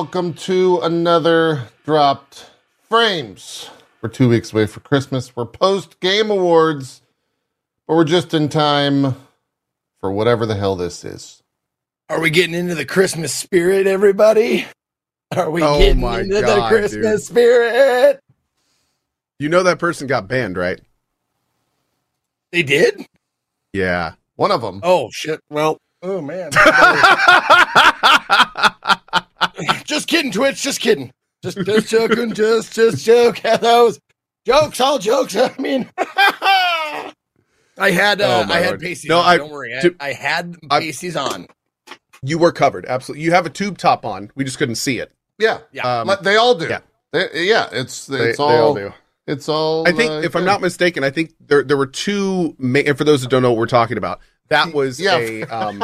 Welcome to another Dropped Frames. We're two weeks away for Christmas. We're post Game Awards, but we're just in time for whatever the hell this is. Are we getting into the Christmas spirit, everybody? Are we Oh getting into the Christmas dude. spirit? You know that person got banned, right? They did? Yeah. One of them. Oh shit. Well, oh man. just kidding, Twitch. Just kidding. Just just joking. Just just joke. Those jokes, all jokes. I mean, I had uh, Oh, I had Lord. pasties. No, on, I- don't worry. I, to- I had I- on. you were covered. Absolutely. You have a tube top on. We just couldn't see it. Yeah, Yeah. Um, they all do. yeah. They- yeah. It's it's they all, all do. it's all. I think, uh, if I'm not mistaken, I think there there were two. Ma- and for those that don't know what we're talking about, that was Yeah. a. Um,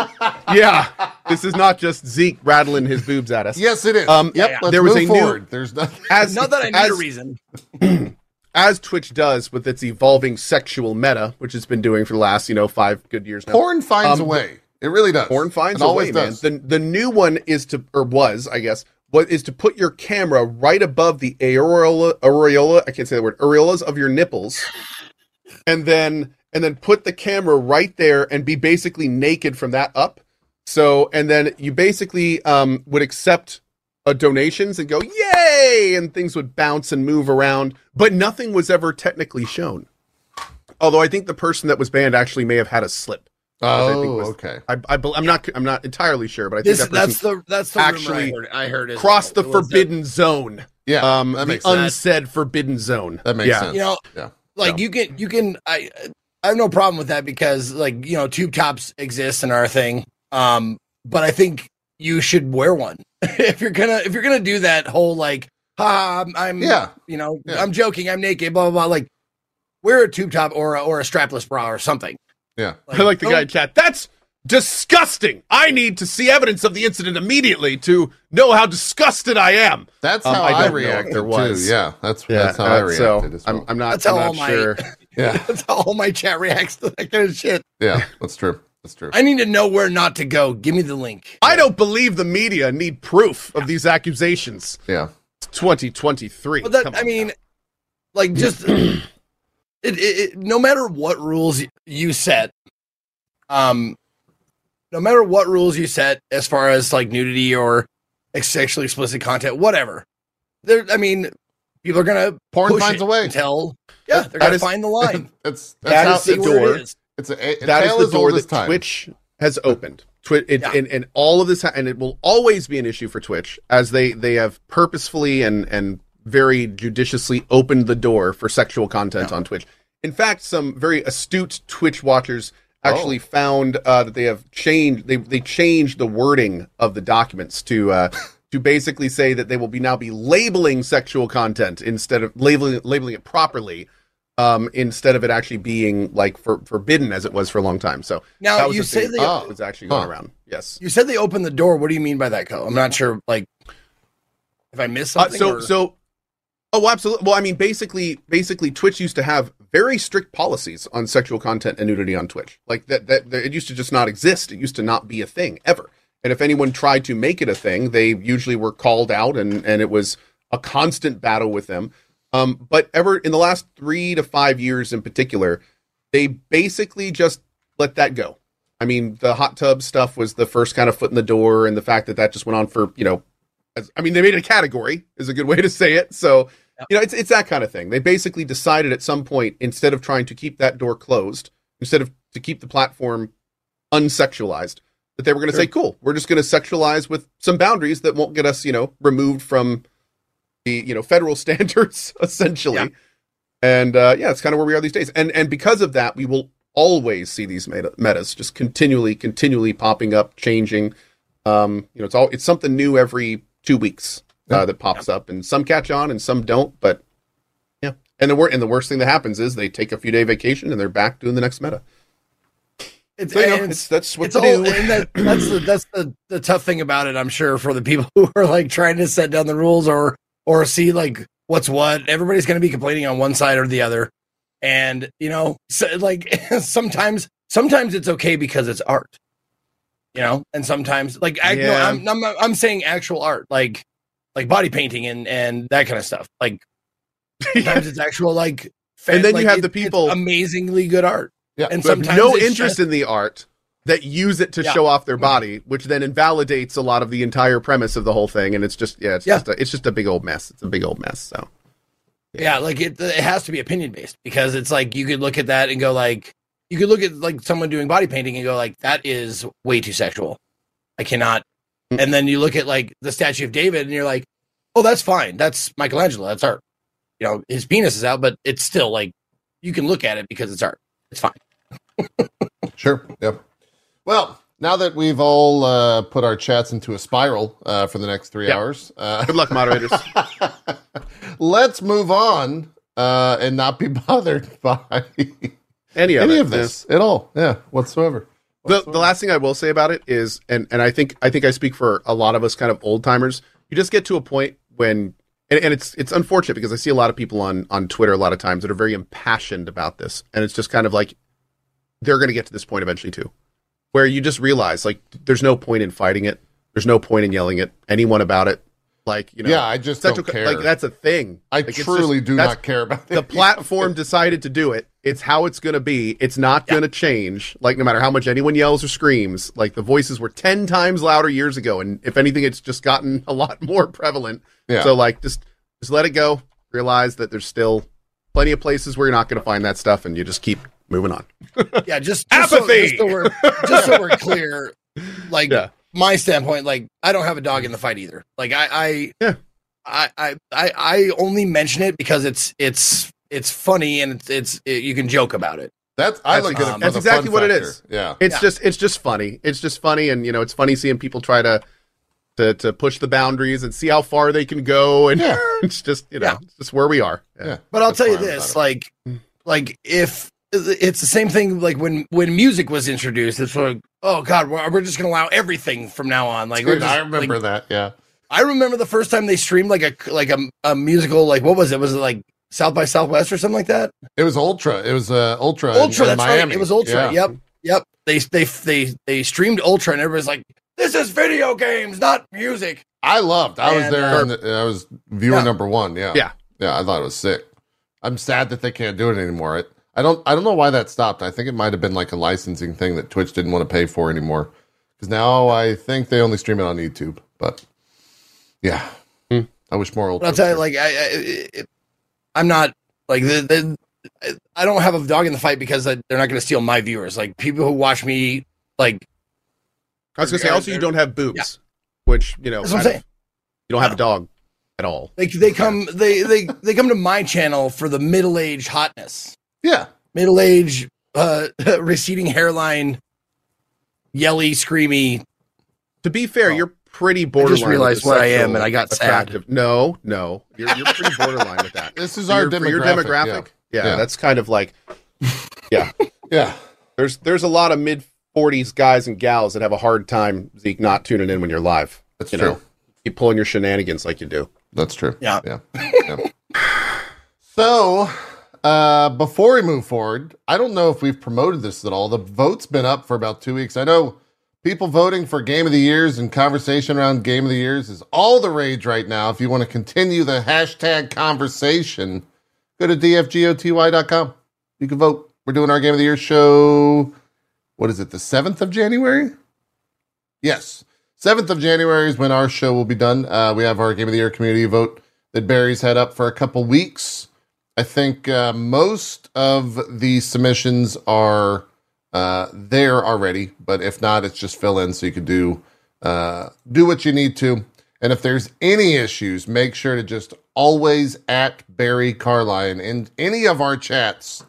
yeah. This is not just Zeke rattling his boobs at us. Yes, it is. Um, yep. yeah. Let's There was move a new- forward. There's nothing. As Not that I need as, a reason. as Twitch does with its evolving sexual meta, which it's been doing for the last you know five good years now. Porn finds Um, a way. It really does. Porn finds it a always way, man. does. The the new one is to or was, I guess, what is to put your camera right above the areola areola, I can't say the word, areolas of your nipples. And then and then put the camera right there and be basically naked from that up. So and then you basically um would accept uh, donations and go yay and things would bounce and move around, but nothing was ever technically shown. Although I think the person that was banned actually may have had a slip. I think oh, was- okay. I, I, I'm not I'm not entirely sure, but I think This, that that's the that's the actually rumor I heard. I heard as crossed the well. It was that- forbidden zone. Yeah, Um, that the sense. unsaid forbidden zone. That makes yeah. sense. You know, Yeah. like So. you can you can I I have no problem with that because like you know tube tops exist and are a thing. Um, but I think you should wear one if you're gonna if you're gonna do that whole like ha I'm, I'm Yeah. you know Yeah. I'm joking I'm naked blah blah blah like wear a tube top or a, or a strapless bra or something. Yeah. I like the don't- guy in chat. That's disgusting. I need to see evidence of the incident immediately to know how disgusted I am. That's Um, how I I, don't know if reacted there was. too. Yeah, that's that's how I uh, reacted so as well. I'm, I'm not. That's I'm all not my- sure. yeah, That's how all my chat reacts to that kind of shit. yeah, that's true. That's true. I need to know where not to go. Give me the link. I don't believe the media need proof of these accusations. Yeah, 2023. Well, that I mean, now. like just it, it, it. No matter what rules you set, um, no matter what rules you set as far as like nudity or ex- sexually explicit content, whatever. There, I mean, people are gonna porn push finds it a way. until yeah, they're That gonna is- find the line. That that's how is the door. it is. it's a, a that is the door that time. Twitch has opened. Twitch it, Yeah. and, and all of this, ha- and it will always be an issue for Twitch as they they have purposefully and and very judiciously opened the door for sexual content on Twitch. In fact, some very astute Twitch watchers actually Oh. found uh, that they have changed they they changed the wording of the documents to. Uh, To basically say that they will be now be labeling sexual content instead of labeling labeling it properly, um, instead of it actually being like for, forbidden as it was for a long time. So Now that was you the say thing they that Oh. was actually going Huh. around. Yes. you said they opened the door. What do you mean by that, Co? I'm not sure. Like, if I missed Uh, something. so or- so oh absolutely. Well, I mean basically basically Twitch used to have very strict policies on sexual content and nudity on Twitch. Like that that, that it used to just not exist. It used to not be a thing ever. And if anyone tried to make it a thing, they usually were called out and and it was a constant battle with them. Um, but ever in the last three to five years in particular, they basically just let that go. I mean, the hot tub stuff was the first kind of foot in the door, and the fact that that just went on for you know, as, I mean, they made it a category is a good way to say it. So you know, it's it's that kind of thing. They basically decided at some point instead of trying to keep that door closed, instead of to keep the platform unsexualized, that they were going to Sure. say, "Cool, we're just going to sexualize with some boundaries that won't get us, you know, removed from the you know federal standards, essentially." Yeah. And uh, yeah, it's kind of where we are these days. And and because of that, we will always see these meta- metas just continually, continually popping up, changing. Um, you know, it's all it's something new every two weeks uh, Yeah. that pops up, and some catch on and some don't. But yeah, and the wor- and the worst thing that happens is they take a few day vacation and they're back doing the next meta. it's, So, you know, and it's, that's what it's all, do. and that, that's the that's the, the tough thing about it. I'm sure for the people who are like trying to set down the rules or or see like what's what. Everybody's going to be complaining on one side or the other, and you know, so, like sometimes sometimes it's okay because it's art. you know, and sometimes like I, no, Yeah. I'm, I'm I'm saying actual art, like like body painting and and that kind of stuff. Like sometimes it's actual like, And then you have it- the people- amazingly good art. Yeah. and sometimes no interest just- in the art that use it to Yeah. show off their body, which then invalidates a lot of the entire premise of the whole thing. And it's just yeah, it's Yeah. just a, it's just a big old mess. It's a big old mess. So Yeah, like it it has to be opinion based because it's like you could look at that and go like you could look at like someone doing body painting and go like that is way too sexual. I cannot. Mm. And then you look at like the statue of David and you're like, "Oh, that's fine. That's Michelangelo. That's art." You know, his penis is out, but it's still like you can look at it because it's art. It's fine. Sure. Yep. Well, now that we've all uh, put our chats into a spiral uh, for the next three Yep. hours, uh, good luck, moderators. let's move on uh, and not be bothered by Any of, any of this at all. Yeah, whatsoever. The, the last thing I will say about it is, and, and I think I think I speak for a lot of us kind of old timers. You just get to a point when, and, and it's it's unfortunate because I see a lot of people on on Twitter a lot of times that are very impassioned about this, and it's just kind of like they're going to get to this point eventually too, where you just realize like there's no point in fighting it, there's no point in yelling at anyone about it, like you know, yeah, I just don't co- care. like that's a thing. I Like, truly just- do not care about the platform decided to do it. It's how it's going to be. It's not going to change. Like no matter how much anyone yells or screams, like the voices were 10 times louder years ago and if anything it's just gotten a lot more prevalent. Yeah. So like just just let it go. Realize that there's still plenty of places where you're not going to find that stuff and you just keep moving on. Yeah, just, just so- Apathy! just so, we're just so we're clear, like Yeah. my standpoint, like I don't have a dog in the fight either. Like I, I Yeah. I, I, I, I only mention it because it's it's it's funny and it's it's it, you can joke about it. That's I That's look good. it. Um, That's exactly what it factor. is. Yeah. It's Yeah. just it's just funny. It's just funny and you know, it's funny seeing people try to to, to push the boundaries and see how far they can go and Yeah. it's just, you know, Yeah. it's just where we are. Yeah. But I'll That's tell you this, like like if it's the same thing like when when music was introduced, it's like oh god, we're, we're just gonna allow everything from now on. Like Dude, just, I remember like, that. Yeah. I remember the first time they streamed like a like a, a musical like what was it? Was it like South by Southwest or something like that? It was Ultra. It was uh, Ultra. Ultra, in that's Miami. right. It was Ultra. Yeah. Yep, yep. They they they they streamed Ultra, and everybody's like, "This is video games, not music." I loved. I was there. uh, and I was viewer Yeah. number one. Yeah. Yeah. Yeah. I thought it was sick. I'm sad that they can't do it anymore. It, I don't. I don't know why that stopped. I think it might have been like a licensing thing that Twitch didn't want to pay for anymore. Because now I think they only stream it on YouTube. But yeah, Hmm. I wish more Ultra. But I'll tell you, like, I, I it, I'm not like the, the I don't have a dog in the fight because I, they're not going to steal my viewers. Like people who watch me, like I was gonna say also you don't have boobs, which you know That's what I'm kind of- you don't have a dog at all. they they come they they they come to my channel for the middle age hotness, there. Yeah. middle age, uh, receding hairline, yelly, screamy. To be fair, Oh. you're pretty borderline. realized with the what I am, and I got sad. No, no, you're you're pretty borderline with that. This is For our your, for your demographic. demographic. Yeah. Yeah. that's kind of like Yeah. yeah. there's there's a lot of mid 40s guys and gals that have a hard time Zeke not tuning in when you're live. That's You true. know, keep pulling your shenanigans like you do. That's true. Yeah. Yeah. yeah. so, uh, before we move forward, I don't know if we've promoted this at all. The vote's been up for about two weeks. I know people voting for Game of the Years and conversation around Game of the Years is all the rage right now. If you want to continue the hashtag conversation, go to dfgoty.com. You can vote. We're doing our Game of the Year show. What is it, the 7th of January? Yes. 7th of January is when our show will be done. Uh, we have our Game of the Year community vote that Barry's had up for a couple weeks. I think uh, most of the submissions are uh, there already, but if not, it's just fill in so you can do uh, do what you need to. And if there's any issues, make sure to just always at Barry Carline in any of our chats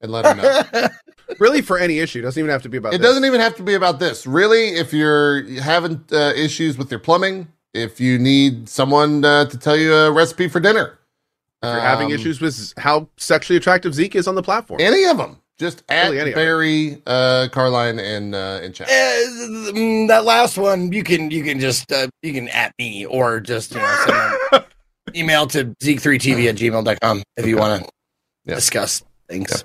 and let him know. Really, for any issue, doesn't even have to be about. It this. doesn't even have to be about this. Really, if you're having uh, issues with your plumbing, if you need someone uh, to tell you a recipe for dinner, If you're having um, issues with how sexually attractive Zeke is on the platform. any of them, just at Really, any of 'em. Barry uh, Carline in uh, in chat. Eh, mm, that last one, you can you can just uh, you can at me or just you know send email to zeke3tv at gmail.com if you want to Yeah. discuss things.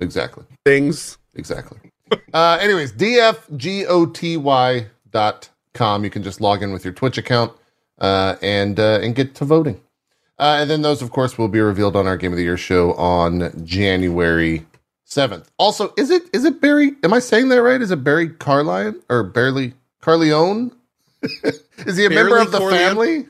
Exactly, Things. exactly. uh, anyways, dfgoty.com. You can just log in with your Twitch account uh, and uh, and get to voting. Uh, and then those, of course, will be revealed on our Game of the Year show on January seventh. Also, is it is it Barry? Am I saying that right? Is it Barry Carline or Barely Carleone? is he a member of the Corleone? family?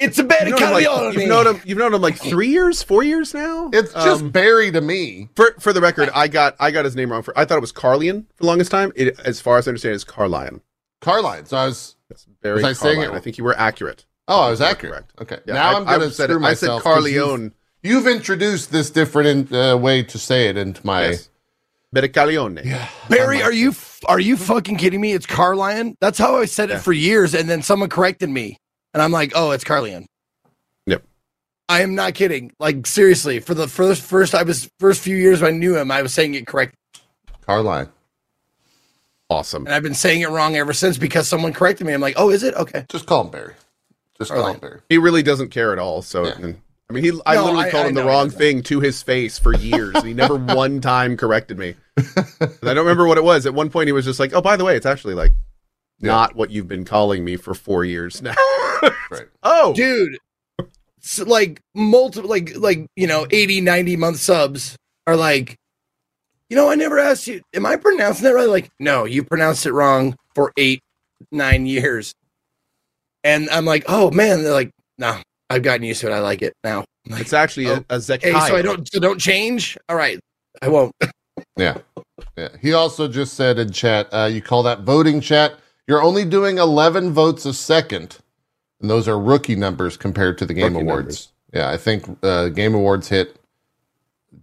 It's a bad You've known, like, you've known him. You've known him like three years, four years now. It's just Um, Barry to me. for for the record. I got I got his name wrong. For I thought it was Carlian for the longest time. It, as far as I understand, it's Carlion. Carline. So I was. It's Barry Was I saying it- I think you were accurate. Oh, I was accurate. correct. Okay. Yeah, now I, I'm going to said screw it- I said myself. 'cause you've- You've introduced this different uh, way to say it into my. Yes. Bericalione. Yeah. Barry, are you are you fucking kidding me? It's Carlion. That's how I said it Yeah. for years, and then someone corrected me, and I'm like, oh, it's Carlion. Yep. I am not kidding. Like seriously, for the first first I was first few years when I knew him, I was saying it correct, Carline. Awesome. and I've been saying it wrong ever since because someone corrected me. I'm like, oh, is it okay? Just call him Barry. Just call Carline. He really doesn't care at all. So, Yeah. and- I mean, he. I No, literally I- told I him the wrong thing to his face for years, and he never one time corrected me. And I don't remember what it was. At one point, he was just like, "Oh, by the way, it's actually like Yeah. not what you've been calling me for four years now." Right. oh, dude s like multiple like like you know 80 90 month subs are like you know i never asked you am i pronouncing that right like no you pronounced it wrong for eight nine years and i'm like oh man they're like no i've gotten used to it i like it now like, it's actually Oh, a, a hey so i don't so don't change all right i won't Yeah. Yeah. He also just said in chat, uh, you call that voting chat. You're only doing 11 votes a second. And those are rookie numbers compared to the Game Rookie Awards. numbers. Yeah. I think uh, Game Awards hit.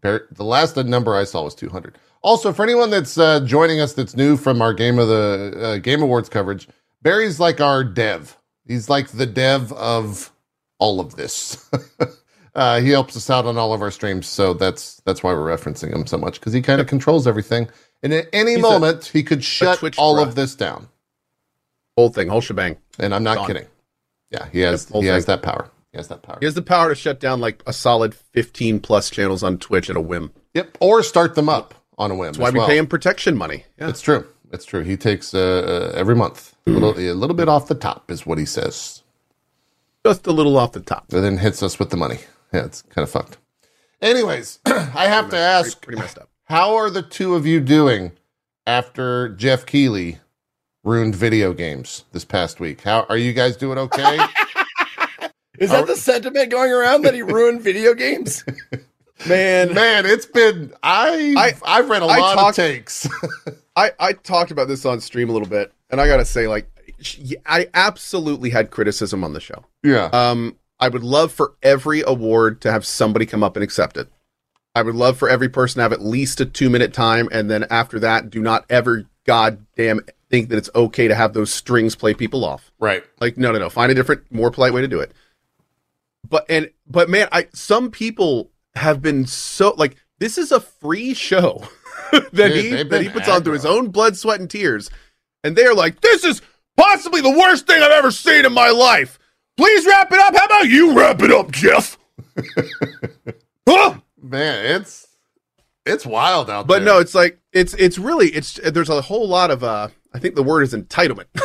The last number I saw was 200. Also, for anyone that's uh, joining us that's new from our Game of the uh, Game Awards coverage, Barry's like our dev. He's like the dev of all of this. uh, he helps us out on all of our streams, so that's that's why we're referencing him so much because he kind of controls everything. And at any He's a- moment, he could shut all of this down. whole thing, whole shebang. And I'm not Gone. kidding. Yeah, he has he has that power. He has that power. He has the power to shut down like a solid fifteen plus channels on Twitch at a whim. Yep, or start them up on a whim. That's why we well. pay him protection money. Yeah. It's true. It's true. He takes uh, uh, every month a little, a little bit off the top is what he says, Just a little off the top. and then hits us with the money. Yeah, it's kind of fucked. Anyways, I have to ask, Pretty, pretty messed up. how are the two of you doing after Jeff Keighley ruined video games this past week? How are you guys doing? Okay. is that the sentiment going around that he ruined video games Man, Man, it's been I I- I've read a I lot talked- of takes. I, I talked about this on stream a little bit, and I gotta say, like, I absolutely had criticism on the show. yeah. Um, I would love for every award to have somebody come up and accept it. I would love for every person to have at least a two minute time, and then after that, do not ever goddamn think that it's okay to have those strings play people off. right. Like, no, no, no. Find a different, more polite way to do it. But and but man, I some people have been so like this is a free show that Dude, he that he puts on through his own blood, sweat, and tears, and they are like, this is possibly the worst thing I've ever seen in my life. Please wrap it up. How about you wrap it up, Jeff? Huh? Man, it's it's wild out But there. no, it's like it's it's really it's there's a whole lot of uh I think the word is entitlement.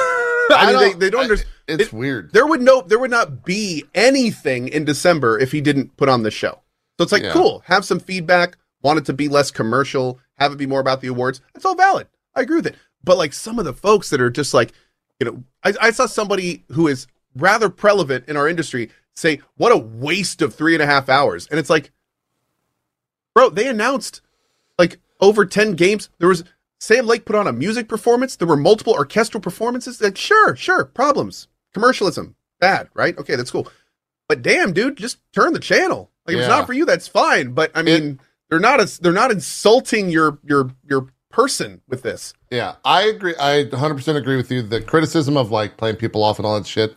I, mean, they, they don't I- understand. It's weird. there would no there would not be anything in December if he didn't put on the show. So it's like Yeah. cool, have some feedback, want it to be less commercial, have it be more about the awards. That's all valid. I agree with it. But like some of the folks that are just like, you know, I, I saw somebody who is rather prevalent in our industry say, "What a waste of three and a half hours," and it's like, bro, they announced like over ten games. There was Sam Lake put on a music performance. There were multiple orchestral performances. Like, sure, sure, problems, commercialism, bad, right? Okay, that's cool. But damn, dude, just turn the channel. Like, if it's not for you, that's fine. But I mean, they're not as they're not insulting your your your person with this. Yeah, I agree. I 100% agree with you. The criticism of like playing people off and all that shit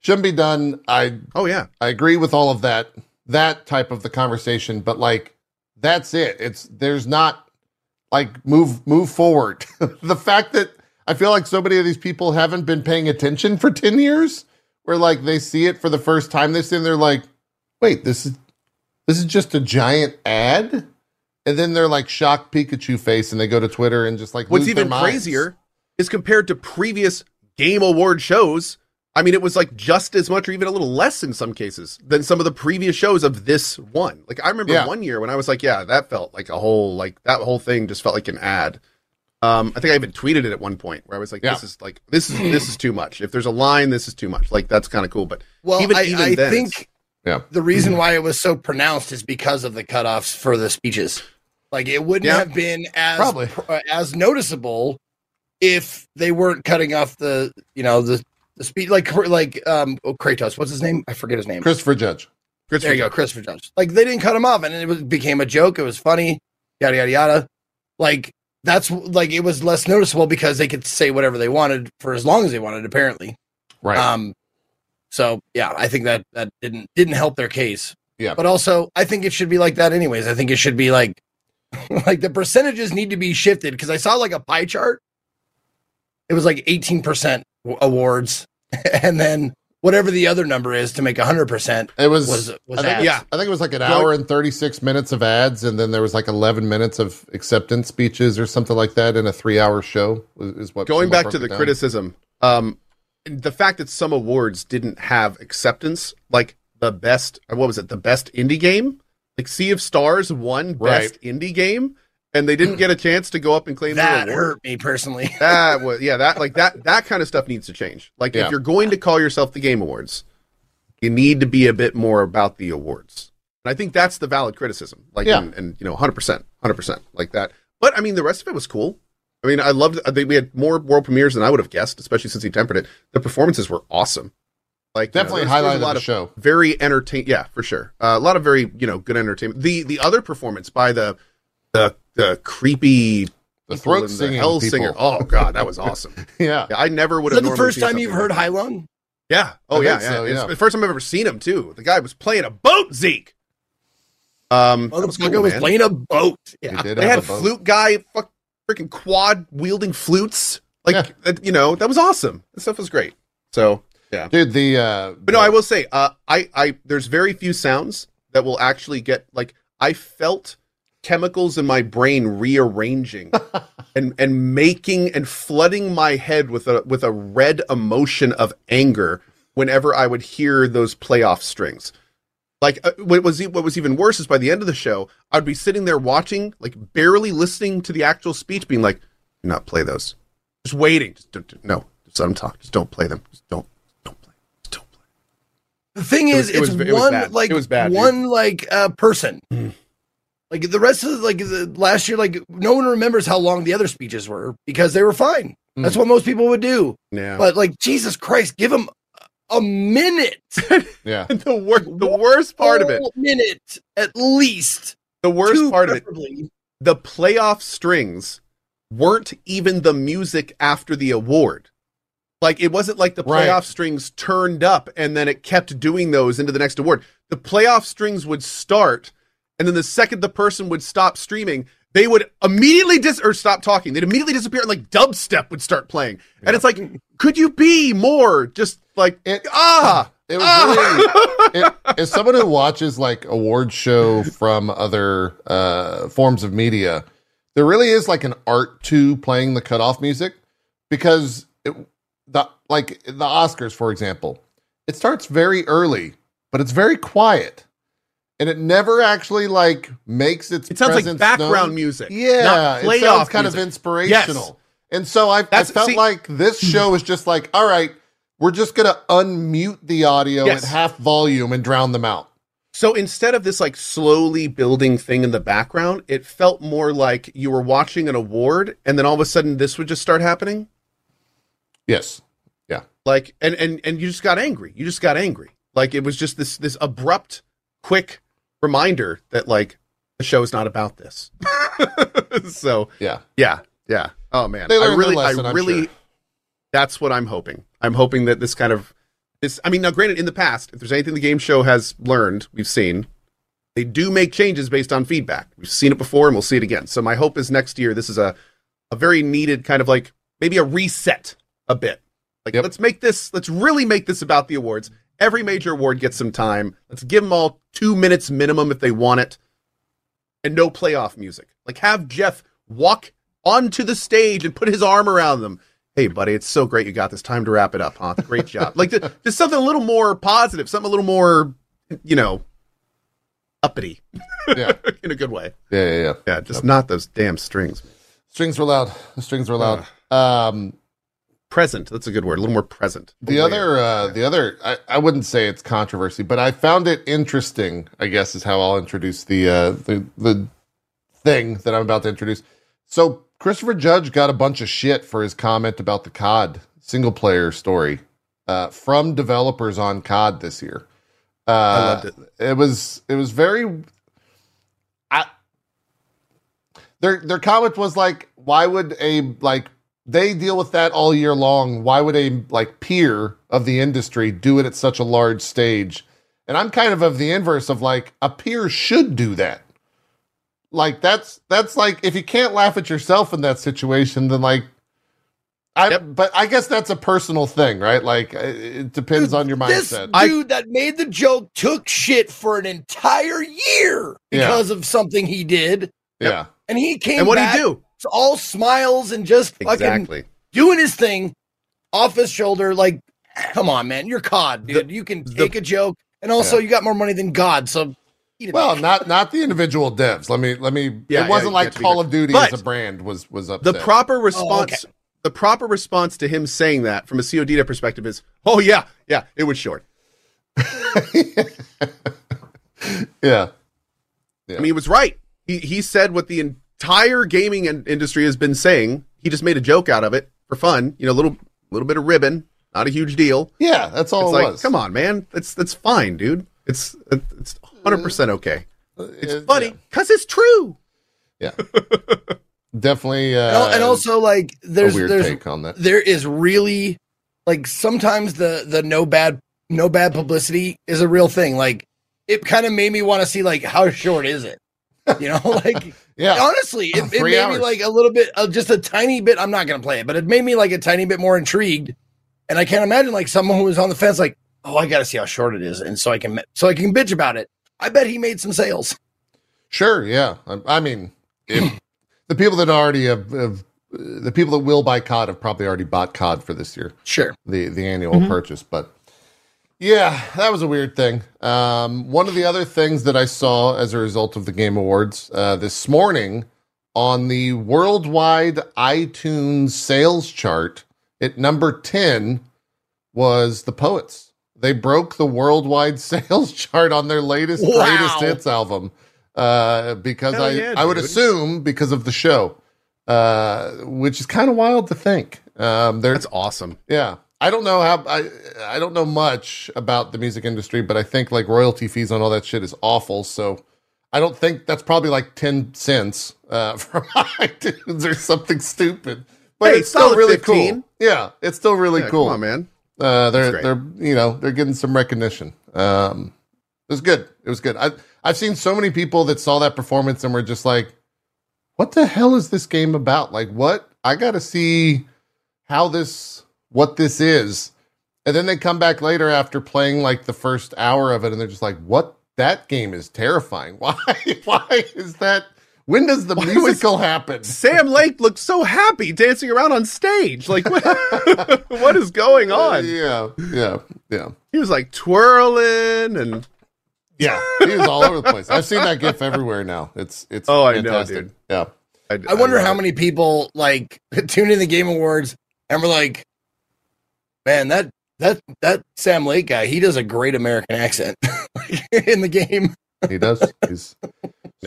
shouldn't be done. I Oh yeah, I agree with all of that that type of the conversation, but like that's it. It's there's not like move move forward. the fact that I feel like so many of these people haven't been paying attention for 10 years where like they see it for the first time they see it and they're like, "Wait, this is this is just a giant ad?" and then they're like shocked Pikachu face, and they go to Twitter and just like What's lose even their minds. crazier is compared to previous Game Award shows. I mean, it was like just as much or even a little less in some cases than some of the previous shows of this one. Like I remember Yeah. one year when I was like, yeah, that felt like a whole like that whole thing just felt like an ad. Um, I think I even tweeted it at one point where I was like, Yeah. this is like this is this is too much. If there's a line, this is too much. Like that's kind of cool, but Well, even I, even I then, think it's- Yeah. the reason why it was so pronounced is because of the cutoffs for the speeches. Like it wouldn't Yeah. have been as Probably. uh, as noticeable if they weren't cutting off the you know the the speed like like um oh, Kratos. What's his name? I forget his name. Christopher Judge. there you go, Christopher Judge. Like they didn't cut him off, and it was, became a joke. It was funny, yada yada yada. Like that's like it was less noticeable because they could say whatever they wanted for as long as they wanted. Apparently, Right. um, so yeah, I think that that didn't didn't help their case. Yeah. But also, I think it should be like that anyways. I think it should be like like the percentages need to be shifted because I saw like a pie chart. It was like eighteen percent awards, and then whatever the other number is to make hundred percent it was. was was I think, ads. yeah. I think it was like an Going- hour and 36 minutes of ads, and then there was like 11 minutes of acceptance speeches or something like that in a three hour show. Is, is what going back to the down. criticism um the fact that some awards didn't have acceptance like the best what was it the best indie game? Like sea of stars won best indie game and they didn't get a chance to go up and claim that hurt me personally. that was yeah that like that that kind of stuff needs to change. Like Yeah. if you're going to call yourself the game awards you need to be a bit more about the awards. And i think that's the valid criticism. Like Yeah. and, and you know 100% 100% like that. But i mean the rest of it was cool i mean i loved i think we had more world premieres than i would have guessed especially since he tempered it the performances were awesome like you know, Definitely there's- highlight of a lot the of show. very entertain yeah for sure uh, a lot of very you know good entertainment the the other performance by the the the creepy The throat and singing hell people. singer oh god that was awesome Yeah. yeah, I never would Is have. that the first time you've like heard that. Heilung? Yeah. Oh I yeah. yeah. so, It's yeah. the first time I've ever seen him too. The guy was playing a boat, Zeke. Um, that was cool, was playing a boat. Yeah. did They had a boat. flute guy, fuck, freaking quad wielding flutes. Like Yeah. you know, that was awesome. That stuff was great. So yeah. Dude, the uh But no, I will say, uh, I, I, there's very few sounds that will actually get like I felt chemicals in my brain rearranging and and making and flooding my head with a with a red emotion of anger whenever I would hear those playoff strings. Like uh, what was what was even worse is by the end of the show, I'd be sitting there watching, like barely listening to the actual speech, being like, "Do not play those," just waiting. Just don't, don't- no, just let them talk. Just don't play them. Just don't, don't play. Just don't play. The thing It is, was- it was- it's it was one bad. like It was bad, dude. one like uh, person. Mm. Like the rest of the, like the last year, like no one remembers how long the other speeches were because they were fine. That's what most people would do. Yeah. But like Jesus Christ, give them a minute, yeah. the wor- the worst part of it, minute at least. the worst Two part of it, the playoff strings weren't even the music after the award. Like it wasn't like the Right. playoff strings turned up and then it kept doing those into the next award. The playoff strings would start, and then the second the person would stop streaming, they would immediately dis or stop talking. They'd immediately disappear, and like dubstep would start playing. And it's like, could you be more just like It- ah? It was ah! really it, as someone who watches like award show from other uh, forms of media, there really is like an art to playing the cutoff music because it, the like the Oscars, for example, it starts very early, but it's very quiet, and it never actually like makes its. it sounds like background known. music. Yeah, not it sounds kind music. of inspirational. And so I, I felt see- like this show is just like, all right, we're just gonna unmute the audio Yes. at half volume and drown them out. So instead of this like slowly building thing in the background, it felt more like you were watching an award and then all of a sudden this would just start happening. Yes. Yeah. Like and and and you just got angry. You just got angry. Like it was just this this abrupt quick reminder that like the show is not about this. so, Yeah. yeah. Yeah. Oh man. I really lesson, I really sure. that's what I'm hoping. I'm hoping that this kind of this I mean now granted in the past, if there's anything the game show has learned, we've seen they do make changes based on feedback. We've seen it before and we'll see it again. So my hope is next year this is a a very needed kind of like maybe a reset a bit. Like Yep. let's make this let's really make this about the awards. Every major award gets some time. Let's give them all 2 minutes minimum if they want it. and no playoff music. Like have Jeff walk onto the stage and put his arm around them. Hey, buddy, it's so great you got this. Time to wrap it up, huh? Great job. like just something a little more positive, something a little more, you know, uppity Yeah, in a good way. yeah, yeah. yeah. Yeah, just not those damn strings. Strings were loud. The strings were loud. Um, Present. That's a good word. A little more present. the other, uh, the other, I, I wouldn't say it's controversy, but I found it interesting. I guess is how I'll introduce the uh, the the thing that I'm about to introduce. So Christopher Judge got a bunch of shit for his comment about the COD single player story uh, from developers on COD this year. Uh, I loved it. It was it was very. I, their their comment was like, why would a like they deal with that all year long? Why would a like peer of the industry do it at such a large stage? And I'm kind of of the inverse of like a peer should do that. Like that's that's like if you can't laugh at yourself in that situation, then like. I, Yep. But I guess that's a personal thing, right? Like it it depends Dude, on your This mindset. I- dude that made the joke took shit for an entire year Yeah. because of something he did, yeah. and he came And what do back you do? all smiles and just fucking Exactly. doing his thing off his shoulder. Like, come on, man, you're COD, dude. you can the- take a joke, and also Yeah. you got more money than God. So, eat it. Well, not not the individual devs. Let me let me. Yeah, it wasn't yeah, like yeah, to be Call of Duty But as a brand was was up. The proper response, okay. the proper response to him saying that from a COD perspective is, "Oh yeah, yeah, it was short." yeah, I mean, he was right. He he said what the entire gaming in- industry has been saying. He just made a joke out of it for fun. You know, a little little bit of ribbon, not a huge deal. yeah. That's all It's it like, was. come on, man, that's that's fine, dude. It's it's hundred percent okay. It's Uh, funny because it's true. Yeah, definitely. Uh, and, and also like there's there's take on that. there is really like sometimes the the no bad no bad publicity is a real thing. Like it kind of made me want to see like how short is it? You know, like Yeah, honestly, it, it made hours. me like a little bit of just a tiny bit. I'm not gonna play it, but it made me like a tiny bit more intrigued. And I can't imagine like someone who was on the fence, like, oh, I gotta see how short it is, and so I can so I can bitch about it. I bet he made some sales. sure. Yeah, I, I mean, if the people that already have, have the people that will buy COD have probably already bought COD for this year. Sure. the the annual Mhm. purchase. But yeah, that was a weird thing. Um, one of the other things that I saw as a result of the Game Awards uh, this morning on the worldwide iTunes sales chart at number ten was the Poets. They broke the worldwide sales chart on their latest Wow. greatest hits album uh, because Hell I yeah, I would assume because of the show, uh, which is kind of wild to think. Um, That's awesome. yeah. I don't know how I I don't know much about the music industry, but I think like royalty fees on all that shit is awful. So I don't think that's probably like ten cents uh, from iTunes or something stupid. But Hey, it's still really 15. cool. Yeah, it's still really Yeah, cool. Come on, man. Uh, they're they're you know they're getting some recognition. Um, it was good. It was good. I I've seen so many people that saw that performance and were just like, "What the hell is this game about? Like, what? I got to see how this what this is." And then they come back later after playing like the first hour of it, and they're just like, "What? That game is terrifying. Why? Why is that? When does the Why musical happen?" Sam Lake looked so happy dancing around on stage. Like, what, what is going uh, on? yeah, yeah, yeah. He was like twirling and Yeah, he was all over the place. I've seen that GIF everywhere now. It's it's Oh, I know, fantastic. dude. Yeah, I wonder love how it. many people like tune in the Game Awards and were like, "Man, that that that Sam Lake guy, he does a great American accent in the game." he does. He's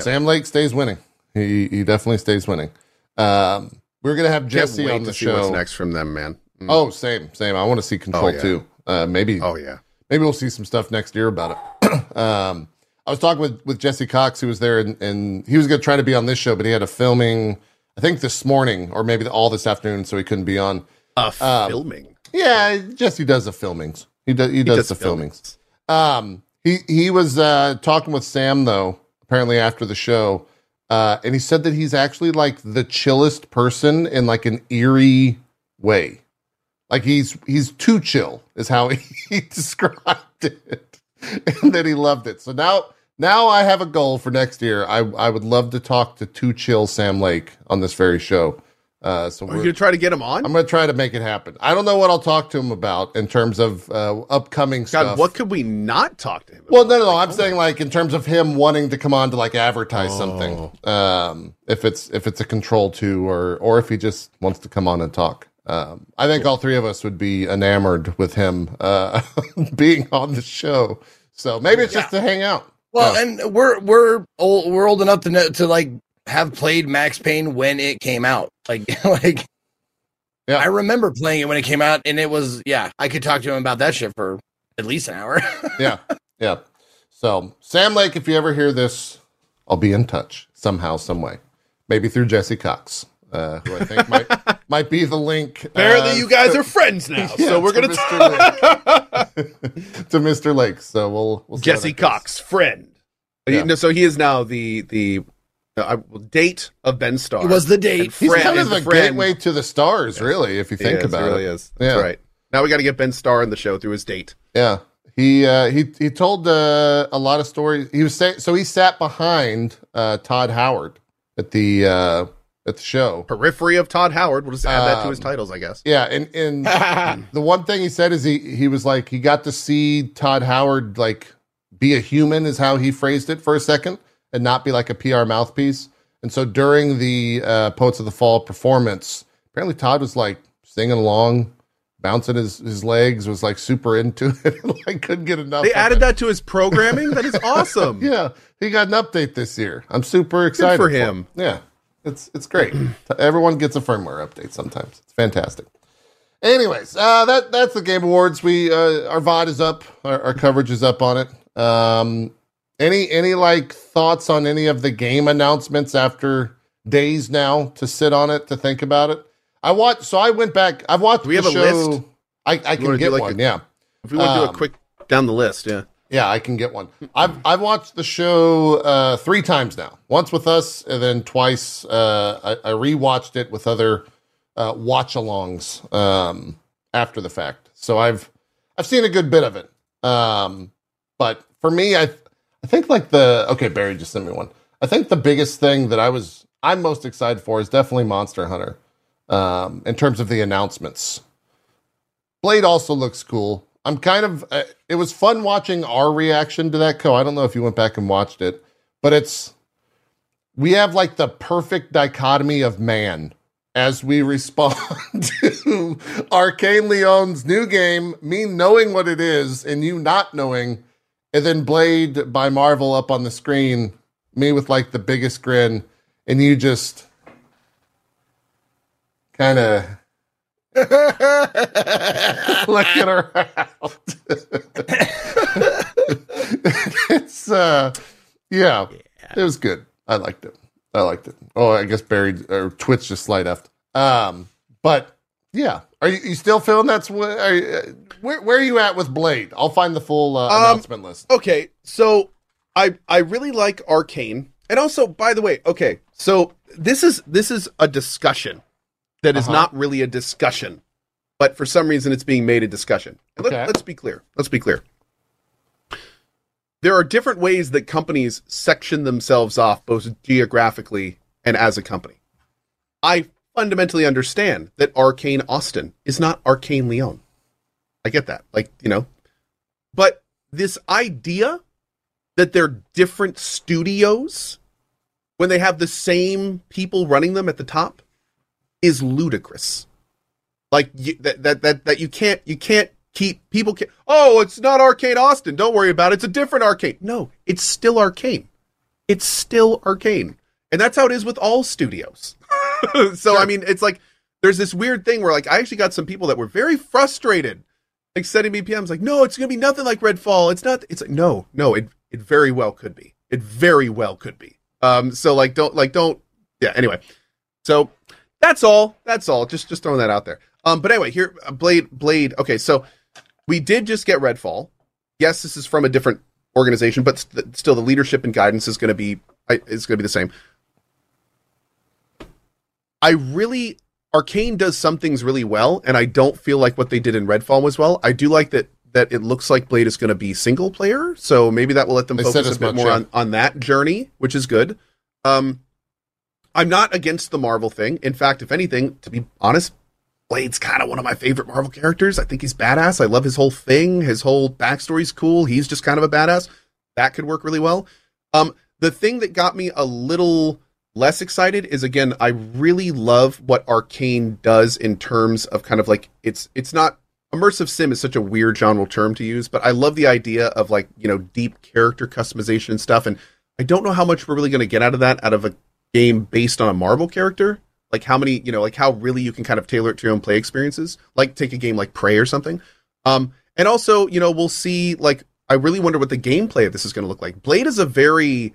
Sam Lake stays winning. He he definitely stays winning. Um, we're gonna have Jesse on the show. next from them, man. Mm. Oh, same, same. I want to see Control Oh, yeah. too. Uh, maybe oh yeah. maybe we'll see some stuff next year about it. um, I was talking with with Jesse Cox, who was there, and, and he was going to try to be on this show, but he had a filming, I think this morning or maybe all this afternoon, so he couldn't be on. Uh, Um, filming. Yeah, Jesse does the filmings. He does. He does, the filmings. Um, he he was uh, talking with Sam though, apparently after the show, uh, and he said that he's actually like the chillest person in like an eerie way. Like he's he's too chill is how he, he described it, and that he loved it. So now now I have a goal for next year. I I would love to talk to too Chill Sam Lake on this very show. Uh, so Are you we're, gonna try to get him on? I'm going to try to make it happen. I don't know what I'll talk to him about in terms of uh, upcoming God, stuff. what could we not talk to him? Well, no, no, no. Like, I'm saying like in terms of him wanting to come on to like advertise Oh. something. Um, if it's if it's a control two or or if he just wants to come on and talk. Um, I think all three of us would be enamored with him uh, being on the show. So maybe it's just to hang out. Well, Yeah. and we're we're old we're old enough to know to like have played Max Payne when it came out. Like like Yeah. I remember playing it when it came out and it was yeah, I could talk to him about that shit for at least an hour. yeah, yeah. So Sam Lake, if you ever hear this, I'll be in touch somehow, some way. Maybe through Jesse Cox, uh, who I think might might be the link. Apparently, uh, you guys are friends now, Yeah, so we're to gonna Mr. talk. to Mr. Lake. So we'll, we'll see Jesse that goes. Cox, friend. Yeah. No, so he is now the the uh, date of Ben Starr. it was the date. He's friend kind of the the gateway to the stars, really, if you think is, about really it. is. That's Yeah. right. Now we got to get Ben Starr in the show through his date. Yeah. He uh, he he told uh, a lot of stories. He was saying so he sat behind uh, Todd Howard at the uh, at the show. Periphery of Todd Howard. We'll just add that to his Um, titles, I guess. Yeah, and and the one thing he said is he he was like he got to see Todd Howard like be a human is how he phrased it for a second and not be like a PR mouthpiece. And so during the uh, Poets of the Fall performance, apparently Todd was like singing along, bouncing his, his legs, was like super into it, like couldn't get enough. They added it. that to his programming. that is awesome. Yeah, he got an update this year. I'm super excited for him. Yeah, it's it's great. Everyone gets a firmware update sometimes. It's fantastic. Anyways, uh, that that's the Game Awards. We uh, our VOD is up. Our, our coverage is up on it. Um, any any like thoughts on any of the game announcements after days now to sit on it to think about it? I watched. So I went back. I've watched. Do we have the a list? I, I can get like one. a- yeah. If we want to do Um, a quick down the list, yeah. Yeah, I can get one. I've I've watched the show uh, three times now. Once with us, and then twice. Uh, I, I rewatched it with other uh, watch-alongs um, after the fact. So I've I've seen a good bit of it. Um, but for me, I I think like the okay, Barry just sent me one. I think the biggest thing that I was I'm most excited for is definitely Monster Hunter. Um, in terms of the announcements, Blade also looks cool. I'm kind of. Uh, it was fun watching our reaction to that. Co. I don't know if you went back and watched it, but it's we have like the perfect dichotomy of man as we respond to Arkane Lyon's new game. Me knowing what it is and you not knowing, and then Blade by Marvel up on the screen. Me with like the biggest grin, and you just kind of looking around. it's uh yeah, it was good. I liked it. I liked it. Oh, I guess Barry or Twitch just slide left. Um, but yeah, are you, you still feeling that's what? Are you, uh, where where are you at with Blade? I'll find the full uh, Um, announcement list. Okay, so I I really like Arkane, and also by the way, okay, so this is this is a discussion that is Uh-huh. not really a discussion, but for some reason it's being made a discussion. Okay. Let, let's be clear. Let's be clear. There are different ways that companies section themselves off, both geographically and as a company. I fundamentally understand that Arkane Austin is not Arkane Lyon. I get that. Like, you know, but this idea that they're different studios when they have the same people running them at the top is ludicrous. Like you, that, that that that you can't you can't keep people can Oh, it's not Arkane Austin. Don't worry about it. It's a different Arkane. No, it's still Arkane. It's still Arkane. And that's how it is with all studios. so I mean, it's like there's this weird thing where like I actually got some people that were very frustrated like sending me PMs like, no, it's gonna be nothing like Redfall. It's not. It's like, no, no. It it very well could be. It very well could be. Um. So like, don't like don't. Yeah. Anyway. So that's all. That's all. Just just throwing that out there. Um. But anyway, here uh, Blade Blade. Okay. So we did just get Redfall. Yes, this is from a different organization, but st- still the leadership and guidance is going to be is going to be the same. I really Arkane does some things really well, and I don't feel like what they did in Redfall was well. I do like that that it looks like Blade is going to be single player, so maybe that will let them They focus a bit more yeah. on on that journey, which is good. Um, I'm not against the Marvel thing. In fact, if anything, to be honest, Blade's kind of one of my favorite Marvel characters. I think he's badass. I love his whole thing. His whole backstory's cool. He's just kind of a badass. That could work really well. Um, the thing that got me a little less excited is again, I really love what Arkane does in terms of kind of like it's it's not immersive sim is such a weird genre term to use, but I love the idea of like, you know, deep character customization and stuff. And I don't know how much we're really going to get out of that out of a game based on a Marvel character. Like how many, you know, like how really you can kind of tailor it to your own play experiences. Like take a game like Prey or something. Um, and also, you know, we'll see. Like, I really wonder what the gameplay of this is going to look like. Blade is a very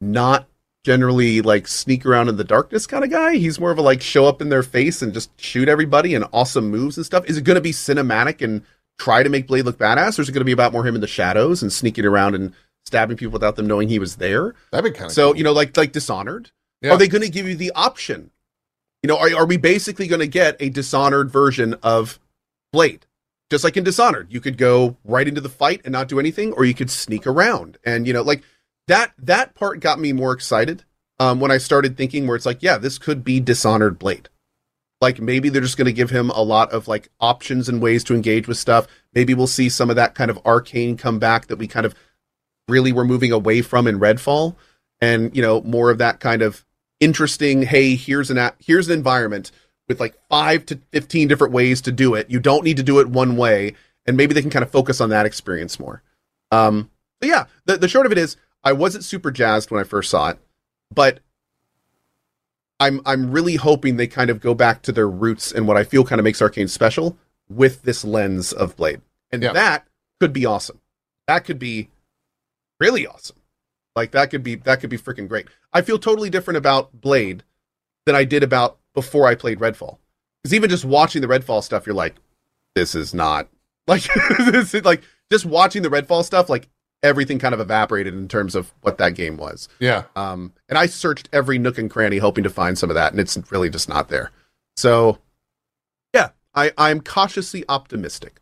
not generally like sneak around in the darkness kind of guy. He's more of a like show up in their face and just shoot everybody and awesome moves and stuff. Is it going to be cinematic and try to make Blade look badass, or is it going to be about more him in the shadows and sneaking around and stabbing people without them knowing he was there? That'd be kind of So you know, like like Dishonored. Yeah. Are they going to give you the option? You know, are are we basically going to get a Dishonored version of Blade? Just like in Dishonored, you could go right into the fight and not do anything, or you could sneak around. And you know, like that that part got me more excited um, when I started thinking, where it's like, yeah, this could be Dishonored Blade. Like maybe they're just going to give him a lot of like options and ways to engage with stuff. Maybe we'll see some of that kind of arcane come back that we kind of really were moving away from in Redfall, and you know more of that kind of interesting. Hey, here's an a- here's an environment with like five to fifteen different ways to do it. You don't need to do it one way, and maybe they can kind of focus on that experience more. Um, but yeah, the the short of it is, I wasn't super jazzed when I first saw it, but I'm I'm really hoping they kind of go back to their roots and what I feel kind of makes Arkane special with this lens of Blade, and Yeah. that could be awesome. That could be really awesome. Like that could be that could be freaking great. I feel totally different about Blade than I did about before I played Redfall. Because even just watching the Redfall stuff, you're like, this is not like this is like just watching the Redfall stuff, like everything kind of evaporated in terms of what that game was. yeah. Um, and I searched every nook and cranny hoping to find some of that, and it's really just not there. So, yeah, I, I'm cautiously optimistic.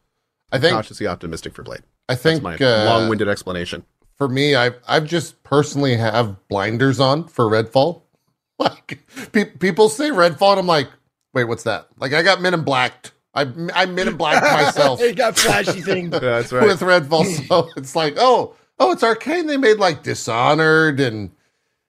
I think cautiously optimistic for Blade. I think That's my uh, long-winded explanation. for me, I I've just personally have blinders on for Redfall. Like pe- people say Redfall, and I'm like, wait, what's that? Like I got Men in Blacked. I I Men in Blacked myself you got flashy things. That's right. with Redfall, so it's like, oh, oh, it's Arkane. They made like Dishonored and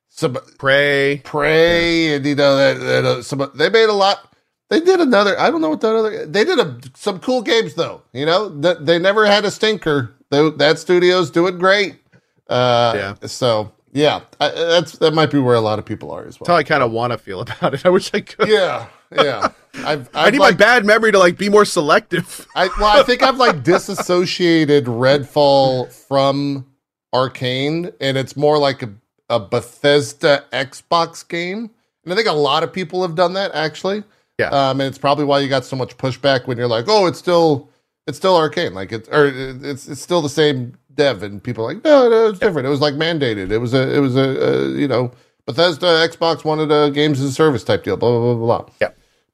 some Pray. Prey, and you know that, that uh, some they made a lot. They did another. I don't know what that other. They did a, some cool games though. You know that they never had a stinker. They, that studio's doing great. Uh, Yeah. So yeah, I, that's that might be where a lot of people are as well. That's how. I kind of want to feel about it. I wish I could. Yeah, yeah. I've, I've I need like, my bad memory to like be more selective. I, well, I think I've like disassociated Redfall from Arkane, and it's more like a, a Bethesda Xbox game. And I think a lot of people have done that actually. Yeah. Um, and it's probably why you got so much pushback when you're like, oh, it's still it's still Arkane, like it's or it's it's still the same dev, and people are like, no, no, it's different. It was like mandated. It was a it was a, a you know Bethesda Xbox wanted a games as a service type deal. Blah blah blah blah. blah. Yeah.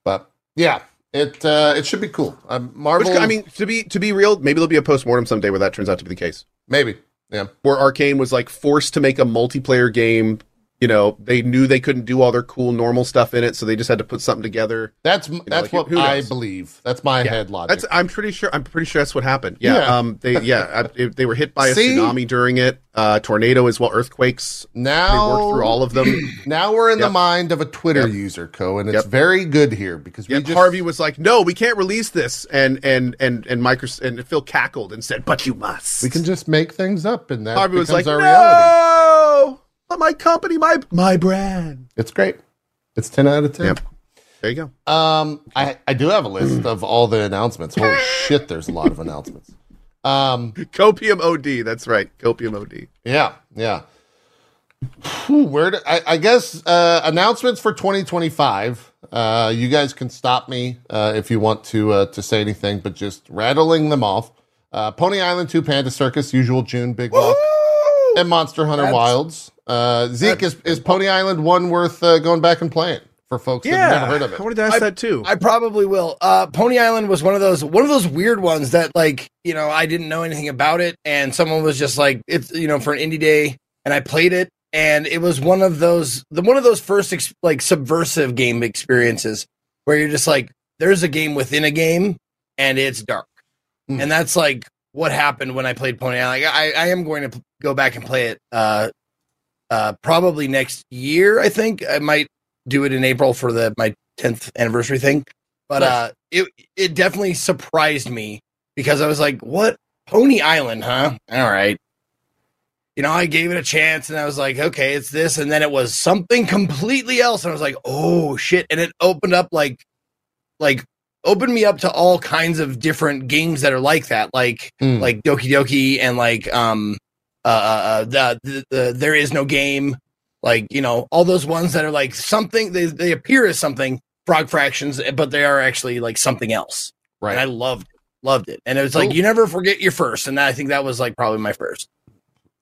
But yeah, it uh, it should be cool. Um, Marvel. Which, I mean, to be to be real, maybe there'll be a postmortem someday where that turns out to be the case. maybe. Yeah. Where Arkane was like forced to make a multiplayer game. You know, they knew they couldn't do all their cool normal stuff in it, so they just had to put something together. That's that's like, what I believe. That's my Yeah. head logic. That's I'm pretty sure I'm pretty sure that's what happened. Yeah. Yeah. Um. They yeah. I, they were hit by a See? tsunami during it. Uh. Tornado as well. Earthquakes. Now they worked through all of them. Now we're in the mind of a Twitter Yep. user, Co, and it's Yep. very good here because we Yep, just Harvey was like, "No, we can't release this," and and and and Microsoft and Phil cackled and said, "But you must." we can just make things up, and that Harvey was becomes like, our "No, reality. But my company, my my brand." It's great. It's ten out of ten. Yep. There you go. Um, I I do have a list of all the announcements. Holy shit, there's a lot of announcements. Um, Copium OD. That's right. Copium OD. yeah, yeah. Whew, Where do, I, I guess uh, announcements for 2025. Uh, you guys can stop me uh, if you want to uh, to say anything, but just rattling them off. Uh, Pony Island 2 Panda Circus, usual June Big Walk, and Monster Hunter That's- Wilds. Uh, Zeke is, is Pony Island one worth uh, going back and playing for folks that Yeah, have never heard of it. I wanted to ask I- that too. I probably will. Uh, Pony Island was one of those one of those weird ones that like you know I didn't know anything about it, and someone was just like it's you know for an indie day, and I played it, and it was one of those the one of those first ex- like subversive game experiences where you're just like there's a game within a game, and it's dark, Hmm. and that's like what happened when I played Pony Island. Like, I I am going to go back and play it. Uh, uh, probably next year. I think I might do it in April for the my 10th anniversary thing. But Nice. uh, it it definitely surprised me because I was like, "What Pony Island, huh? All right." You know, I gave it a chance and I was like, "Okay, it's this," and then it was something completely else, and I was like, "Oh shit!" And it opened up like, like opened me up to all kinds of different games that are like that, like Hmm. like Doki Doki and like um uh, uh the, the the there is no game like you know all those ones that are like something they they appear as something frog fractions but they are actually like something else and I right. loved loved it and it was like you never forget your first and I think that was like probably my first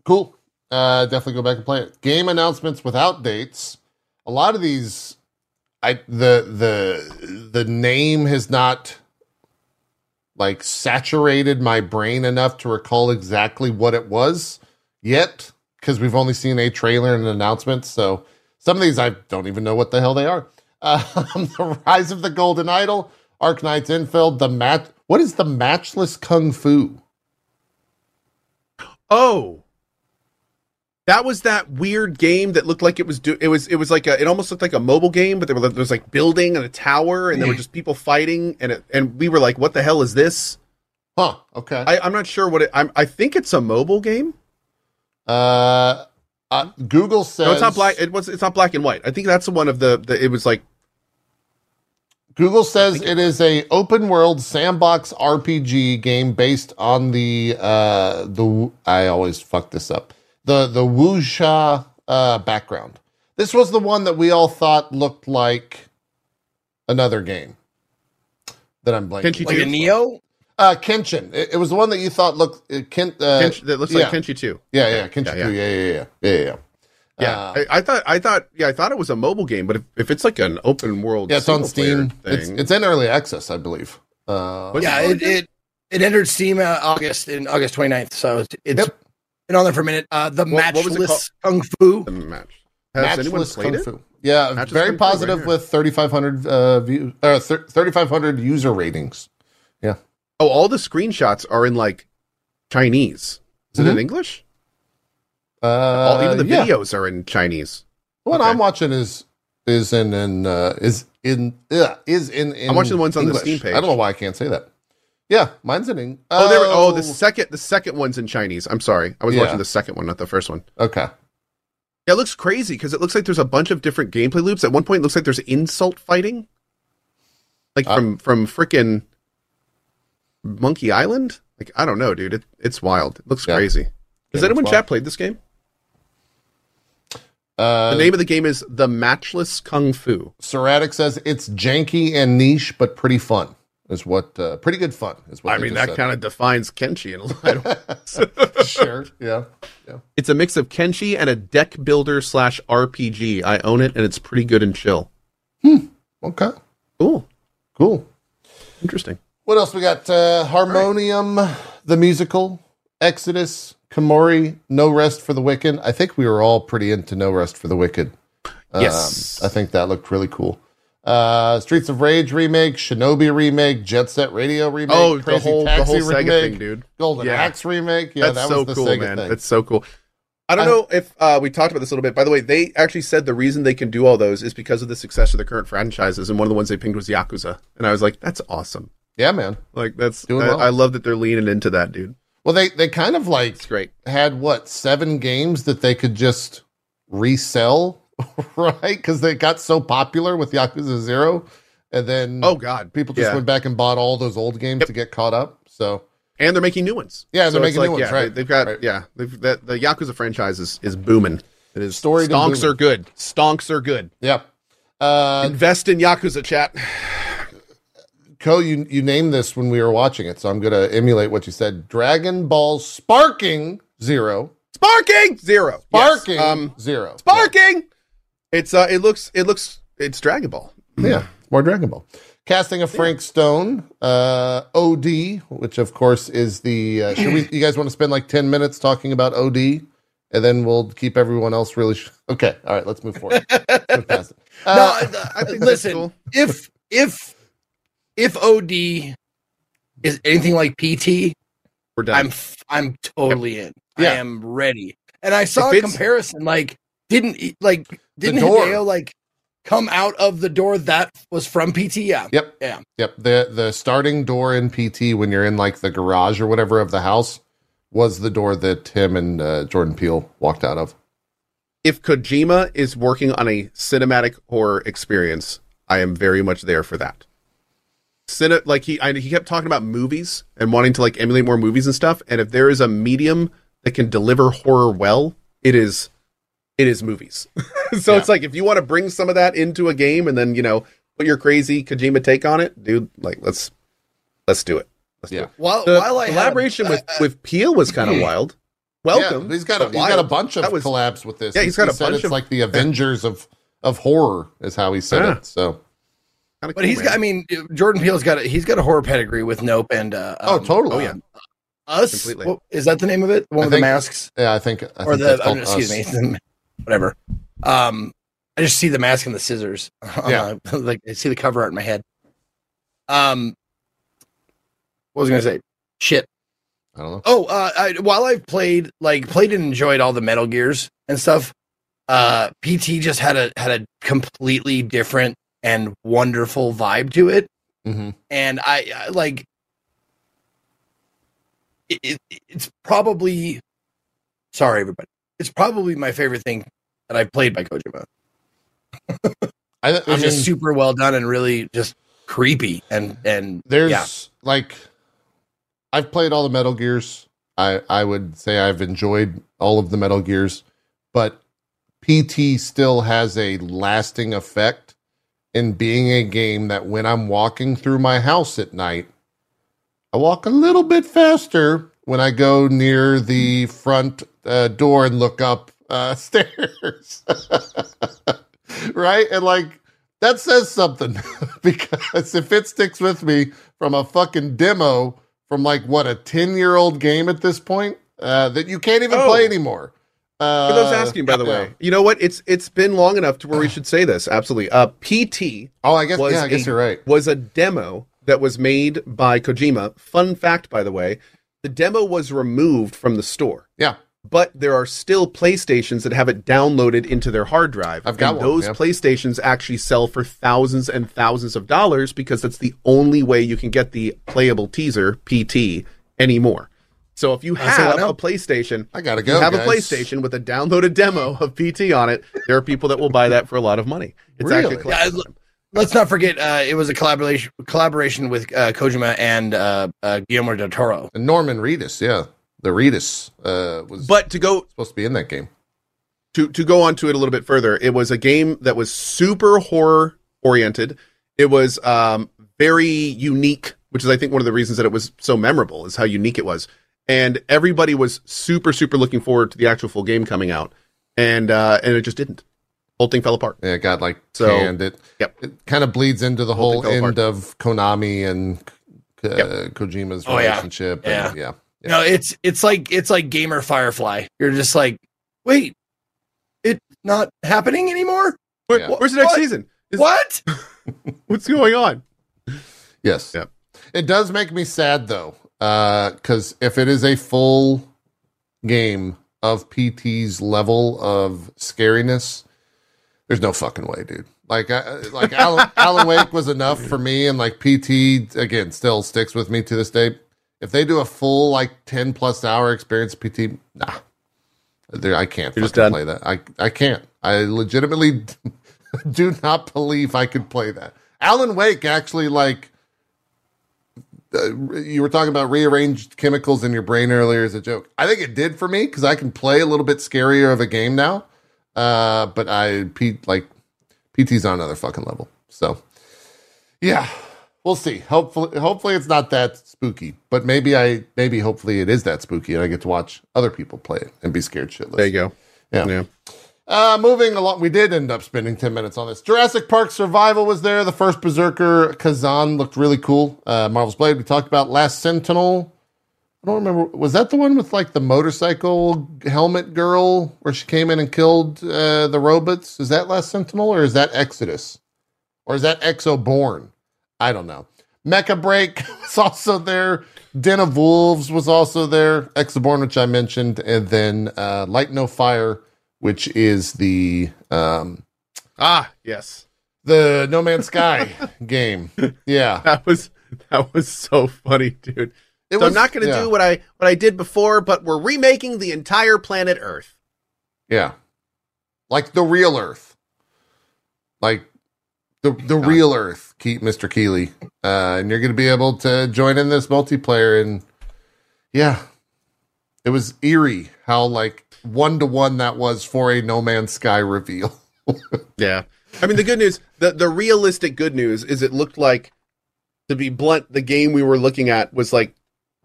Cool. Uh, definitely go back and play it. Game announcements without dates. A lot of these, I the the the name has not like saturated my brain enough to recall exactly what it was yet because we've only seen a trailer and an announcement. So some of these I don't even know what the hell they are. Um, the Rise of the Golden Idol, Arknights Endfield, the match. What is the matchless kung fu? Oh, that was that weird game that looked like it was do. It was it was like a. It almost looked like a mobile game, but there, were, there was like building and a tower, and there were just people fighting, and it, and we were like, "What the hell is this?" Huh. Okay. I, I'm not sure what it. I'm, I think it's a mobile game. Uh, uh, Google says No, it's not black. It was. It's not black and white. I think that's the one of the. the it was like Google says it is a open world sandbox RPG game based on the uh the I always fuck this up the the wuxia uh background. This was the one that we all thought looked like another game that I'm blanking. Kenshi like a Two? Neo Uh, Kenshin. It, it was the one that you thought looked uh, Ken, uh, Kenshi, that looks yeah. like Kenshi Two. yeah yeah Kenshin Yeah, yeah yeah. yeah yeah yeah yeah yeah. yeah. Yeah, Uh, I, I thought. I thought. Yeah, I thought it was a mobile game, but if, if it's like an open world, yeah, it's on Steam. It's thing- it's in early access, I believe. Uh, yeah it it, it it entered Steam uh, August in August 29th so it's, it's Yep. Been on there for a minute uh the What- what was it matchless kung fu the match. Has anyone Matchless played Kung it? Fu. Yeah, Matchless very Kung Fu, right positive with 3,500 uh, view, uh, 3,500 user ratings. Yeah. Oh, all the screenshots are in like Chinese. Is it in Mhm. English? Uh, all, even the yeah. videos are in Chinese. What okay. I'm watching is is in in uh, is in uh, is in, in I'm watching the ones on the Steam page. I don't know why I can't say that. Yeah, mine's in English. Oh, there. Oh, the second. The second one's in Chinese. I'm sorry. I was Yeah. watching the second one, not the first one. okay. Yeah, it looks crazy because it looks like there's a bunch of different gameplay loops. At one point, it looks like there's insult fighting, like Uh. from from frickin' Monkey Island. Like I don't know, dude. It, it's wild. It looks Yeah. crazy. Has Yeah, anyone chat played this game? Uh, The name of the game is The Matchless Kung Fu. Serratic says it's janky and niche, but pretty fun. Is what uh, pretty good fun is what I mean, that kind of defines Kenshi in a lot. of sure. Yeah, yeah. It's a mix of Kenshi and a deck builder slash RPG. I own it, and it's pretty good and chill. Hmm. Okay, Cool, cool. interesting. What else we got? Uh, Harmonium, the musical, Exodus, Kamori, No Rest for the Wicked. I think we were all pretty into No Rest for the Wicked. Um, Yes. I think that looked really cool. Uh, Streets of Rage remake, Shinobi remake, Jet Set Radio remake, Oh, the Crazy whole the Taxi whole Sega remake, thing, dude. Golden Yeah. Axe remake. Yeah, That's that so was the cool, Sega man. thing. That's so cool. I don't I- know if uh, we talked about this a little bit. By the way, they actually said the reason they can do all those is because of the success of the current franchises, and one of the ones they pinged was Yakuza, and I was like, "That's awesome! yeah, man. Like that's I, well. I love that they're leaning into that, dude. Well, they they kind of like It's great. had what seven games that they could just resell, right? Because they got so popular with Yakuza Zero, and then Oh God, people just yeah. went back and bought all those old games to get caught up. So and they're making new ones. Yeah, they're it's making new ones, Yeah, right, They, have got right. yeah. They've, that the Yakuza franchise is is booming. It is and stonks are good. Stonks are good. yeah, uh, Invest in Yakuza chat. Co, you you named this when we were watching it, so I'm gonna emulate what you said. Dragon Ball Sparking Zero, Sparking zero. Yes. Sparking Um, Zero, Sparking. It's uh, it looks it looks it's Dragon Ball. Yeah, more Dragon Ball. Casting of Frank Stone, uh, OD, which of course is the. Uh, should we? You guys want to spend like ten minutes talking about OD, and then we'll keep everyone else really. Sh- okay, all right, let's move forward. Let's move past it. no, Uh, I- I think listen. cool. If if if OD is anything like PT, We're done. I'm I'm totally in. Yeah. I am ready. And I saw If a comparison. Like, didn't like didn't door. Hideo like come out of the door that was from PT? Yeah. Yep. Yeah. Yep. The the starting door in PT when you're in like the garage or whatever of the house was the door that Tim and uh, Jordan Peele walked out of. if Kojima is working on a cinematic horror experience, I am very much there for that. Cine, like he, I, he kept talking about movies and wanting to like emulate more movies and stuff. And if there is a medium that can deliver horror well, it is, it is movies. so Yeah. it's like if you want to bring some of that into a game and then you know put your crazy Kojima take on it, dude. Like let's let's do it. Let's do Yeah. it. While The while I had a- collaboration with uh, with Peele was kind of wild. Welcome. Yeah, he's got a, but he's got a bunch of was- collabs with this. Yeah, he's got He a said bunch it's of- like the Avengers of of horror is how he said Yeah. it. So kinda but cool, he's man. got. I mean, Jordan Peele's got. A, he's got a horror pedigree with Nope and. Uh, oh, um, totally. oh, yeah. Us. Completely. What- is that the name of it? The one I with the masks Yeah, I think. I or think the that's uh, excuse Us. me, whatever. Um, I just see the mask and the scissors. Yeah. like I see the cover art in my head. Um, what was I gonna say? Shit. I don't know. Oh, uh, I, while I've played, like, played and enjoyed all the Metal Gears and stuff, uh, PT just had a had a completely different and wonderful vibe to it, hmm and I, I like. It, it, it's probably, sorry everybody, it's probably my favorite thing that I've played by Kojima. I, I was mean, just super well done and really just creepy and and there's yeah. like, I've played all the Metal Gears. I I would say I've enjoyed all of the Metal Gears, but PT still has a lasting effect in being a game that when I'm walking through my house at night, I walk a little bit faster when I go near the front uh, door and look up uh, stairs. right? And like, that says something because if it sticks with me from a fucking demo from like what a 10 year old game at this point uh, that you can't even Oh. play anymore. Uh, For those asking, by the yeah. way, you know what? It's it's been long enough to where we should say this. Absolutely. Uh, PT Oh, I guess, yeah, I guess a- you're right. was a demo that was made by Kojima. Fun fact, by the way, the demo was removed from the store, Yeah. But there are still PlayStations that have it downloaded into their hard drive. I've got and one, those yeah. PlayStations actually sell for thousands and thousands of dollars because that's the only way you can get the playable teaser PT anymore. So if you That's the one have now. a PlayStation, I gotta go. you have guys. a PlayStation with a downloaded demo of PT on it, there are people that will buy that for a lot of money. It's Really? actually Yeah, I- Let's not forget, uh, it was a collaboration collaboration with uh, Kojima and uh, uh, Guillermo del Toro. And Norman Reedus, yeah. The Reedus uh, was But to go supposed to be in that game. to to go on to it a little bit further, it was a game that was super horror oriented. It was um, very unique, which is I think one of the reasons that it was so memorable is how unique it was. And everybody was super super looking forward to the actual full game coming out, and uh, and it just didn't. Whole thing fell apart. Yeah, it got like So, canned. It, yep. it kind of bleeds into the Whole whole thing fell end of Konami and uh, Yep. Kojima's Oh, yeah. relationship. and- yeah. You know, it's it's like it's like Gamer Firefly. You're just like, wait, it's not happening anymore. Where- Yeah. Where's the next What? season? Is- What? What's going on? Yes. Yep. It does make me sad though, uh, because if it is a full game of PT's level of scariness, there's no fucking way, dude. Like, I, like Alan, Alan Wake was enough for me, and like PT again still sticks with me to this day. If they do a full like ten plus hour experience PT, nah, there I can't You're fucking play that. I I can't. I legitimately do not believe I could play that. Alan Wake actually like uh, you were talking about rearranged chemicals in your brain earlier as a joke. I think it did for me because I can play a little bit scarier of a game now. Uh, but I P like PT's on another fucking level. So yeah, we'll see. Hopefully, hopefully it's not that spooky. But maybe I maybe hopefully it is that spooky, and I get to watch other people play it and be scared shitless. There you go. Yeah. Yeah. Uh, moving along, we did end up spending 10 minutes on this. Jurassic Park Survival was there. The first Berserker Khazan looked really cool. Uh, Marvel's Blade, we talked about. Last Sentinel. I don't remember. Was that the one with like the motorcycle helmet girl where she came in and killed uh, the robots? Is that Last Sentinel or is that Exodus? Or is that Exoborn? I don't know. Mecha Break was also there. Den of Wolves was also there. Exoborn, which I mentioned. And then uh, Light No Fire which is the um, ah yes the No Man's Sky game. Yeah, that was that was so funny, dude. It so was, I'm not going to yeah. do what I what I did before, but we're remaking the entire planet Earth. Yeah, like the real Earth, like the the real Earth. Keep Mr. Keighley, uh, and you're going to be able to join in this multiplayer. And yeah, it was eerie how like one to one that was for a No Man's Sky reveal. yeah. I mean, the good news, the, the realistic good news is it looked like, to be blunt, the game we were looking at was like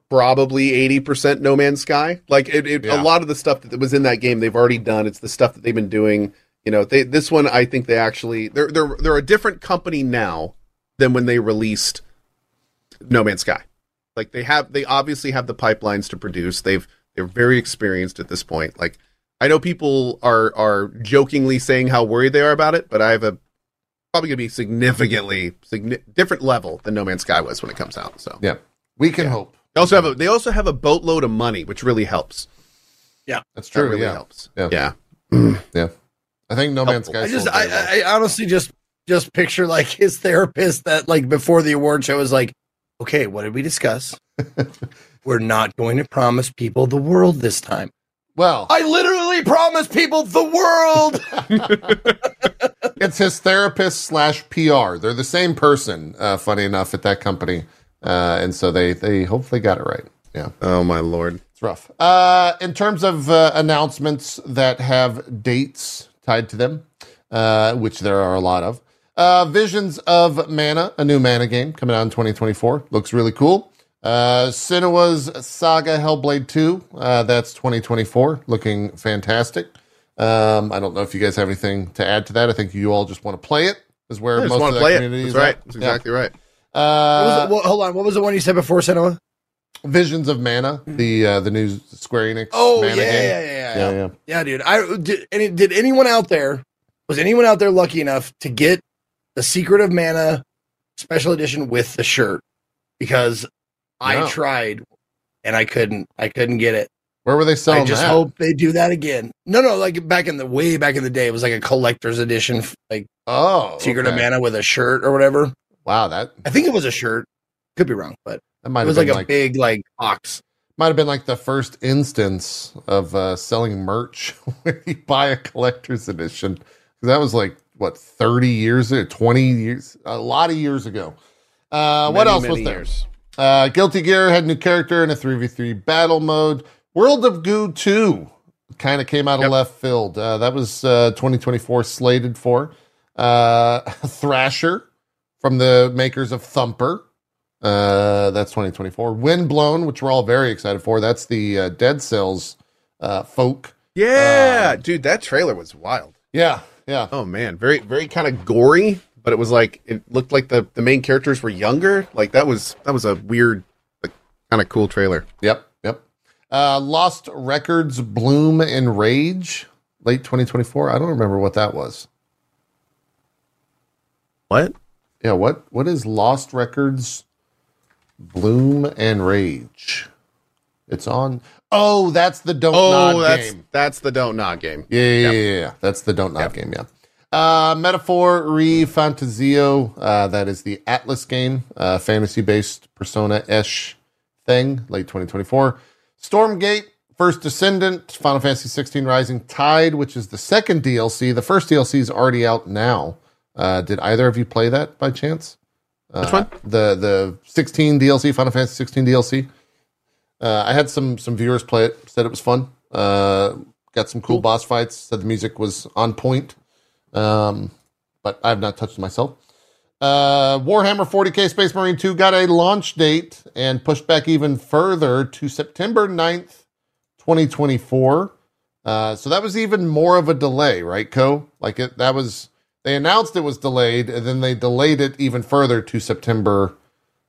probably 80% No Man's Sky. Like, it, it yeah. a lot of the stuff that was in that game, they've already done. It's the stuff that they've been doing. You know, they, this one, I think they actually, they're, they're, they're a different company now than when they released No Man's Sky. Like, they have, they obviously have the pipelines to produce. They've, they're very experienced at this point. Like I know people are are jokingly saying how worried they are about it, but I have a probably going to be significantly signi- different level than No Man's Sky was when it comes out. So yeah, we can yeah. hope. They also have a they also have a boatload of money, which really helps. Yeah, that's true. That really yeah. helps. Yeah, yeah, yeah. I think No Man's Sky. I just I, I honestly just just picture like his therapist that like before the award show was like, okay, what did we discuss? We're not going to promise people the world this time. Well, I literally promised people the world. it's his therapist slash PR. They're the same person. Uh, funny enough, at that company, uh, and so they they hopefully got it right. Yeah. Oh my lord, it's rough. Uh, in terms of uh, announcements that have dates tied to them, uh, which there are a lot of. Uh, Visions of Mana, a new Mana game coming out in 2024, looks really cool. Uh, Senua's Saga Hellblade 2, uh, that's 2024, looking fantastic. Um, I don't know if you guys have anything to add to that. I think you all just want to play it, is where most of the community is. right. That's exactly yeah. right. Uh, what, hold on. What was the one you said before, Senua? Visions of Mana, the uh, the new Square Enix. Oh Mana yeah, game. yeah, yeah, yeah, yeah, yeah, dude. I did. Any, did anyone out there was anyone out there lucky enough to get the Secret of Mana special edition with the shirt? Because I tried and I couldn't. I couldn't get it. Where were they selling? I just that? hope they do that again. No, no, like back in the way back in the day, it was like a collector's edition, like oh, Secret okay. of Mana with a shirt or whatever. Wow, that I think it was a shirt. Could be wrong, but that might it was like a like, big like box. Might have been like the first instance of uh, selling merch when you buy a collector's edition. That was like what thirty years, twenty years, a lot of years ago. Uh, many, what else was there? Years. Uh, Guilty Gear had a new character in a 3v3 battle mode. World of Goo 2 kind of came out of left field. Uh, that was uh, 2024 slated for. Uh, Thrasher from the makers of Thumper. Uh, that's 2024. Windblown, which we're all very excited for. That's the uh, Dead Cells uh, folk. Yeah, um, dude, that trailer was wild. Yeah, yeah. Oh man, very, very kind of gory but it was like it looked like the the main characters were younger. Like that was that was a weird, like, kind of cool trailer. Yep, yep. Uh, Lost Records, Bloom and Rage, late 2024. I don't remember what that was. What? Yeah, what what is Lost Records, Bloom and Rage? It's on. Oh, that's the Don't oh, Nod that's, game. That's the Don't Nod game. Yeah, yeah, yep. yeah, yeah, That's the Don't Nod yep. game. Yeah. Uh, Metaphor ReFantazio, uh, that is the Atlus game, uh, fantasy based Persona ish thing, late 2024. Stormgate, First Descendant, Final Fantasy 16 Rising Tide, which is the second DLC. The first DLC is already out now. Uh, did either of you play that by chance? Uh, Which one? The the 16 DLC, Final Fantasy 16 DLC. Uh, I had some some viewers play it, said it was fun. Uh, got some cool, cool boss fights, said the music was on point. Um, but I have not touched it myself. Uh, Warhammer 40k Space Marine 2 got a launch date and pushed back even further to September 9th, 2024. Uh, Uh, so that was even more of a delay, right, Co? Like it, that was they announced it was delayed, and then they delayed it even further to September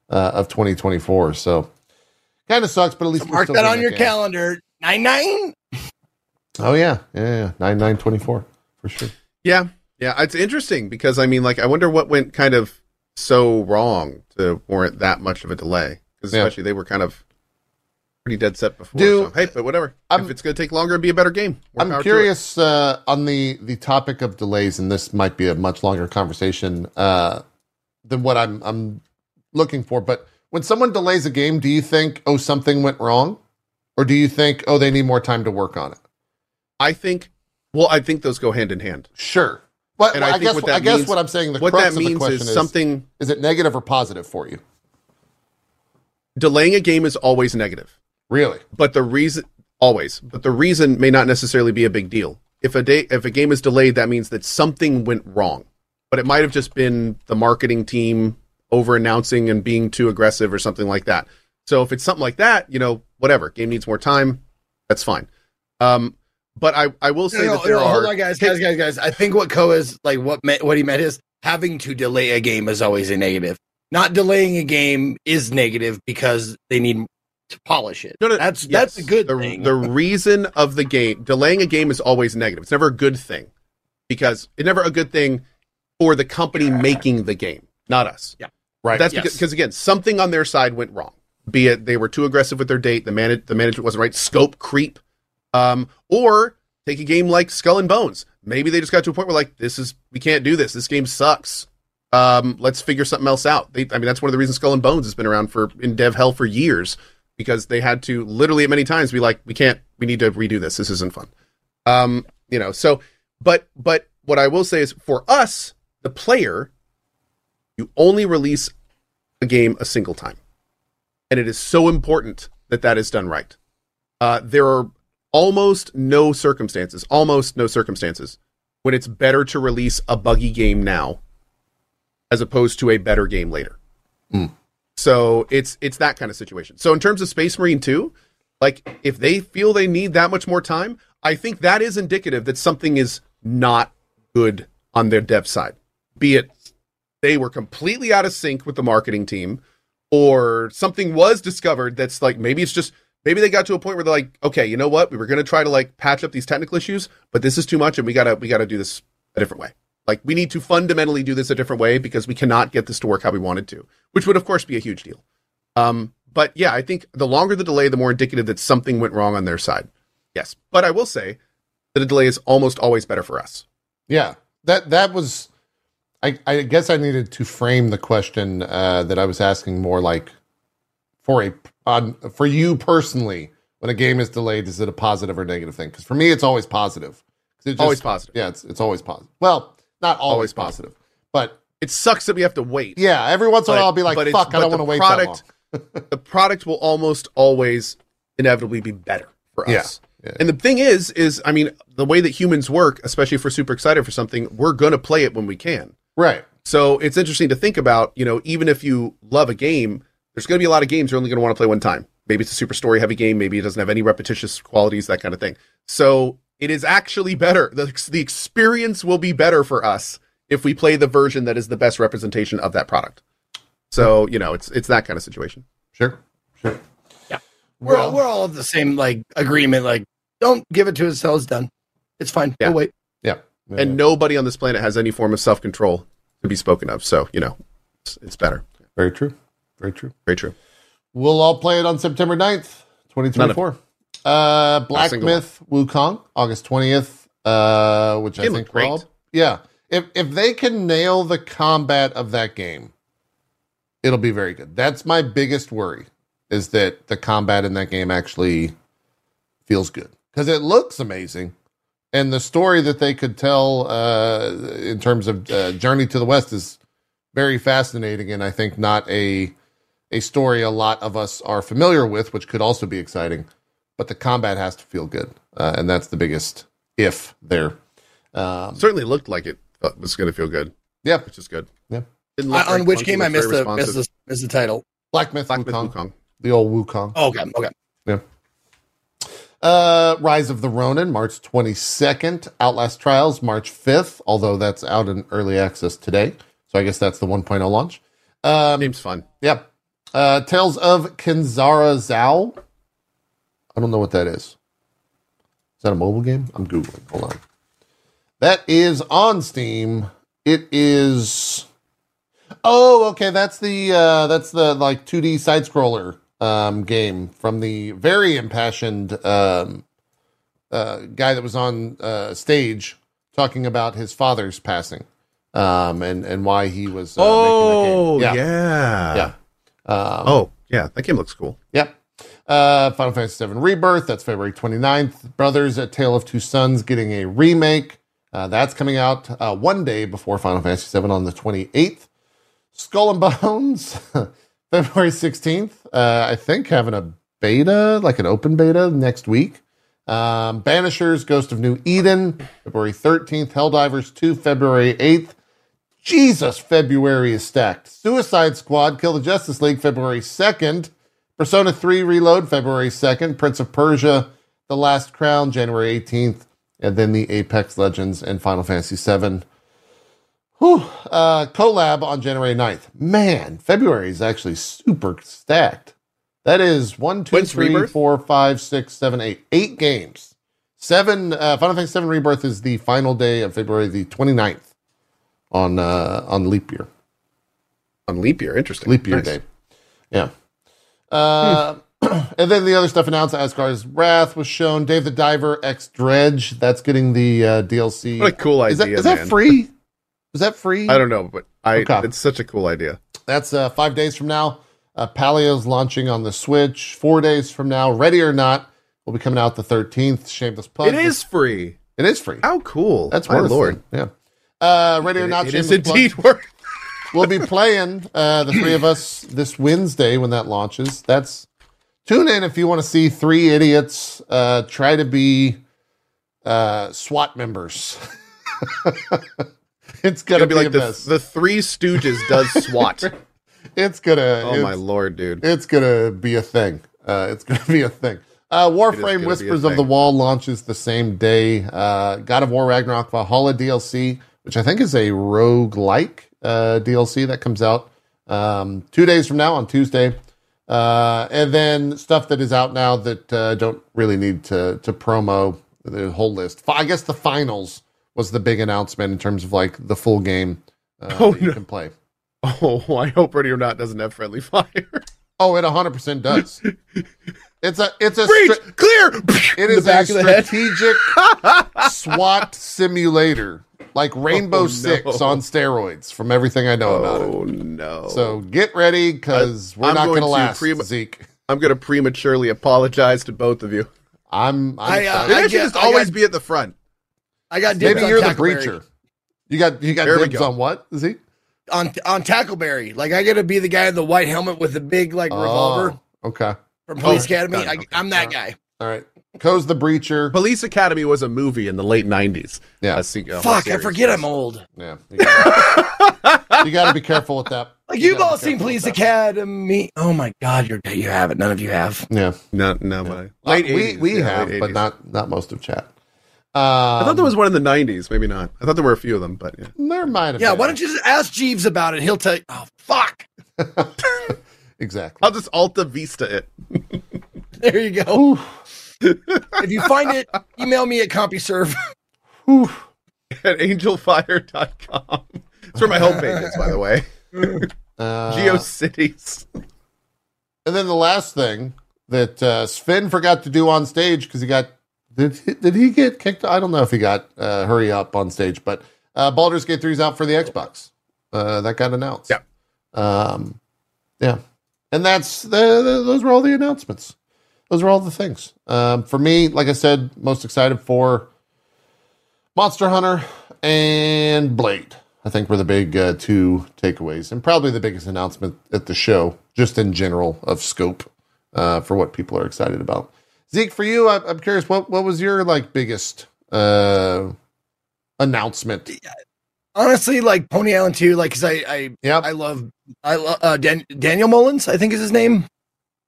uh, of 2024. So kind of sucks, but at least So mark that getting on your game. calendar. Nine nine. Oh yeah, yeah, yeah, nine nine twenty four for sure. Yeah, yeah, it's interesting because I mean, like, I wonder what went kind of so wrong to warrant that much of a delay. Because Yeah. especially they were kind of pretty dead set before. Do- so, hey, but whatever. I'm- if it's going to take longer and be a better game, I'm curious uh, on the the topic of delays, and this might be a much longer conversation uh, than what I'm I'm looking for. But when someone delays a game, do you think oh something went wrong, or do you think oh they need more time to work on it? I think. Well, I think those go hand in hand. Sure. But And I I, think guess what I guess means- what I'm saying the what crux that of the means question is is something is it negative or positive for you? delaying a game is always negative. Really? but the reason always but the reason may not necessarily be a big deal if a day if a game is delayed that means that something went wrong but it might have just been the marketing team over announcing and being too aggressive or something like that so if it's something like that you know whatever game needs more time that's fine um but i i will say No, no, that there no, are hold on, guys, guys, guys, guys. I think what Co is like what me, what he meant is having to delay a game is always a negative. Not delaying a game is negative because they need to polish it. No, no, that's yes. that's a good the, thing. The reason of the game, delaying a game is always negative. It's never a good thing because it's never a good thing for the company making the game, not us. Yeah. Right. That's Yes. because, because again, something on their side went wrong. Be it they were too aggressive with their date, the man the management wasn't right, scope creep, um, or take a game like Skull and Bones. Maybe they just got to a point where like this is we can't do this. This game sucks. Um, let's figure something else out. They, I mean, that's one of the reasons Skull and Bones has been around for in dev hell for years because they had to literally many times be like, we can't, we need to redo this. This isn't fun. Um, you know, so, but, but what I will say is for us, the player, you only release a game a single time. And it is so important that that is done right. Uh, there are almost no circumstances, almost no circumstances when it's better to release a buggy game now as opposed to a better game later. Mm. So it's it's that kind of situation. So in terms of Space Marine 2, like if they feel they need that much more time, I think that is indicative that something is not good on their dev side. Be it they were completely out of sync with the marketing team or something was discovered that's like maybe it's just maybe they got to a point where they're like okay you know what we were going to try to like patch up these technical issues but this is too much and we gotta we gotta do this a different way like we need to fundamentally do this a different way because we cannot get this to work how we wanted to which would of course be a huge deal um but yeah i think the longer the delay the more indicative that something went wrong on their side yes but i will say that a delay is almost always better for us Yeah, that that was. I, I guess I needed to frame the question uh, that I was asking more like for a on for you personally. When a game is delayed, is it a positive or negative thing? Because for me, it's always positive. 'Cause it just- always positive Yeah, it's it's always positive. Well, not always, Always positive, but it sucks that we have to wait yeah, every once in a while I'll be like, "Fuck, I don't want to wait product- that long." the product will almost always inevitably be better for Yeah. us. Yeah. And the thing is, is I mean, the way that humans work, especially if we're super excited for something, we're gonna play it when we can. Right. So it's interesting to think about. You know, even if you love a game, there's gonna be a lot of games you're only gonna want to play one time. Maybe it's a super story heavy game. Maybe it doesn't have any repetitious qualities, that kind of thing. So it is actually better. The the experience will be better for us if we play the version that is the best representation of that product. So you know, it's it's that kind of situation. Sure. Sure. Yeah. We're Well- all, we're all of the same like agreement. Like, don't give it to us until it's done. It's fine. Yeah. We'll wait. Yeah. and nobody on this planet has any form of self control to be spoken of. So you know, it's, it's better. very true. Very true. Very true. We'll all play it on September 9th, 2024. Uh, Black Myth Wukong, August 20th, uh, which I think great. yeah. If if they can nail the combat of that game, it'll be very good. That's my biggest worry is that the combat in that game actually feels good because it looks amazing. And the story that they could tell uh, in terms of uh, Journey to the West is very fascinating, and I think not a a story a lot of us are familiar with, which could also be exciting. But the combat has to feel good, uh, and that's the biggest if there. Um, Certainly looked like it uh, was going to feel good, yeah, which is good. Yeah. Didn't Uh, on very which game I missed the, missed the missed the title. Black Myth, Black Myth Wukong, Wukong. the old Wukong. Oh, okay, okay. Yeah. Uh, Rise of the Ronin, March 22nd. Outlast Trials, March 5th, although that's out in early access today. So I guess that's the 1.0 launch. Um, Seems fun. Yep. Uh, Tales of Kenzera Zau. I don't know what that is. Is that a mobile game? I'm Googling. Hold on. That is on Steam. It is. Oh, okay. That's the uh, that's the like 2D side scroller um, game from the very impassioned um, uh, guy that was on uh, stage talking about his father's passing um, and and why he was. Uh, oh, making that game. yeah. yeah. Um, Oh, yeah. That game looks cool. Yep. Uh, Final Fantasy VII Rebirth, that's February 29th. Brothers, A Tale of Two Sons getting a remake. Uh, that's coming out uh, one day before Final Fantasy VII on the 28th. Skull and Bones, February 16th. Uh, I think having a beta, like an open beta next week. Um, Banishers, Ghost of New Eden, February 13th. Helldivers 2, February 8th. Jesus, February is stacked. Suicide Squad, Kill the Justice League, February 2nd. Persona 3 Reload, February 2nd. Prince of Persia, The Last Crown, January 18th. And then the Apex Legends and Final Fantasy VII. Whew, uh, collab on January 9th. Man, February is actually super stacked. That is one, two, When's three, Rebirth? four, five, six, seven, eight. Eight games. Seven, uh, Final Fantasy 7 Rebirth is the final day of February the 29th on, uh, on leap year. On leap year. Interesting. Leap year Nice. day. Yeah. Uh, and then the other stuff announced Asgard's Wrath was shown. Dave the Diver X Dredge. That's getting the uh, DLC. What a cool is that, idea, is that free? Is that free? I don't know, but I Okay. it's such a cool idea. That's uh, five days from now. Uh, Palia's launching on the Switch. Four days from now. Ready or Not will be coming out the 13th. Shameless plug. It is free. It is free. How cool. That's my lord. it. Yeah. Uh, Ready or Not. it is indeed worth. We'll be playing uh, the three of us this Wednesday when that launches. That's tune in if you want to see three idiots uh, try to be uh, SWAT members. it's gonna It'll be, be like a the, mess. the Three Stooges does SWAT. it's gonna. oh it's, my lord, dude. It's gonna be a thing. Uh, it's gonna be a thing. Uh, Warframe gonna Whispers of the. Wall launches the same day. Uh, God of War Ragnarok Valhalla DLC, which I think is a rogue-like uh, DLC that comes out um, two days from now on Tuesday. Uh, and then stuff that is out now that uh, don't really need to to promo the whole list. I guess the finals was the big announcement in terms of like the full game uh, Oh, that you no. can play. Oh, I hope Ready or Not doesn't have friendly fire. Oh, it 100% does. It's a it's a Breach, stra- clear. It is a back of the head. strategic SWAT simulator, like Rainbow Oh, no. Six on steroids. From everything I know about it. Oh no. So get ready because we're I'm not going going to to last, pre- Zeke. I'm going to prematurely apologize to both of you. I'm. I'm I, uh, I, I should just I always got- be at the front. I got maybe you're the Tackleberry. breacher. You got you got There dibs go. on what, Zeke? on on Tackleberry. Like I got to be the guy in the white helmet with the big like revolver Oh, okay. from Police Oh, Academy. got it, I, okay. I'm that guy. All right. Co's the breacher. Police Academy was a movie in the late '90s. Yeah. A see, a whole Fuck, I series. forget I'm old. Yeah. You gotta, you gotta be careful with that. Like You you've all seen Police with that. Academy. Oh my God, you're you haven't. None of you have. Yeah. No, no, but Uh, late we 80s, we yeah, have, late but not not most of chat. I thought Um, there was one in the '90s. Maybe not. I thought there were a few of them, but yeah. There might have Yeah, been. why don't you just ask Jeeves about it? He'll tell you. Oh fuck. exactly. I'll just Alta Vista it There you go. If you find it, email me at CompuServe. at angelfire.com. That's where my homepage is, by the way. Uh, GeoCities. and then the last thing that uh, Swen forgot to do on stage because he got did he, did he get kicked? I don't know if he got uh, hurry up on stage, but uh, Baldur's Gate 3 is out for the Xbox. Uh, that got announced. Yeah. Um, yeah, and that's the, the, those were all the announcements. Those are all the things. Um, for me, like I said, most excited for Monster Hunter and Blade. I think were the big uh, two takeaways, and probably the biggest announcement at the show, just in general of scope uh, for what people are excited about. Zeke, for you, I, I'm curious what what was your like biggest uh, announcement? Honestly, like Pony Island 2, like because I I Yep. I love I love uh, Dan- Daniel Mullins. I think is his name.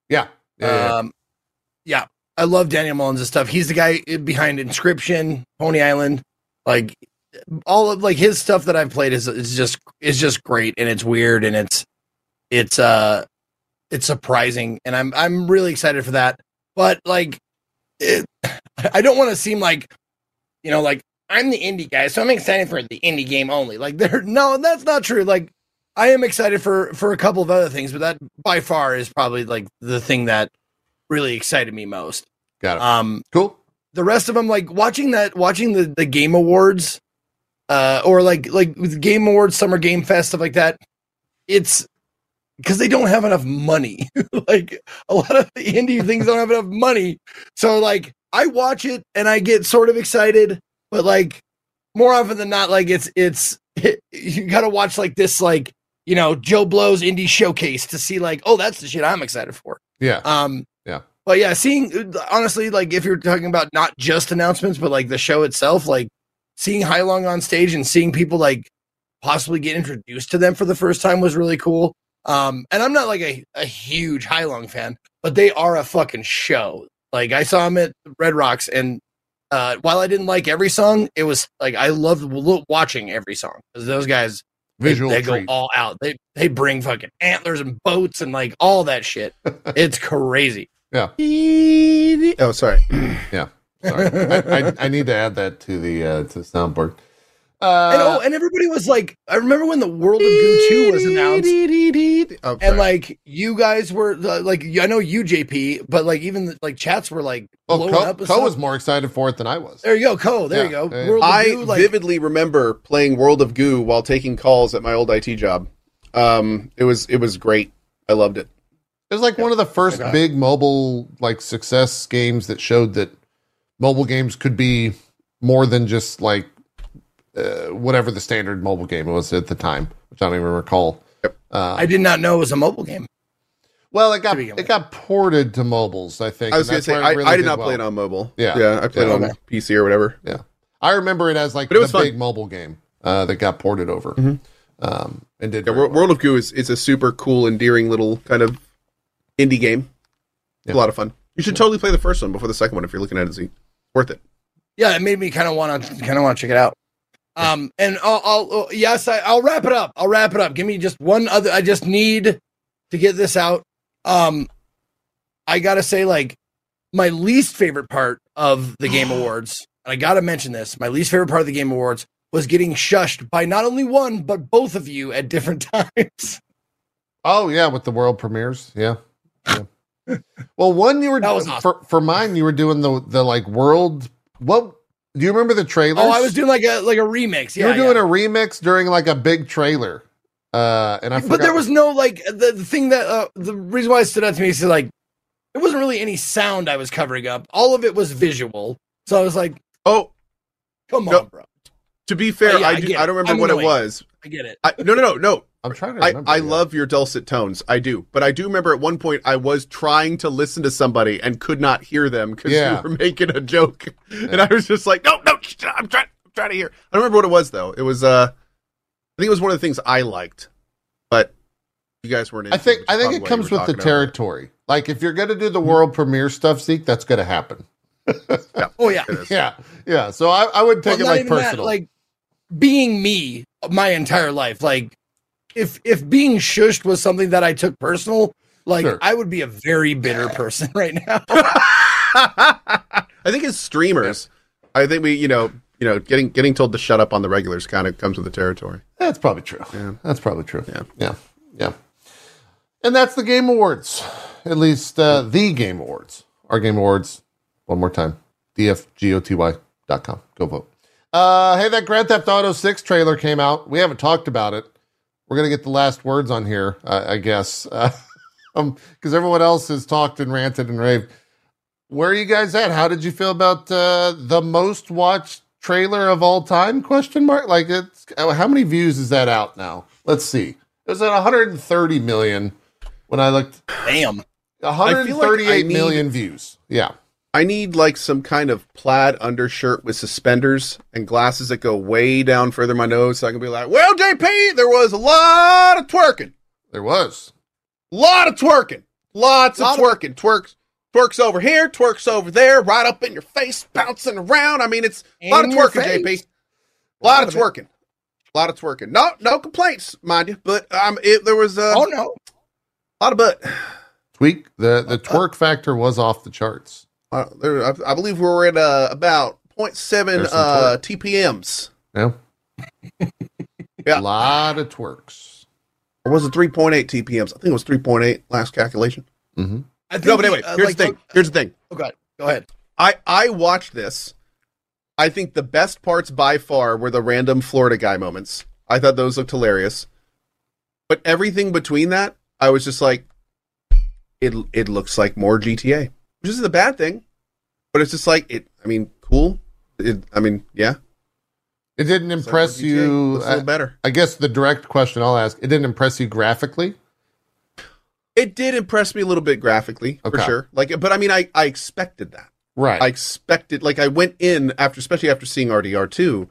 Yeah. Yeah. yeah. Um, yeah, I love Daniel Mullins' stuff. He's the guy behind Inscryption, Pony Island, like all of like his stuff that I've played is is just is just great and it's weird and it's it's uh it's surprising and I'm I'm really excited for that. But like it, I don't want to seem like you know like I'm the indie guy, so I'm excited for the indie game only. Like there no, that's not true. Like I am excited for for a couple of other things, but that by far is probably like the thing that really excited me most. Got it. Um cool. the rest of them like watching that watching the the game awards uh or like like with game awards summer game fest stuff like that it's because they don't have enough money like a lot of the indie things don't have enough money so like i watch it and i get sort of excited but like more often than not like it's it's you gotta watch like this like you know joe blow's indie showcase to see like oh that's the shit i'm excited for Yeah. um, But yeah, seeing honestly, like if you're talking about not just announcements, but like the show itself, like seeing Heilung on stage and seeing people like possibly get introduced to them for the first time was really cool. Um, and I'm not like a, a huge Heilung fan, but they are a fucking show. Like I saw them at Red Rocks, and uh, while I didn't like every song, it was like I loved watching every song because those guys they- Visual They, go all out. They they bring fucking antlers and boats and like all that shit. it's crazy. Oh, sorry. Yeah. Sorry. I, I, I need to add that to the uh, to the soundboard. and oh, Uh, and everybody was like, I remember when the World of Goo two was announced, Oh, and like you guys were uh, like, I know you JP, but like even like chats were like well, blowing Co, up. Co stuff. was more excited for it than I was. there you go, Co. There you go. yeah, yeah. World of I Goo, like vividly remember playing World of Goo while taking calls at my old IT job. Um, it was it was great. I loved it. It was like one of the first Okay. big mobile like success games that showed that mobile games could be more than just like uh, whatever the standard mobile game was at the time, which I don't even recall. Yep. Uh, I did not know it was a mobile game. well, it got it with. got ported to mobiles. I think. I was gonna say where I, really I did not well. play it on mobile. Yeah. yeah, I played Yeah. it on PC or whatever. Yeah, I remember it as like But it was fun. big mobile game uh, that got ported over, Mhm. um, and did Yeah, World, well. Of Goo is, is a super cool, endearing little kind of indie game. Yeah. a lot of fun. You should totally play the first one before the second one if you're looking at it. Z. Worth it. Yeah, it made me kind of want to kind of want to check it out. Um, and I'll, I'll oh, yes, I, I'll wrap it up. I'll wrap it up. Give me just one other. I just need to get this out. Um, I gotta say, like, my least favorite part of the Game Awards, and I gotta mention this. My least favorite part of the Game Awards was getting shushed by not only one but both of you at different times. Oh yeah, with the world premieres. Yeah. Yeah. well, one you were That was awesome. for for mine. You were doing the the like world. What do you remember the trailer? Oh, I was doing like a like a remix. You were doing yeah. a remix during like a big trailer. Uh, and I but there was no like the, the thing that uh, the reason why it stood out to me is like it wasn't really any sound I was covering up. All of it was visual. So I was like, Oh, "Come No. on, bro! to be fair, yeah, I, I do, I it. don't remember I'm what it was. I get it." I, no, no, no, no. I'm trying to I, remember. I yeah. love your dulcet tones. I do. But I do remember at one point I was trying to listen to somebody and could not hear them because Yeah. you were making a joke. And I was just like, no, no, I'm trying, I'm trying to hear. I don't remember what it was though. It was, uh, I think it was one of the things I liked, but you guys weren't. I think I think it comes with the talking over territory. Like if you're gonna do the world premiere stuff, Zeke, that's gonna happen. Oh yeah, Yeah, yeah. So I, I wouldn't take Well, it like even that, personal. like being me my entire life. Like if if being shushed was something that I took personal, like Sure. I would be a very bitter person right now. I think as streamers, I think we, you know, you know, getting getting told to shut up on the regulars kind of comes with the territory. That's probably true. Yeah. That's probably true. Yeah. Yeah. Yeah. And that's the Game Awards. At least uh, the Game Awards. Our Game Awards. One more time. DFGOTY.com. Go vote. Uh, hey, that Grand Theft Auto 6 trailer came out. We haven't talked about it. We're going to get the last words on here, uh, I guess. Uh, um, because everyone else has talked and ranted and raved. Where are you guys at? How did you feel about uh, the most watched trailer of all time? Question mark. Like, it's how many views is that out now? Let's see. It was at 130 million when I looked. Damn. 138 need- million views. Yeah. I need like some kind of plaid undershirt with suspenders and glasses that go way down further my nose so I can be like, well, JP, there was a lot of twerking. There was. A lot of twerking. Lots of Lot of- twerking. Twerks. twerks over here, twerks over there, right up in your face, bouncing around. I mean, it's a lot of In your twerking. JP. A lot of of twerking. A lot of twerking. No, no complaints, mind you. But um, it, there was uh, Oh no. a lot of but. Tweak the the twerk factor was off the charts. Uh, there, I, I believe we were at uh, about 0.7 uh, TPMs. Yeah, Yeah. a lot of twerks. Or was it 3.8 TPMs? I think it was 3.8 last calculation. Mm-hmm. I think No, but the, anyway, uh, here's like, the thing. Here's the thing. Oh, God. Go ahead. I I watched this. I think the best parts by far were the random Florida guy moments. I thought those looked hilarious. But everything between that, I was just like, it it looks like more GTA, which isn't a bad thing. But it's just like it. I mean, cool. It, I mean, yeah. It didn't impress you. Looks a little better. I guess the direct question I'll ask: It didn't impress you graphically. It did impress me a little bit graphically, for sure. Like, but I mean, I I expected that. Right. I expected, like, I went in after, especially after seeing RDR two,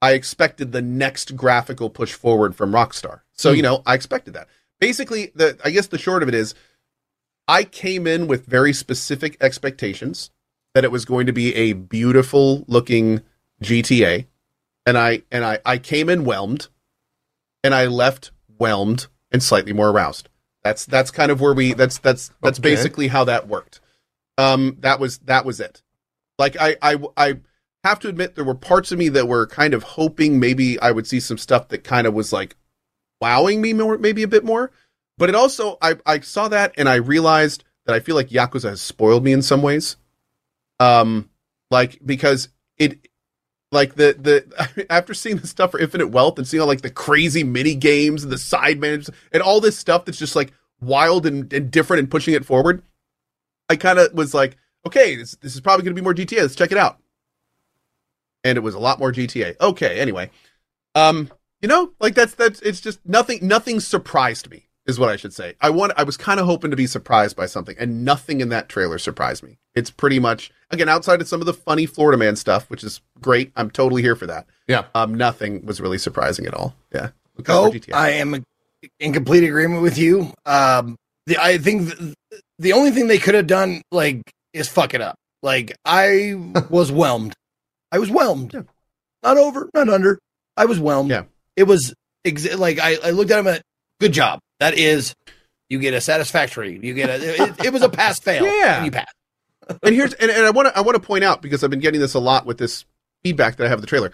I expected the next graphical push forward from Rockstar. So Hmm. you know, I expected that. Basically, the I guess the short of it is, I came in with very specific expectations that it was going to be a beautiful looking GTA, and I and I I came in whelmed, and I left whelmed and slightly more aroused. That's that's kind of where we that's that's that's Okay. basically how that worked. Um, that was that was it. Like I I I have to admit there were parts of me that were kind of hoping maybe I would see some stuff that kind of was like wowing me more maybe a bit more. But it also I I saw that and I realized that I feel like Yakuza has spoiled me in some ways. Um like because it like the the after seeing the stuff for Infinite Wealth and seeing all like the crazy mini games and the side menus and all this stuff that's just like wild and, and different and pushing it forward, I kind of was like, okay, this this is probably going to be more GTA. Let's check it out. And it was a lot more GTA. Okay, anyway, um, you know, like that's that's it's just nothing. Nothing surprised me is what I should say. I want. I was kind of hoping to be surprised by something, and nothing in that trailer surprised me. It's pretty much again outside of some of the funny Florida man stuff, which is great. I'm totally here for that. Yeah. Um, nothing was really surprising at all. Yeah. Looking Go. I am in complete agreement with you. Um, the I think th- the only thing they could have done like is fuck it up. Like I was whelmed. I was whelmed. Yeah. Not over, not under. I was whelmed. Yeah. It was ex- like I, I looked at him at good job. That is, you get a satisfactory. You get a. It, it was a pass fail. Yeah. and you pass. and here's and, and I want to I want to point out because I've been getting this a lot with this feedback that I have the trailer.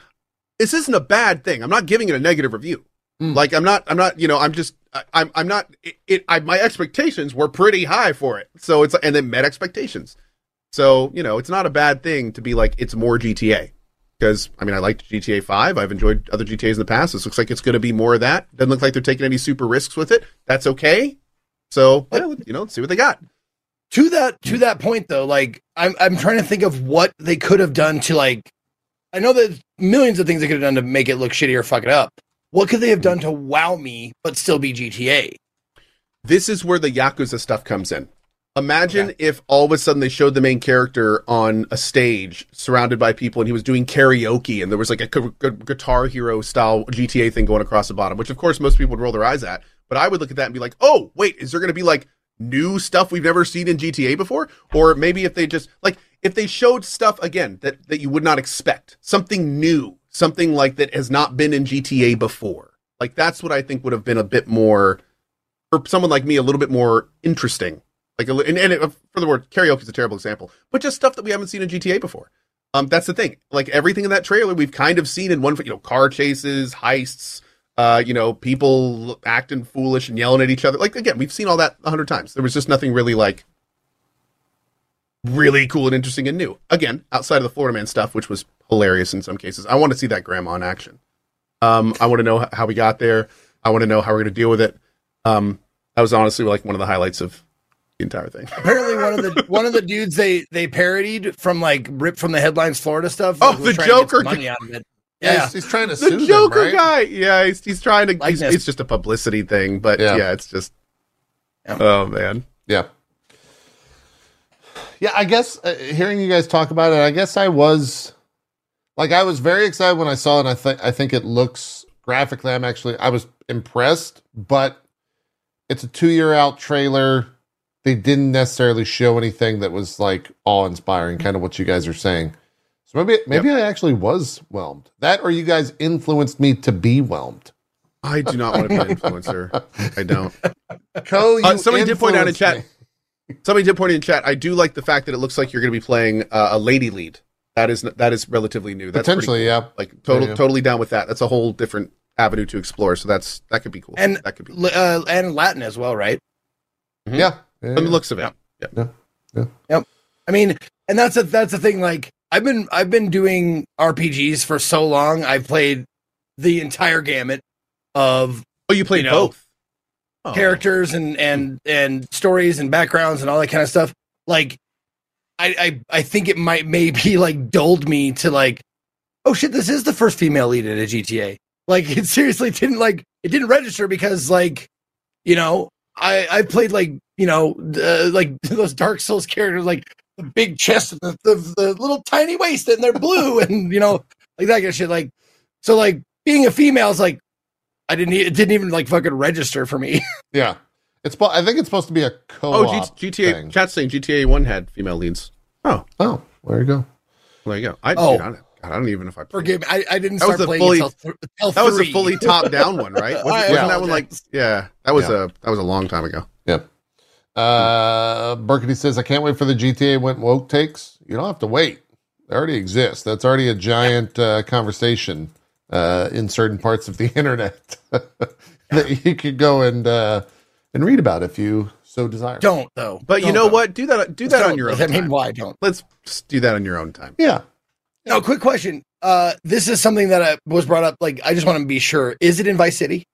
This isn't a bad thing. I'm not giving it a negative review. Mm. Like I'm not I'm not you know I'm just I, I'm I'm not it, it I, my expectations were pretty high for it. So it's and then met expectations. So you know it's not a bad thing to be like it's more GTA because I mean I liked GTA Five. I've enjoyed other GTA's in the past. This looks like it's going to be more of that. Doesn't look like they're taking any super risks with it. That's okay. So yeah, you know see what they got. to that to that point though like i'm i'm trying to think of what they could have done to like i know there's millions of things they could have done to make it look shitty or fuck it up what could they have done to wow me but still be gta this is where the yakuza stuff comes in imagine Okay. if all of a sudden they showed the main character on a stage surrounded by people and he was doing karaoke and there was like a gu- gu- guitar hero style gta thing going across the bottom which of course most people would roll their eyes at but i would look at that and be like oh wait is there going to be like new stuff we've never seen in gta before or maybe if they just like if they showed stuff again that that you would not expect something new something like that has not been in gta before like that's what i think would have been a bit more for someone like me a little bit more interesting. Like, a, and, and it, for the word karaoke is a terrible example, but just stuff that we haven't seen in GTA before. Um, that's the thing. Like everything in that trailer, we've kind of seen in one, you know, car chases, heists, uh, you know, people acting foolish and yelling at each other. Like again, we've seen all that a hundred times. There was just nothing really like really cool and interesting and new. Again, outside of the Florida Man stuff, which was hilarious in some cases. I want to see that grandma in action. Um, I want to know how we got there. I want to know how we're going to deal with it. Um, that was honestly like one of the highlights of entire thing. apparently one of the one of the dudes they they parodied from like ripped from the headlines florida stuff Oh, was the trying to get some Joker money out of it Yeah, yeah he's, he's trying to sue The them, Joker right? guy, yeah, he's, he's trying to. He's, it's just a publicity thing, but Yeah. yeah, it's just. Yeah. Oh man, Yeah. Yeah, I guess uh, hearing you guys talk about it, I guess I was like I was very excited when I saw it. And I think I think it looks graphically. I'm actually I was impressed, but it's a two year out trailer. They didn't necessarily show anything that was like awe inspiring, kind of what you guys are saying. So maybe maybe I actually was whelmed. That or you guys influenced me to be whelmed. I do not want to be an influencer. I don't. Co, you Uh, somebody did point out in chat. me. Somebody did point in chat. I do like the fact that it looks like you're going to be playing uh, a lady lead. That is that is relatively new. That's Potentially, cool. yeah. Like total, Yeah. totally down with that. That's a whole different avenue to explore. So that's that could be cool. And- that could be L- Uh, and Latin as well, right? Mhm. Yeah. Yeah, from the looks of it. Yeah. yeah, yeah. I mean, and that's a that's the thing. Like I've been I've been doing RPGs for so long. I've played the entire gamut of Oh, you played You know, both. Oh. characters and and and stories and backgrounds and all that kind of stuff. Like, I I I think it might maybe like dulled me to like, oh shit, this is the first female lead in a GTA. Like, it seriously didn't like it didn't register because like, you know, I I played like you know uh, like those Dark Souls characters like the big chest and the, the the little tiny waist and they're blue and you know like that kind of shit. Like, so like being a female is like. I didn't. It didn't even like fucking register for me. Yeah. It's I think it's supposed to be a Oh, co-op G- GTA. thing. Chat saying GTA One had female leads. Oh, Oh, there you go. there you go. I, Oh. dude, I, don't, God, I don't even know if I. Forgive me. I, I didn't That was start a playing fully- until, th- until That was a fully top down one, right? Wasn't, I wasn't that one like? Yeah, that was Yeah. a that was a long time ago. Yep. Uh, Burkity says, I can't wait for the GTA went woke takes. You don't have to wait. They already exist. That's already a giant uh, conversation uh, in certain parts of the internet that you could go and uh, and read about if you so desire. Don't though. But you Don't, know though. what? Do that. Do that Don't. on your own I mean, time. why don't? Let's just do that on your own time. Yeah. No, quick question. Uh, this is something that I was brought up. Like, I just want to be sure. Is it in Vice City?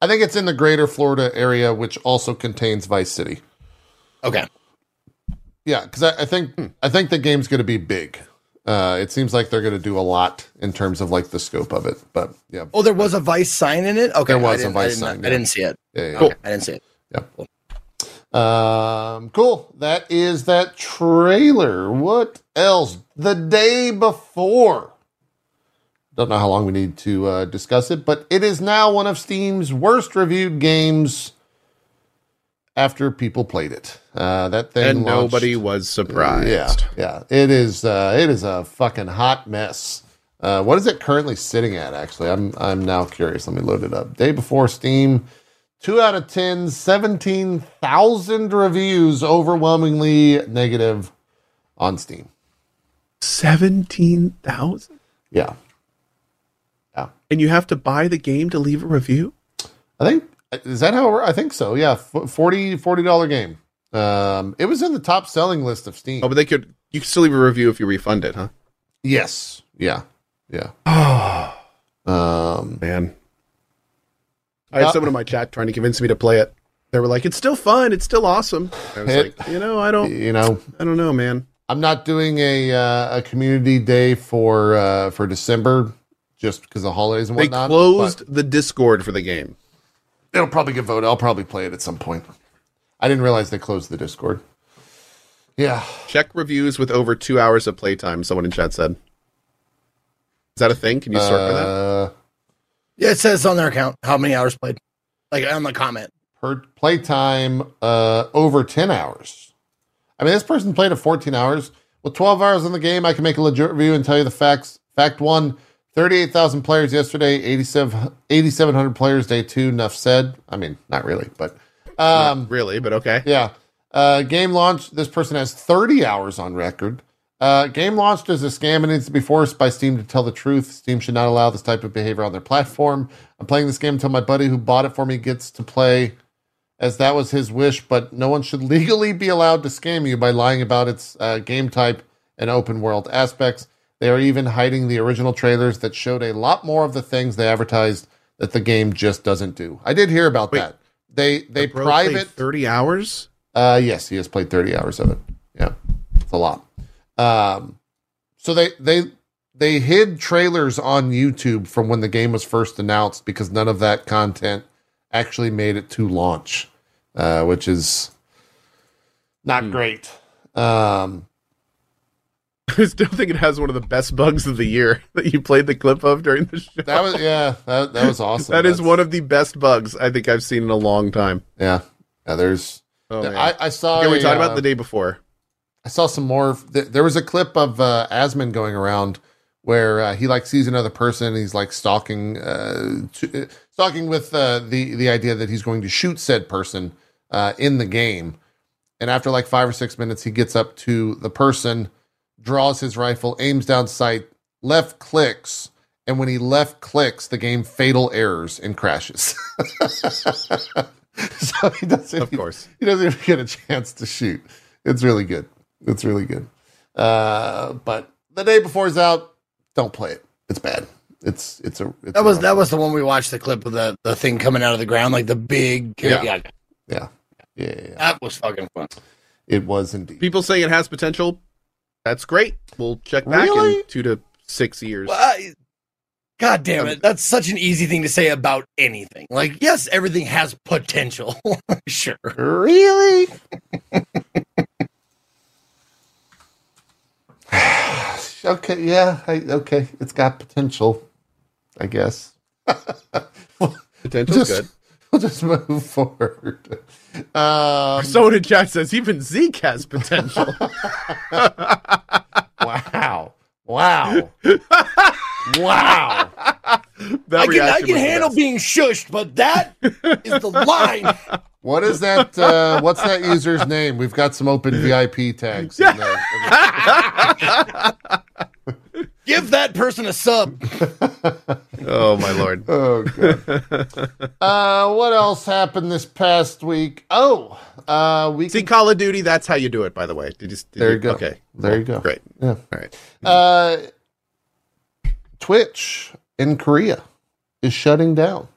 I think it's in the greater Florida area, which also contains Vice City. Okay. Yeah, because I, I think I think the game's going to be big. Uh, it seems like they're going to do a lot in terms of like the scope of it. But yeah, Oh, there was a Vice sign in it. Okay, There was a Vice I sign, I didn't see it. yeah, yeah. Okay, I didn't see it. Um, cool. That is that trailer. What else? The day before. Don't know how long we need to uh, discuss it, but it is now one of Steam's worst reviewed games after people played it. Uh, that thing And launched- nobody was surprised. Yeah, yeah. It is. Uh, it is a fucking hot mess. Uh, what is it currently sitting at? Actually, I'm I'm now curious. Let me load it up. Day before Steam, two out of 10, 17,000 reviews, overwhelmingly negative on Steam. Seventeen thousand, Yeah, Yeah. and you have to buy the game to leave a review. I think is that how? I think so. Yeah, F- 40 dollar game. Um, it was in the top selling list of Steam. Oh, but they could. You can still leave a review if you refund it, huh? yes. Yeah. Yeah. Oh Um, man, I had Uh, someone in my chat trying to convince me to play it. They were like, "It's still fun. It's still awesome." I was It- like, "You know, I don't. you know, I don't know, man." I'm not doing a uh, a community day for uh, for December just because of holidays and whatnot." They closed the Discord for the game. it'll probably get voted. I'll probably play it at some point. I didn't realize they closed the Discord. Yeah, Check reviews with over two hours of playtime. Someone in chat said. Is that a thing? Can you sort for that? Yeah, it says on their account how many hours played. Like on the comment. per playtime uh, over ten hours. I mean, this person played it 14 hours. With 12 hours in the game, I can make a legit review and tell you the facts. Fact one 38,000 players yesterday, 87 8,700 players day two. Enough said. I mean, not really, but. Um, Not really, but okay. Yeah. Uh, game launch. This person has 30 hours on record. Uh, game launched as a scam and needs to be forced by Steam to tell the truth. Steam should not allow this type of behavior on their platform. I'm playing this game until my buddy who bought it for me gets to play, as that was his wish. But no one should legally be allowed to scam you by lying about its uh, game type and open world aspects. They are even hiding the original trailers that showed a lot more of the things they advertised that the game just doesn't do. I did hear about Wait. that. They they played private thirty hours. uh, yes, he has played 30 hours of it. Yeah, it's a lot. Um, so they they they hid trailers on YouTube from when the game was first announced because none of that content actually made it to launch, uh, which is not Hmm. great. Um, I still think it has one of the best bugs of the year that you played the clip of during the show. that was yeah, that, that was awesome. that is That's- one of the best bugs I think I've seen in a long time. Yeah, yeah. There's Oh, man. I, I saw. yeah, we a, talked uh, about the day before. I saw some more. There was a clip of uh, Asmon going around where uh, he like sees another person. And he's like stalking, uh, to, uh, stalking with uh, the the idea that he's going to shoot said person uh, in the game. And after like five or six minutes, he gets up to the person, draws his rifle, aims down sight, left clicks, and when he left clicks, the game fatal errors and crashes. so he doesn't. Of course. he doesn't even get a chance to shoot. It's really good. It's really good. Uh, but the day before is out, don't play it. It's bad. It's it's a. It's That was rough that one. was the one we watched the clip of the the thing coming out of the ground, like the big. Yeah. yeah yeah yeah, yeah, yeah. that was fucking fun. It was indeed. People say it has potential. That's great. We'll check back Really? in two to six years. Well, I- God damn it. That's such an easy thing to say about anything. Like, yes, everything has potential. sure. Really? okay, yeah, I, okay. It's got potential, I guess. Potential's Just- good. We'll just move forward. Um, Someone in chat says even Zeke has potential. wow. Wow. wow. That I can, I can handle best. being shushed, but that is the line. What is that? Uh, what's that user's name? We've got some open VIP tags. In there. Give that person a sub. Oh my lord. Oh, God. Uh, what else happened this past week? Oh, uh, we See, can, Call of Duty. That's how you do it. By the way, did you? Did there you go. Okay, There you go. great. Yeah. All right. Uh, Twitch in Korea is shutting down.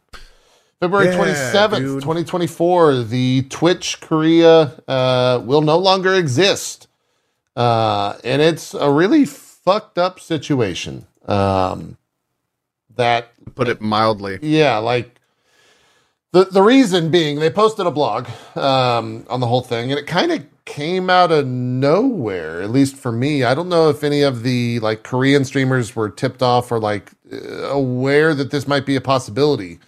February Yeah, 27th, dude. 2024, the Twitch Korea uh, will no longer exist. Uh, and it's a really fucked up situation. Um, that Put it mildly. yeah, like the the reason being they posted a blog um, on the whole thing, and it kind of came out of nowhere. At least for me, I don't know if any of the like Korean streamers were tipped off or like uh, aware that this might be a possibility.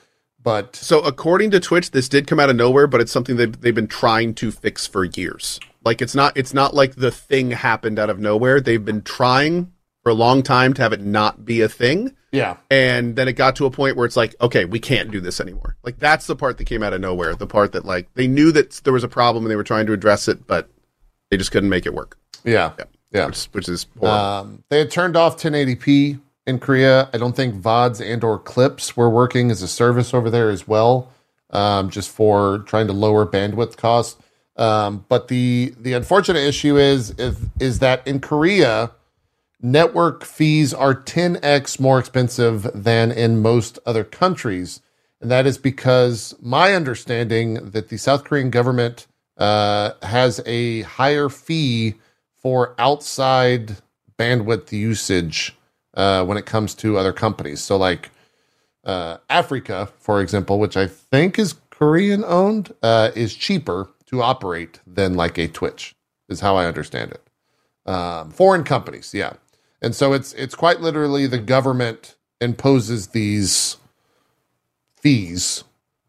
But So, according to Twitch, this did come out of nowhere, but it's something they've, they've been trying to fix for years. Like it's not it's not like the thing happened out of nowhere. They've been trying for a long time to have it not be a thing. yeah, and then it got to a point where it's like okay we can't do this anymore like that's the part that came out of nowhere the part that like they knew that there was a problem and they were trying to address it but they just couldn't make it work yeah, Yeah. yeah. which, which is. Um, they had turned off 1080p in Korea. I don't think VODs and or clips were working as a service over there as well, um, just for trying to lower bandwidth costs. Um, but the the unfortunate issue is, is is that in Korea, network fees are 10x more expensive than in most other countries. And that is because my understanding that the South Korean government uh, has a higher fee for outside bandwidth usage uh, when it comes to other companies. So, like uh, Afreeca, for example, which I think is Korean owned, uh, is cheaper to operate than like a Twitch, is how I understand it. Um, foreign companies, yeah, and so it's it's quite literally the government imposes these fees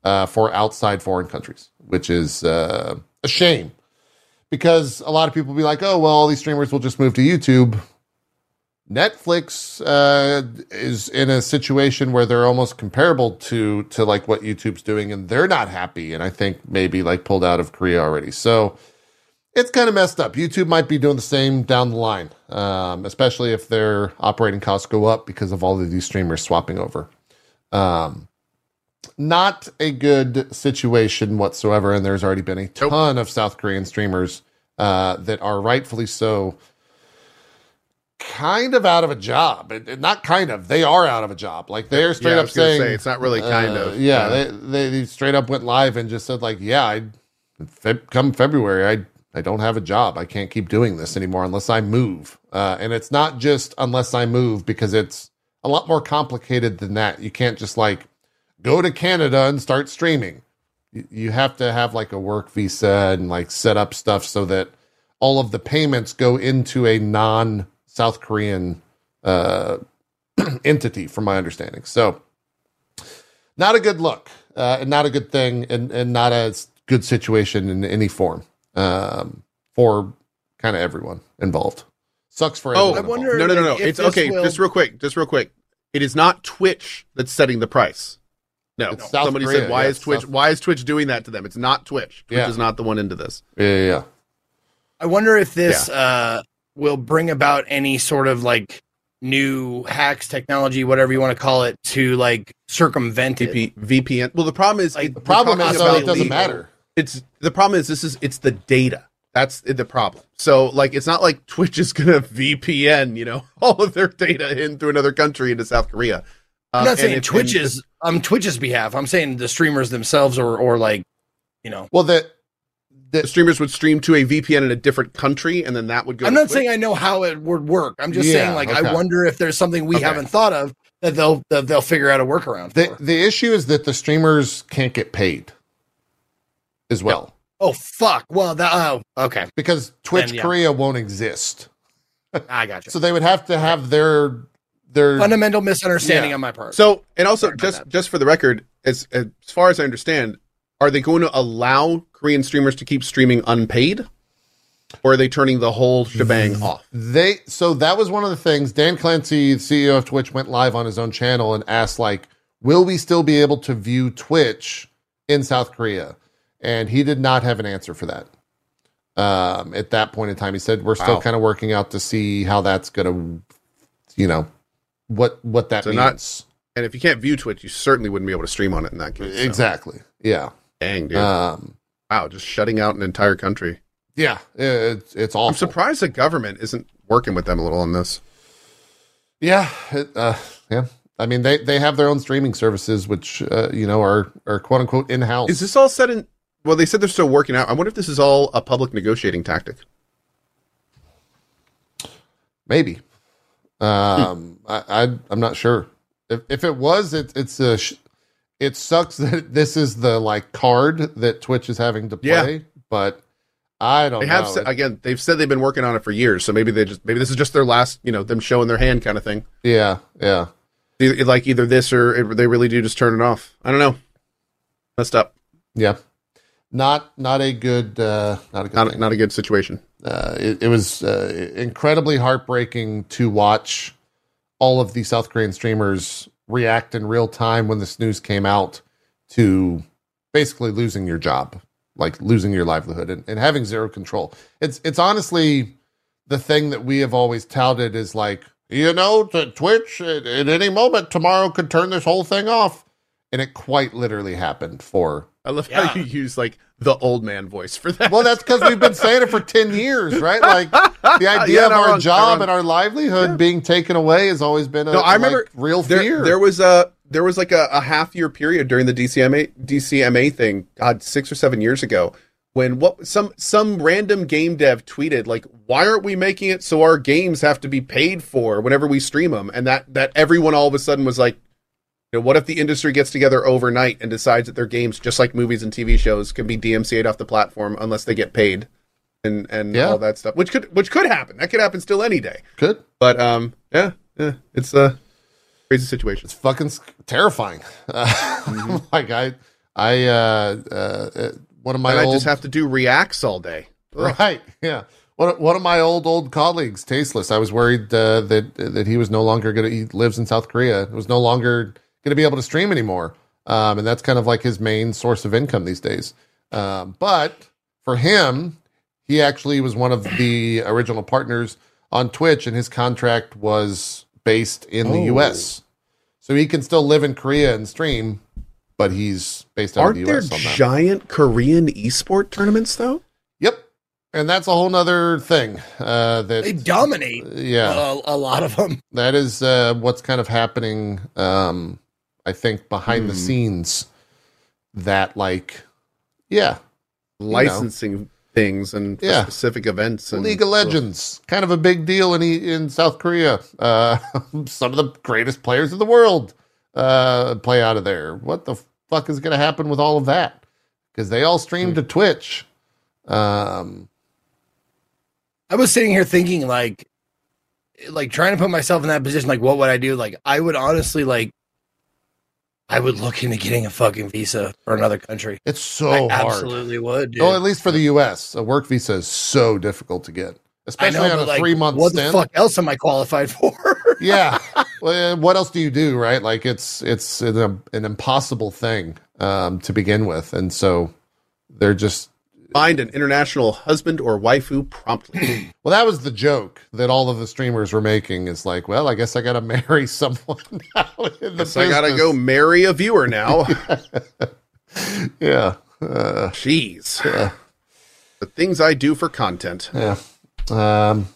uh, for outside foreign countries, which is uh, a shame because a lot of people be like, oh, well, all these streamers will just move to YouTube. Netflix uh, is in a situation where they're almost comparable to to like what YouTube's doing, and they're not happy. And I think maybe like pulled out of Korea already. So it's kind of messed up. YouTube might be doing the same down the line, um, especially if their operating costs go up because of all of these streamers swapping over. Um, not a good situation whatsoever. And there's already been a ton of South Korean streamers uh, that are rightfully so kind of out of a job. It- it- not kind of, they are out of a job. Like they're straight Yeah, up saying say, it's not really kind uh, of. Yeah, Uh, they, they they straight up went live and just said like, yeah, I Feb, come February, I I don't have a job. I can't keep doing this anymore unless I move. Uh, and it's not just unless I move because it's a lot more complicated than that. You can't just like go to Canada and start streaming. You, you have to have like a work visa and like set up stuff so that all of the payments go into a non South Korean uh, entity, from my understanding. So, not a good look, uh, and not a good thing, and, and not a good situation in any form um, for kind of everyone involved. Sucks for Oh, everyone. I wonder- involved. no, no, no, no. It's okay. will- Just real quick. Just real quick. It is not Twitch that's setting the price. No, It's South somebody Korea, said, "Why yeah, is Twitch? South- Why is Twitch doing that to them?" It's not Twitch. Twitch Yeah. is not the one into this. Yeah, yeah, yeah. I wonder if this uh, will bring about any sort of like new hacks, technology, whatever you want to call it, to like circumvent it. VP, VPN. Well, the problem is Like, The problem is talking about it doesn't legal- matter. It's the problem is this is it's the data. That's the problem. So like it's not like Twitch is gonna VPN, you know, all of their data in through another country into South Korea. I'm Um, not and saying if- Twitch's on Twitch's behalf. I'm saying the streamers themselves, or or like, you know, Well, that the streamers would stream to a VPN in a different country, and then that would go. I'm not Twitch. saying I know how it would work. I'm just Yeah, saying like okay. I wonder if there's something we Okay. haven't thought of that they'll that they'll figure out a workaround the for. the issue is that the streamers can't get paid as well Oh fuck! Well, that oh okay, because Twitch Then, yeah. Korea won't exist. I got you. So they would have to have their their Fundamental misunderstanding Yeah. on my part. So, and also Sorry just just for the record, as as far as I understand, are they going to allow Korean streamers to keep streaming unpaid, or are they turning the whole shebang off? They so that was one of the things. Dan Clancy, CEO of Twitch, went live on his own channel and asked, like, will we still be able to view Twitch in South Korea? And he did not have an answer for that. Um, at that point in time, he said, We're still Wow. kind of working out to see how that's gonna you know, what what that So not- means. And if you can't view Twitch, you certainly wouldn't be able to stream on it in that case. so. exactly. Yeah. Dang, dude. Um wow, just shutting out an entire country. yeah, it's it's awful. I'm surprised the government isn't working with them a little on this. Yeah, it, uh, yeah. I mean, they they have their own streaming services, which uh, you know are are quote unquote in house. Is this all said in? Well, they said they're still working out. I wonder if this is all a public negotiating tactic. Maybe. Um, I, I I'm not sure. If if it was, it, it's a. Sh- it sucks that this is the like card that Twitch is having to Yeah. play, but I don't They have know. said, again. They've said they've been working on it for years, so maybe they just maybe this is just their last, you know, them showing their hand kind of thing. yeah, yeah. Like either this or they really do just turn it off. I don't know. Messed up. Yeah. Not not a good uh not a good Not not a good situation. uh, it, it was uh, incredibly heartbreaking to watch all of the South Korean streamers react in real time when this news came out to basically losing your job, like losing your livelihood and, and having zero control. It's it's honestly the thing that we have always touted is like, you know, to Twitch at, at any moment tomorrow could turn this whole thing off. And it quite literally happened for I love Yeah. how you use like the old man voice for that. well, that's because we've been saying it for 10 years, right? Like the idea Yeah, of not our wrong, job and our livelihood being taken away has always been a, No, I a, remember like, real there, fear. there was a there was like a, a half year period during the DCMA DCMA thing, God, six or seven years ago, when what some some random game dev tweeted like, "Why aren't we making it so our games have to be paid for whenever we stream them?" And that that everyone all of a sudden was like, you know, what if the industry gets together overnight and decides that their games, just like movies and TV shows, can be DMCA'd off the platform unless they get paid, and and Yeah. all that stuff, which could which could happen. That could happen still any day. Good. But um, yeah, yeah, it's a crazy situation. It's fucking terrifying. Uh, like I, I, uh, uh, uh, one of my and I just have to do reacts all day. Ugh. right. Yeah. One, of- one of my old, old colleagues, Tasteless, I was worried, uh, that, that he was no longer going to, he lives in South Korea, It was no longer going to be able to stream anymore. Um, and that's kind of like his main source of income these days. Um, but for him, he actually was one of the original partners on Twitch, and his contract was based in the Oh. U.S. So he can still live in Korea and stream, but he's based out Aren't of the there U.S. on that. giant Korean esport tournaments though? Yep, and that's a whole nother thing. Uh, that they dominate yeah, a, a lot of them. that is uh, what's kind of happening. Um, I think behind the Hmm. scenes, that like, yeah, Licensing things and Yeah. specific events and League of Legends, kind of a big deal in in South Korea. Uh, some of the greatest players in the world uh, play out of there. What the fuck is going to happen with all of that? Because they all stream to Twitch. Um, I was sitting here thinking like like trying to put myself in that position like what would I do like I would honestly like I would look into getting a fucking visa for another country. It's so I hard. absolutely would. Dude. Oh, at least for the U.S., a work visa is so difficult to get, especially know, on a like, three month what stint. the fuck else am I qualified for? yeah. Well, what else do you do, right? Like it's it's an, an impossible thing um, to begin with, and so they're just Find an international husband or waifu promptly. well. That was the joke that all of the streamers were making. Is like, well, I guess I got to marry someone now in Guess I gotta go marry a viewer now. Yeah. Uh, Jeez. yeah. The things I do for content. Yeah. Um,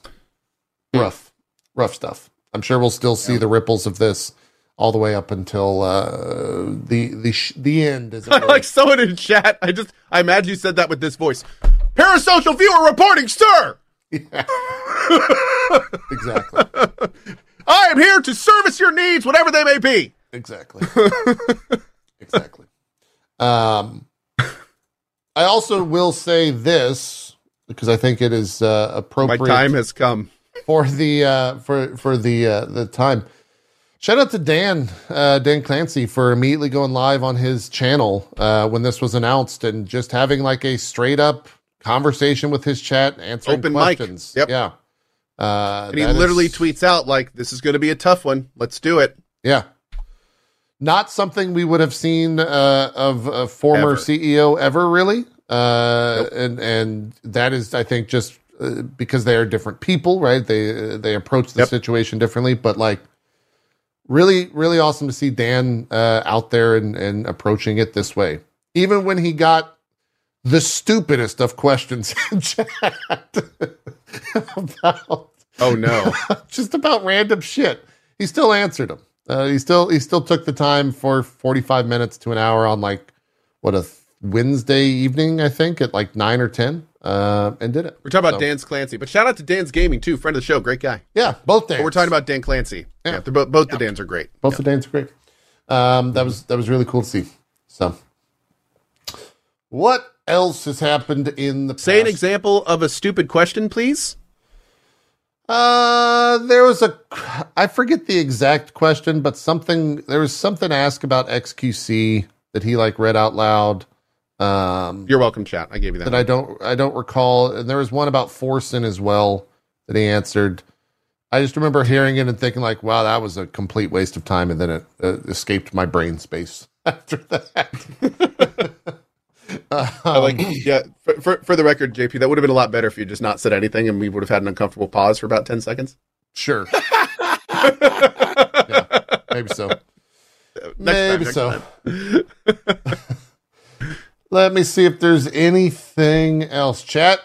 rough, rough stuff. I'm sure we'll still see the ripples of this all the way up until uh, the the sh- the end. As like someone in chat. I just I imagine you said that with this voice. Parasocial viewer reporting, sir. Yeah. exactly, I am here to service your needs, whatever they may be. exactly, exactly. Um, I also will say this because I think it is uh, My appropriate. time has come. for the uh, for for the uh, the time. Shout out to Dan uh, Dan Clancy for immediately going live on his channel uh, when this was announced and just having like a straight up conversation with his chat, answering Open mic. questions. Yep. Yeah, uh, And he literally is- tweets out like, "This is going to be a tough one. Let's do it." Yeah, not something we would have seen uh, of a former Ever. CEO ever really, uh, Nope. and and that is I think just uh, because they are different people, right? They they approach the Yep. situation differently, but like really really awesome to see Dan uh, out there and and approaching it this way, even when he got the stupidest of questions in chat about Oh no. just about random shit. He still answered them. Uh, he still he still took the time for forty five minutes to an hour on like what a Wednesday evening, I think, at like nine or ten, uh, and did it. We're talking about So, Dan's Clancy, but shout out to Dan's Gaming too, friend of the show, great guy. Yeah, both days. But we're talking about Dan Clancy. Yeah. Yeah, they're both both the Dans are great. both the Danes are great. Um, that was that was really cool to see. So, what else has happened in the Say an example of a stupid question, please. Uh, there was a, I forget the exact question, but something there was something asked about XQC that he like read out loud. Um, You're welcome, chat. I gave you that. that I don't I don't recall. And there was one about Forsen as well that he answered. I just remember hearing it and thinking like, wow, that was a complete waste of time, and then it uh, escaped my brain space after that. I like, yeah. For, for, for the record, JP, that would have been a lot better if you just not said anything, and we would have had an uncomfortable pause for about ten seconds. Sure. yeah, maybe so. Next time, maybe next so. time. Let me see if there's anything else. Chat,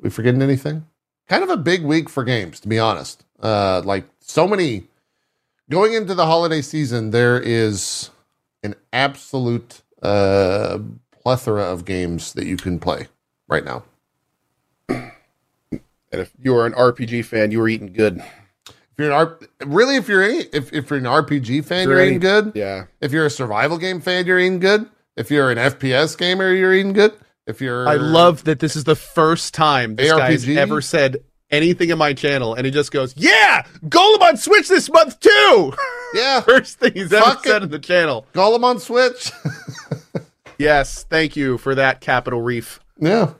we forgetting anything? Kind of a big week for games, to be honest. Uh, like so many going into the holiday season, there is an absolute uh, plethora of games that you can play right now. And if you are an RPG fan, you are eating good. If you're an R- really, if you're any, if, if you're an RPG fan, You're you're eating good. Yeah. If you're a survival game fan, you're eating good. If you're an FPS gamer, you're eating good. If you're, I love that this is the first time this guy's ever said anything in my channel, and he just goes, "Yeah, Golem on Switch this month too." yeah, First thing he's ever said in the channel. Golem on Switch. Yes, thank you for that, Capital Reef. Yeah,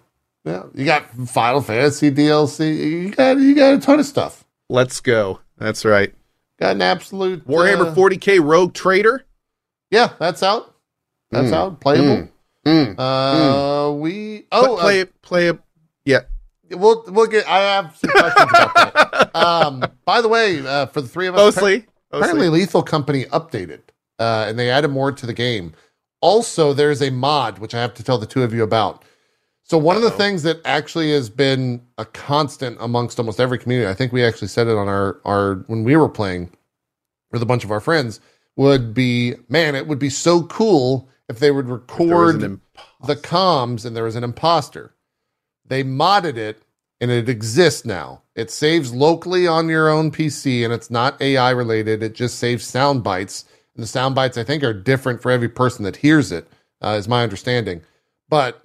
yeah. You got Final Fantasy DLC. You got you got a ton of stuff. Let's go. That's right. Got an absolute Warhammer uh, 40k Rogue Trader. Yeah, that's out. That's Mm, out. Playable. Mm, Uh, we Oh, play play a yeah. uh, we'll we'll get. I have some questions about that. Um, by the way, uh, for the three of us, Mostly. apparently Lethal Company updated, uh, and they added more to the game. Also, there's a mod which I have to tell the two of you about. So one of the things that actually has been a constant amongst almost every community, I think we actually said it on our our when we were playing with a bunch of our friends, would be man, it would be so cool if they would record the comms and there was an imposter. They modded it and it exists now. It saves locally on your own PC and it's not AI related. It just saves sound bites. And the sound bites, I think, are different for every person that hears it, uh, is my understanding. But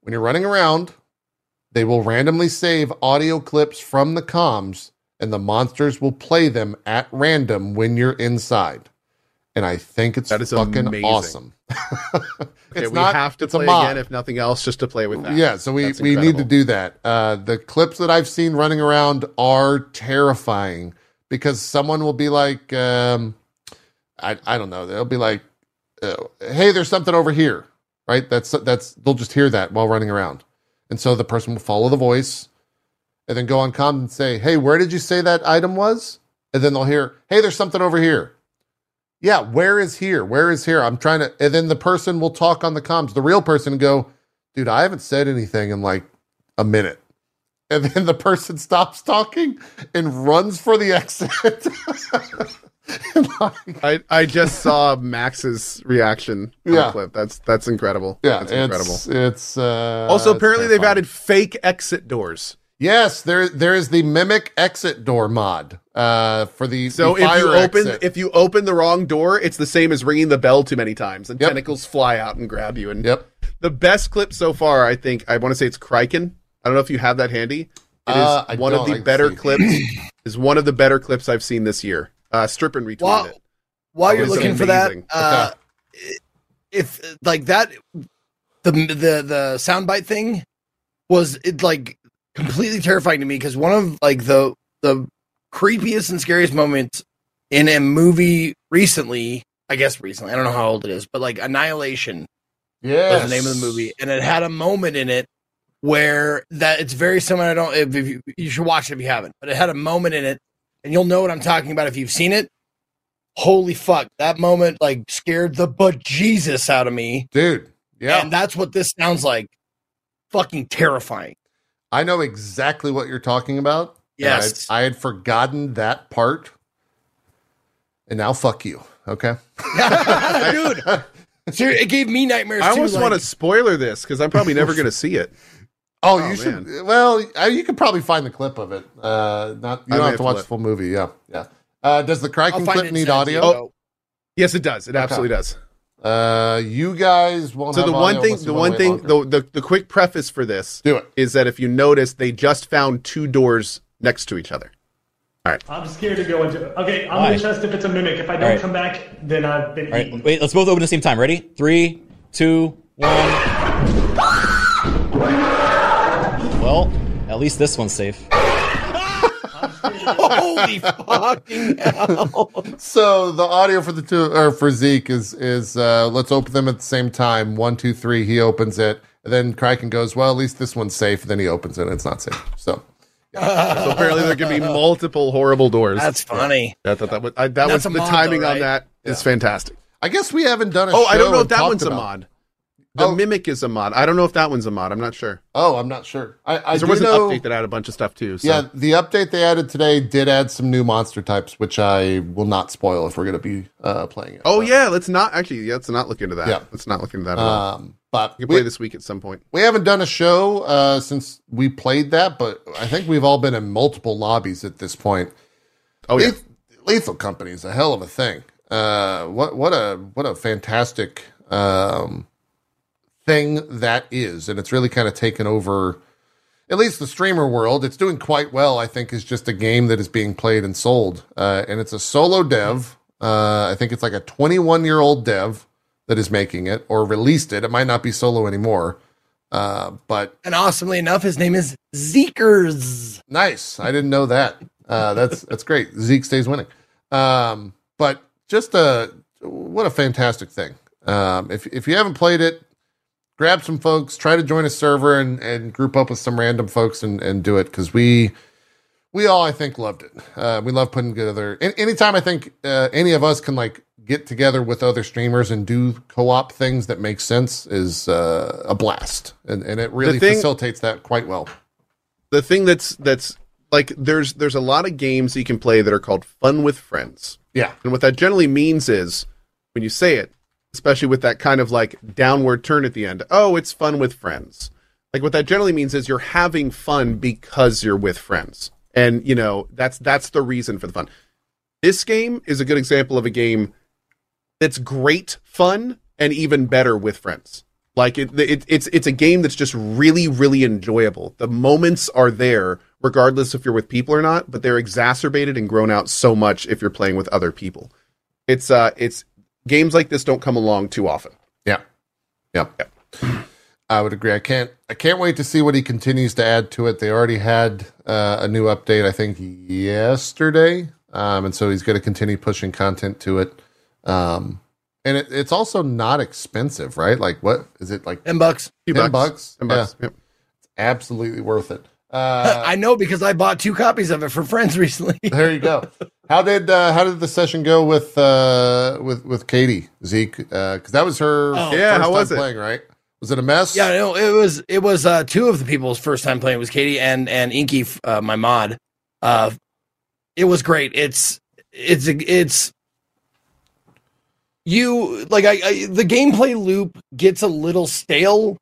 when you're running around, they will randomly save audio clips from the comms and the monsters will play them at random when you're inside. And I think it's That is fucking amazing. awesome. Okay, it's we not have to play again, if nothing else, just to play with that. Yeah, so we, we need to do that. Uh, the clips that I've seen running around are terrifying because someone will be like, um, I, I don't know, they'll be like, uh, hey, there's something over here, right? That's, that's, they'll just hear that while running around. And so the person will follow the voice and then go on comm and say, hey, where did you say that item was? And then they'll hear, hey, there's something over here. Yeah, where is here? Where is here? I'm trying to, and then the person will talk on the comms, the real person, and go, dude, I haven't said anything in like a minute. And then the person stops talking and runs for the exit. Like, I, I just saw Max's reaction Yeah. clip. That's that's incredible. yeah, that's incredible. it's it's uh, also, it's apparently, they've added fake exit doors. yes. There there is the mimic exit door mod uh, for the So the if fire you open exit. if you open the wrong door, it's the same as ringing the bell too many times, and Yep. tentacles fly out and grab you. And yep. the best clip so far, I think, I want to say it's Kraken. I don't know if you have that handy. It is Uh, one of the can better see. clips. is one of the better clips I've seen this year. Uh, Strippin retweet Wow. it. While you're it's looking for that, amazing. uh, if like that, the the the soundbite thing was it like completely terrifying to me because one of like the the creepiest and scariest moments in a movie recently, I guess recently, I don't know how old it is, but like Annihilation Yes. was the name of the movie, and it had a moment in it where that it's very similar. I don't if, if you you should watch it if you haven't, but it had a moment in it, and you'll know what I'm talking about if you've seen it. Holy fuck! That moment like scared the but Jesus out of me, dude. Yeah, and that's what this sounds like. Fucking terrifying. I know exactly what you're talking about. And I- Yes. I, had forgotten that part, and now fuck you. Okay. dude. Ser- it gave me nightmares. I too, almost like- want to spoiler this because I'm probably never going to see it. Oh, Oh, you should. Well, uh, you could probably find the clip of it. Uh, not you I don't have have to to watch look. the full movie. Yeah, yeah. Uh, does the I'll Kraken clip need send it to audio? you. Yes, it does. It absolutely does. Uh, you guys won't. So the one thing, the one thing, the, the the quick preface for this do it. is that if you notice, they just found two doors next to each other. All right. I'm scared to go into. Okay, I'm gonna test if it's a mimic. If I don't Alright. come back, then I've been All right, eaten. wait. Let's both open at the same time. Ready? Three, two, one. Well, at least this one's safe. Holy fucking hell! So the audio for the two or for Zeke is is uh, let's open them at the same time. One, two, three. He opens it, and then Kraken goes, "Well, at least this one's safe." And then he opens it, and it's not safe. So So apparently there can be multiple horrible doors. That's funny. I thought that was I, that That's was a the mod, timing though, on right? that is Yeah. fantastic. I guess we haven't done a. Oh, I don't know if and that talked one's a about- mod. The Oh. mimic is a mod. I don't know if that one's a mod. I'm not sure. Oh, I'm not sure. I, I There do was an update that had a bunch of stuff too. So. Yeah, the update they added today did add some new monster types, which I will not spoil if we're going to be uh, playing it. Oh yeah, let's not actually. Yeah, let's not look into that. Yeah. Let's not look into that at all. Um, but We can play this week at some point. we haven't done a show uh, since we played that, but I think we've all been in multiple lobbies at this point. Oh yeah. Leth- Lethal Company is a hell of a thing. Uh, what what a what a fantastic um, thing that is, and it's really kind of taken over. At least the streamer world, it's doing quite well. I think is just a game that is being played and sold, uh, and it's a solo dev. Uh, I think it's like a 21 year old dev that is making it or released it. It might not be solo anymore, uh, but And awesomely enough, his name is Zeekerss. Nice. I didn't know that. Uh, that's that's great. Zeke stays winning. Um, but just a what a fantastic thing. Um, if if you haven't played it, grab some folks, try to join a server and, and group up with some random folks and, and do it because we we all I think loved it. Uh, we love putting together. an- Anytime I think uh, any of us can like get together with other streamers and do co-op things that make sense is uh, a blast, and and it really thing- facilitates that quite well. the thing that's that's like there's there's a lot of games you can play that are called fun with friends. Yeah. And what that generally means is when you say it, especially with that kind of like downward turn at the end, oh, it's fun with friends. Like what that generally means is you're having fun because you're with friends. And you know, that's that's the reason for the fun. This game is a good example of a game that's great fun and even better with friends. Like it, it it's it's a game that's just really really enjoyable. The moments are there regardless if you're with people or not, but they're exacerbated and grown out so much if you're playing with other people. It's uh it's games like this don't come along too often. Yeah. Yep. I would agree. I can't I can't wait to see what he continues to add to it. They already had uh, a new update, I think, yesterday. Um, and so he's going to continue pushing content to it. Um, and it, it's also not expensive, right? Like, what is it like? Ten bucks. Few 10 bucks? Ten bucks. Yep. Absolutely worth it. Uh, I know because I bought two copies of it for friends recently. there you go. How did uh, how did the session go with uh, with with Katie Zeke? Uh because that was her Oh. Yeah, how time was it? playing, right? Was it a mess? Yeah, no, it was it was uh, two of the people's first time playing. It was Katie and and Inky, uh, my mod. Uh, it was great. It's it's it's you like I, I the gameplay loop gets a little stale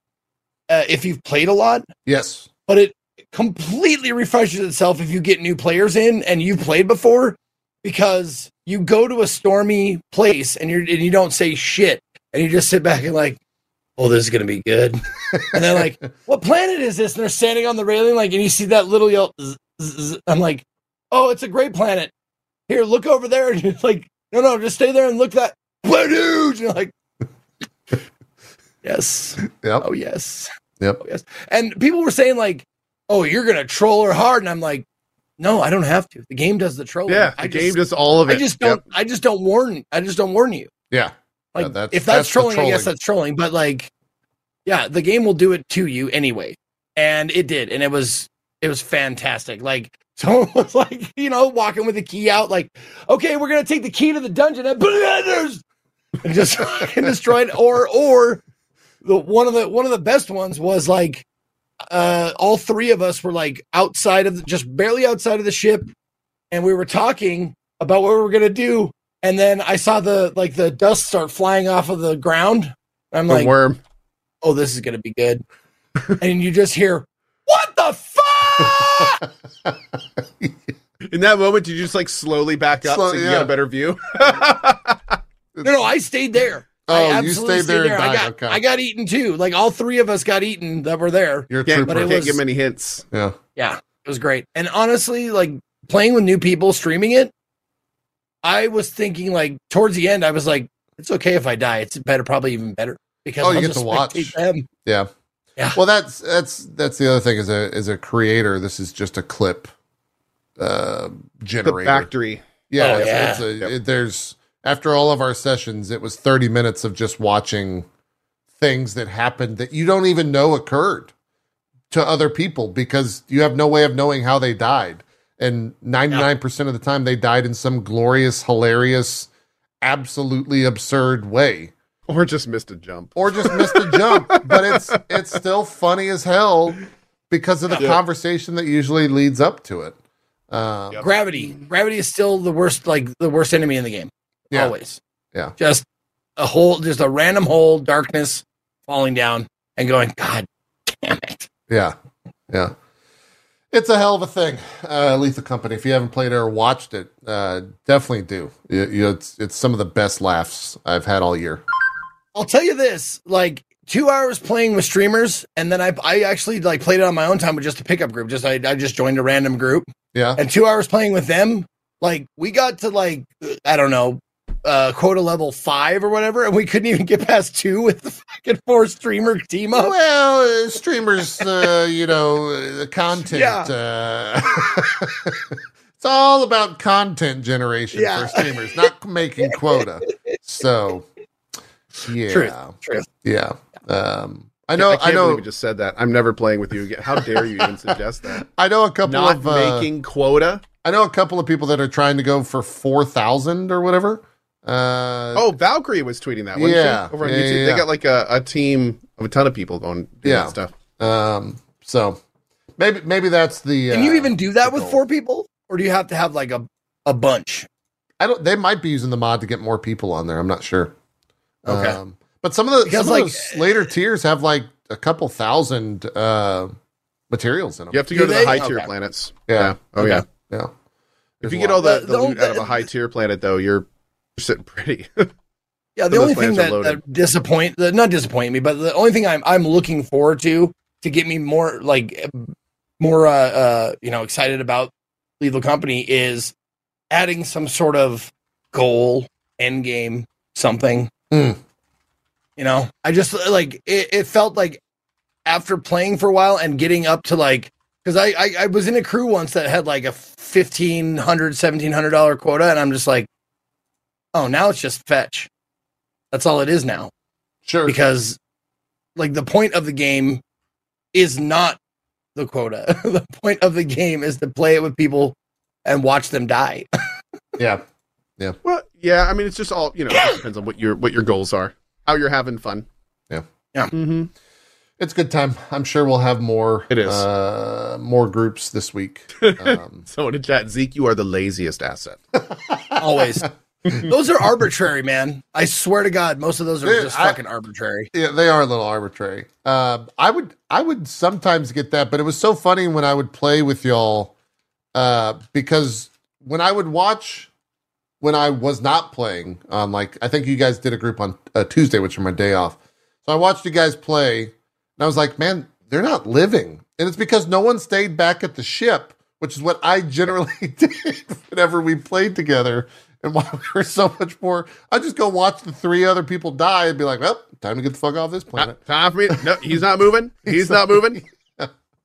uh, if you've played a lot, Yes. but it completely refreshes itself if you get new players in and you've played before because you go to a stormy place and you're and you don't say shit and you just sit back and like oh this is gonna be good. And they're like what planet is this? And they're standing on the railing like and you see that little zzz. i'm like oh it's a great planet. Here look over there. And you're like no no just stay there and look that what dude you're like yes Yep. oh yes Yep. Oh, yes. And people were saying like, "Oh, you're gonna troll her hard," and I'm like, "No, I don't have to. The game does the trolling. Yeah, the I game just, does all of it. I just don't. Yep. I just don't warn. I just don't warn you. Yeah. Like, that's- if that's that's, the trolling, I guess that's trolling. But like, yeah, the game will do it to you anyway, and it did, and it was it was fantastic. Like. Someone was like, you know, walking with the key out, like, okay, we're gonna take the key to the dungeon and blenders and just fucking destroyed. Or, or the one of the one of the best ones was like, uh, all three of us were like outside of the, just barely outside of the ship, and we were talking about what we were gonna do, and then I saw the like the dust start flying off of the ground. I'm The like, worm. oh, this is gonna be good, and you just hear, what the fuck? In that moment, did you just like slowly back up Slow- so you yeah. get a better view? No, no, I stayed there. Oh, I you absolutely stayed there and I got, okay. I got eaten too. Like all three of us got eaten that were there. You're a can't trooper. But it can't was- give many hints. yeah. Yeah, it was great. And honestly, like playing with new people, streaming it, I was thinking like towards the end, I was like, it's okay if I die. It's better, probably even better because Oh, you I'll get just to watch. them. Yeah. Yeah. Well, that's that's that's the other thing. As a as a creator, this is just a clip uh, The generator. factory. Yeah, Oh, it's, yeah. it's a, Yep. it, there's after all of our sessions, it was 30 minutes of just watching things that happened that you don't even know occurred to other people because you have no way of knowing how they died. And 99% of the time they died in some glorious, hilarious, absolutely absurd way Or just missed a jump. or just missed a jump, but it's it's still funny as hell because of the Yeah. conversation that usually leads up to it. Um, Yep. Gravity, gravity is still the worst, like the worst enemy in the game. Yeah. Always. Yeah. Just a whole, just a random hole, darkness falling down and going, God damn it. Yeah, yeah. It's a hell of a thing, uh, Lethal Company. If you haven't played it or watched it, uh, definitely do. You, you, it's it's some of the best laughs I've had all year. I'll tell you this, like two hours playing with streamers, and then I I actually like played it on my own time with just a pickup group. Just I, I just joined a random group Yeah, and two hours playing with them, like we got to like I don't know, uh quota level five or whatever, and we couldn't even get past two with the fucking four streamer team up. well, uh, streamers, uh, you know, uh, the content. Yeah. Uh, it's all about content generation Yeah. for streamers, not making quota. So, yeah, Truth, truth. yeah. Um, I know, I I, can't know, believe you just said that. I'm never playing with you again. How dare you even suggest that? I know a couple Not of uh, making quota. I know a couple of people that are trying to go for four thousand or whatever. Uh, Oh, Valkyrae was tweeting that. Wasn't Yeah. she? over on Yeah, YouTube. yeah, They got like a, a team of a ton of people going doing Yeah. that stuff. um, so maybe maybe that's the. Can you uh, even do that with goal. four people, or do you have to have like a a bunch? I don't. They might be using the mod to get more people on there. I'm not sure. Okay. Um, but some of the Because, some of like- those later tiers have like a couple thousand uh materials in them. You have to Do go to they? the high tier Okay. planets. Yeah. Oh Okay. yeah. Yeah. If There's you get all the, The- the, the- loot out of a high tier planet, though, you're sitting pretty. Yeah, the Those only thing that, that disappoint, that not disappoint me, but the only thing I'm I'm looking forward to to get me more like more uh, uh you know excited about Lethal Company is adding some sort of goal end game something. Hmm. You know, I just like it, it felt like after playing for a while and getting up to like because I, I I was in a crew once that had like a fifteen hundred seventeen hundred dollar quota and I'm just like, oh now it's just fetch. That's all it is now Sure. because like the point of the game is not the quota. the point of the game is to play it with people and watch them die. yeah. Yeah. Well, yeah. I mean, it's just all you know. It depends on what your what your goals are, how you're having fun. Yeah. Yeah. Mm-hmm. It's a good time. I'm sure we'll have more. It is. uh, more groups this week. Um, So in chat, Zeke, you are the laziest asset. Always. those are arbitrary, man. I swear to God, most of those are Dude, just I- fucking arbitrary. yeah, they are a little arbitrary. Uh, I would I would sometimes get that, but it was so funny when I would play with y'all uh, because when I would watch when I was not playing on like I think you guys did a group on uh, Tuesday, which was my day off. So I watched you guys play, and I was like, man, they're not living, and it's because no one stayed back at the ship, which is what I generally did whenever we played together. And why we were so much more, I just go watch the three other people die and be like, well, time to get the fuck off this planet. Time for me. No, he's not moving. He's not moving.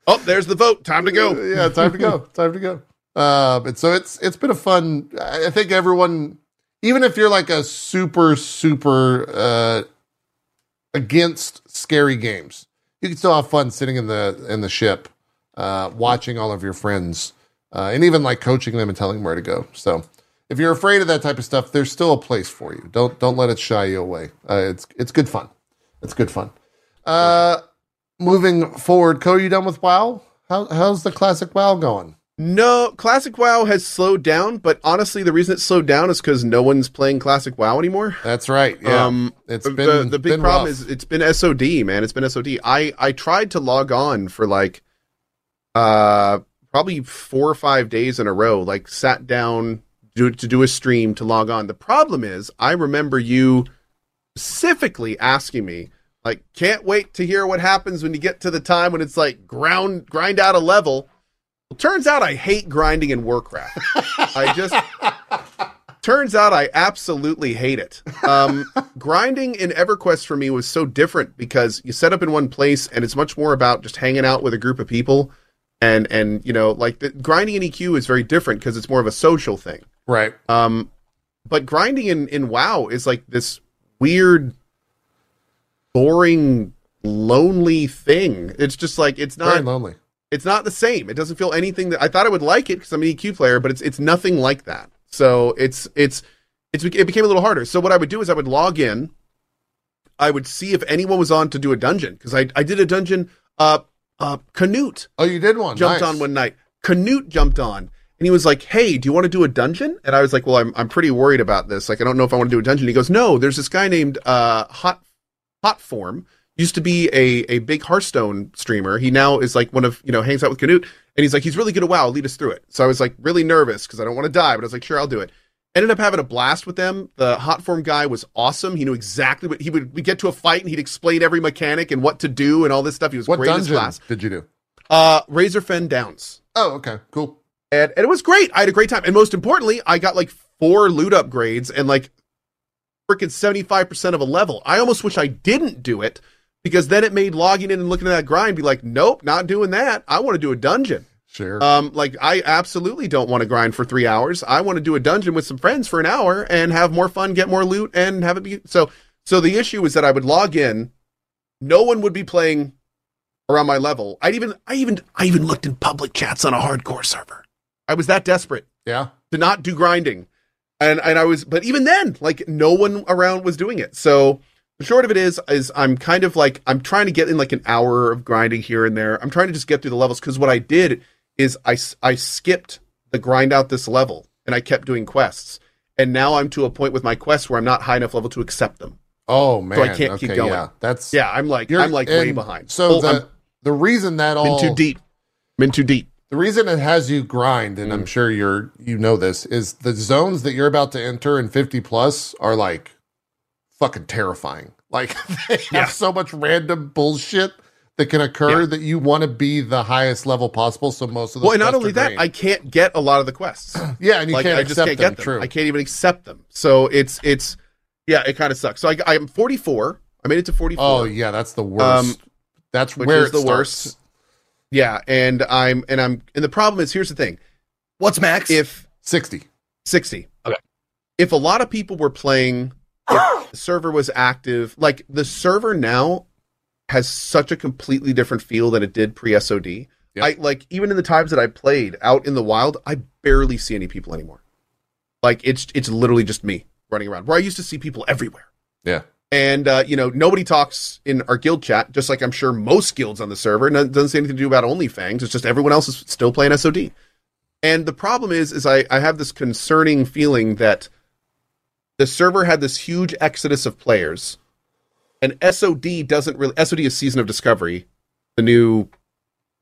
Oh, there's the vote. Time to go. yeah, time to go. Time to go. Um, and so it's it's been a fun. I I think everyone, even if you're like a super super uh, against scary games, you can still have fun sitting in the in the ship, uh, watching all of your friends, uh, and even like coaching them and telling them where to go. So if you're afraid of that type of stuff, there's still a place for you. Don't don't let it shy you away. Uh, it's it's good fun. It's good fun. Uh, moving forward, Cody, you done with WoW? How, how's the classic WoW going? No, Classic WoW has slowed down, but honestly, the reason it's slowed down is because no one's playing Classic WoW anymore. That's right. Yeah, Um, it's the, been the big been problem rough. is it's been SOD, man. It's been SOD. I I tried to log on for like uh probably four or five days in a row. Like sat down to, to do a stream to log on. The problem is I remember you specifically asking me like can't wait to hear what happens when you get to the time when it's like ground grind out a level. Well, turns out I hate grinding in Warcraft. I just turns out I absolutely hate it. Um, grinding in EverQuest for me was so different because you set up in one place and it's much more about just hanging out with a group of people. And, and, you know, like the grinding in EQ is very different because it's more of a social thing. Right. Um, but grinding in, in WoW is like this weird, boring, lonely thing. It's just like, it's Very not, lonely. it's not the same. It doesn't feel anything that I thought I would like it because I'm an EQ player, but it's it's nothing like that. So it's it's it's it became a little harder. So what I would do is I would log in, I would see if anyone was on to do a dungeon because I I did a dungeon. Uh, uh, Knut Oh, you did one. jumped Nice. on one night. Knut jumped on and he was like, "Hey, do you want to do a dungeon?" And I was like, "Well, I'm I'm pretty worried about this. Like, I don't know if I want to do a dungeon." He goes, "No, there's this guy named uh Hot Hotform." Used to be a, a big Hearthstone streamer. He now is like one of you know hangs out with Knut, and he's like he's really good at WoW. Lead us through it. So I was like really nervous because I don't want to die, but I was like sure I'll do it. Ended up having a blast with them. The Hotform guy was awesome. He knew exactly what he would. We get to a fight and he'd explain every mechanic and what to do and all this stuff. He was What great dungeon class. did you do? Uh, Razorfen Downs Oh, okay, cool. And, and it was great. I had a great time, and most importantly, I got like four loot upgrades and like freaking seventy five percent of a level. I almost wish I didn't do it because then it made logging in and looking at that grind be like, nope, not doing that. I want to do a dungeon. Sure. Um, like I absolutely don't want to grind for three hours. I want to do a dungeon with some friends for an hour and have more fun, get more loot, and have it be so. So the issue is that I would log in, no one would be playing around my level. I'd even, I even, I even looked in public chats on a hardcore server. I was that desperate yeah. to not do grinding, and and I was, but even then, like no one around was doing it. So the short of it is, is I'm kind of like I'm trying to get in like an hour of grinding here and there. I'm trying to just get through the levels because what I did is I I skipped the grind out this level and I kept doing quests, and now I'm to a point with my quests where I'm not high enough level to accept them. Oh man. So I can't keep going. Yeah, that's Yeah, I'm like I'm like way behind. So Oh, the I'm the reason that all been too deep. I'm too deep. The reason it has you grind, and Mm. I'm sure you're you know this, is the zones that you're about to enter in 50 plus are like fucking terrifying. Like they have Yeah. so much random bullshit that can occur Yeah. that you want to be the highest level possible. So most of the Well, and not only that. I can't get a lot of the quests. yeah, and you like can't I just can't them. get them. True. I can't even accept them. So it's it's Yeah, it kind of sucks. So I, I'm 44. I made it to 44. Oh yeah, that's the worst. Um, that's where is the starts. worst. Yeah, and I'm and I'm and the problem is here's the thing. What's max? If Sixty. 60. Okay. If a lot of people were playing, if the server was active, like the server now has such a completely different feel than it did pre SOD. Yep. I like even in the times that I played out in the wild, I barely see any people anymore. Like it's it's literally just me running around. Where I used to see people everywhere. Yeah. And uh, you know, nobody talks in our guild chat, just like I'm sure most guilds on the server. And it doesn't say anything to do about OnlyFangs. It's just everyone else is still playing SOD. And the problem is, is I, I have this concerning feeling that the server had this huge exodus of players, and SOD doesn't really. SOD is Season of Discovery, the new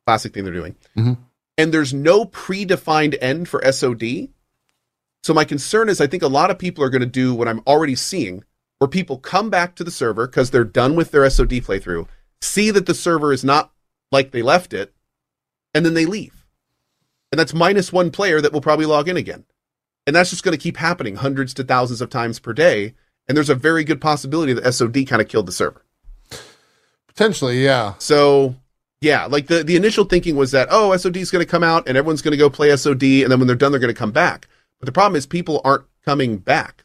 classic thing they're doing, Mhm. and there's no predefined end for SOD. So my concern is, I think a lot of people are going to do what I'm already seeing, where people come back to the server because they're done with their SOD playthrough, see that the server is not like they left it, and then they leave. And that's minus one player that will probably log in again. And that's just going to keep happening hundreds to thousands of times per day. And there's a very good possibility that SOD kind of killed the server. Potentially, yeah. So, yeah, like the, the initial thinking was that, oh, SOD is going to come out and everyone's going to go play SOD. And then when they're done, they're going to come back. But the problem is people aren't coming back.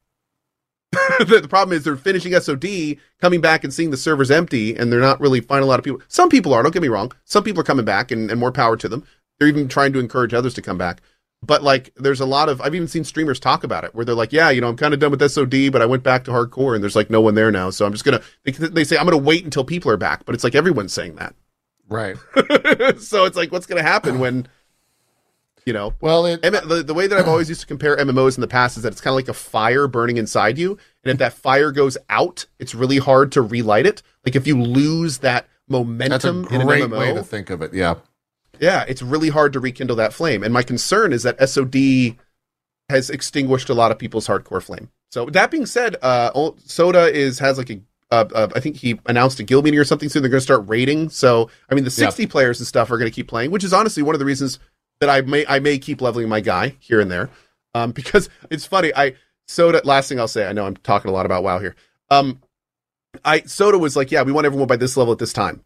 the, problem is they're finishing SOD, coming back and seeing the servers empty, and they're not really finding a lot of people. Some people are, don't get me wrong. Some people are coming back and, and more power to them. They're even trying to encourage others to come back. But like, there's a lot of, I've even seen streamers talk about it where they're like, yeah, you know, I'm kind of done with SOD, but I went back to hardcore and there's like no one there now. So I'm just going to, they, they say, I'm going to wait until people are back. But it's like everyone's saying that. Right. so it's like, what's going to happen when, you know, Well, it, M- the, the way that I've always used to compare MMOs in the past is that it's kind of like a fire burning inside you. And if that fire goes out, it's really hard to relight it. Like if you lose that momentum, that's a momentum in an great MMO, way to think of it. Yeah. yeah, it's really hard to rekindle that flame. And my concern is that SOD has extinguished a lot of people's hardcore flame. So that being said, uh, Ol- Soda is has like a uh, uh, I think he announced a guild meeting or something soon. They're going to start raiding. So I mean, the Yeah. sixty players and stuff are going to keep playing, which is honestly one of the reasons that I may I may keep leveling my guy here and there, um, because it's funny. I Soda. Last thing I'll say, I know I'm talking a lot about WoW here. Um, I Soda was like, yeah, we want everyone by this level at this time.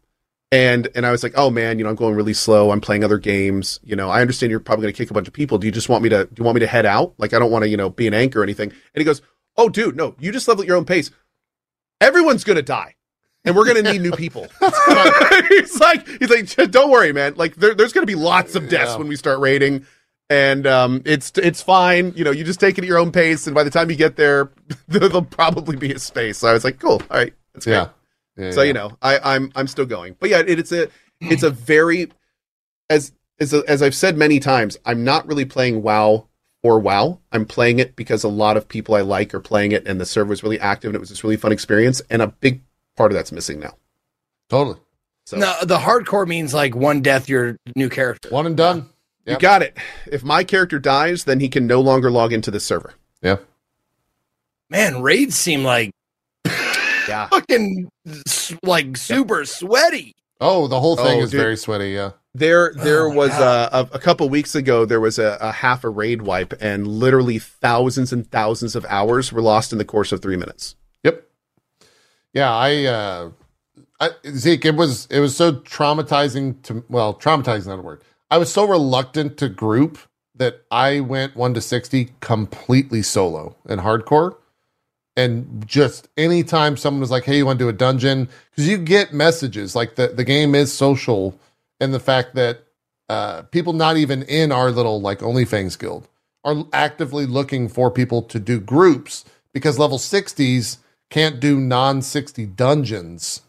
And and I was like, oh man, you know, I'm going really slow. I'm playing other games. You know, I understand you're probably going to kick a bunch of people. Do you just want me to? Do you want me to head out? Like, I don't want to, you know, be an anchor or anything. And he goes, oh dude, no, you just level at your own pace. Everyone's going to die, and we're going to need new people. he's like, he's like, don't worry, man. Like, there, there's going to be lots of deaths Yeah. when we start raiding. And um, it's it's fine, you know. You just take it at your own pace, and by the time you get there, there'll probably be a space. So I was like, "Cool, all right, that's great." Yeah. Yeah, So yeah. you know, I, I'm I'm still going, but yeah, it, it's a it's a very as as as I've said many times, I'm not really playing WoW or WoW. I'm playing it because a lot of people I like are playing it, and the server was really active, and it was this really fun experience. And a big part of that's missing now. Totally. So No, the hardcore means like one death, your new character. One and done. you Yep. got it. If my character dies, then he can no longer log into the server. Yeah. Man, raids seem like Yeah. fucking like super sweaty. Oh, the whole thing Oh, is dude. very sweaty. Yeah. There, there Oh was God. uh, a, a couple weeks ago. There was a, a half a raid wipe, and literally thousands and thousands of hours were lost in the course of three minutes. Yeah, I, uh, I Zeke, it was it was so traumatizing to well, traumatizing not a word. I was so reluctant to group that I went one to sixty completely solo and hardcore. And just anytime someone was like, "Hey, you want to do a dungeon?" Because you get messages like the the game is social, and the fact that uh, people not even in our little like OnlyFangs guild are actively looking for people to do groups because level 60s can't do non 60 dungeons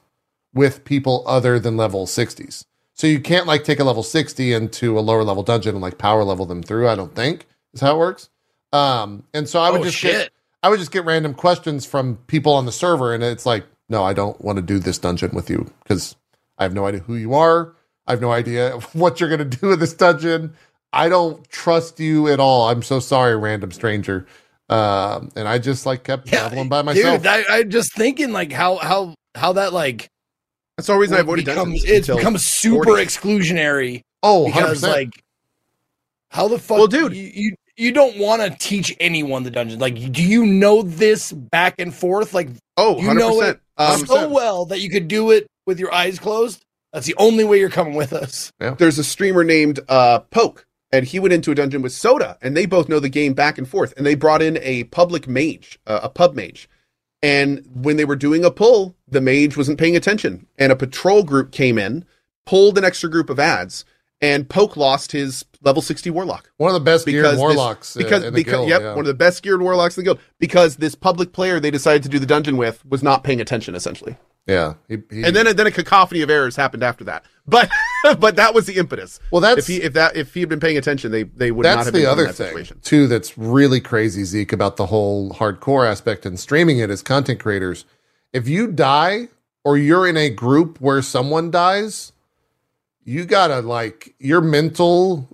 with people other than level 60s. So you can't like take a level 60 into a lower level dungeon and like power level them through, I don't think is how it works. Um, and so I would Oh, just shit. get I would just get random questions from people on the server and it's like, no, I don't want to do this dungeon with you because I have no idea who you are. I have no idea what you're going to do in this dungeon. I don't trust you at all. I'm so sorry, random stranger. Um, and I just like kept traveling by myself. Dude, I, I just thinking like how how how that like That's the reason I avoided becomes, dungeons. it's until- become super 40. exclusionary oh, because 100%. like how the fuck Well, dude. you, you you don't want to teach anyone the dungeon. Like, do you know this back and forth? Like, Oh, You 100%. know it um, so well that you could do it with your eyes closed. That's the only way you're coming with us. there's a streamer named uh, Poke, and he went into a dungeon with Soda, and they both know the game back and forth. And they brought in a public mage, uh, a pub mage. And when they were doing a pull, the mage wasn't paying attention, and a patrol group came in, pulled an extra group of ads, and Poke lost his level 60 warlock. One of the best geared Because this- warlocks uh, because in the because guild. yep, yeah. one of the best geared warlocks in the guild. Because this public player they decided to do the dungeon with was not paying attention, essentially. yeah. He, he, And then then a cacophony of errors happened after that. But but that was the impetus. well, that's if he if that if he had been paying attention, they they would not that's have the been other thing situation. too. That's really crazy, Zeke, about the whole hardcore aspect and streaming it as content creators. If you die or you're in a group where someone dies, you gotta like your mental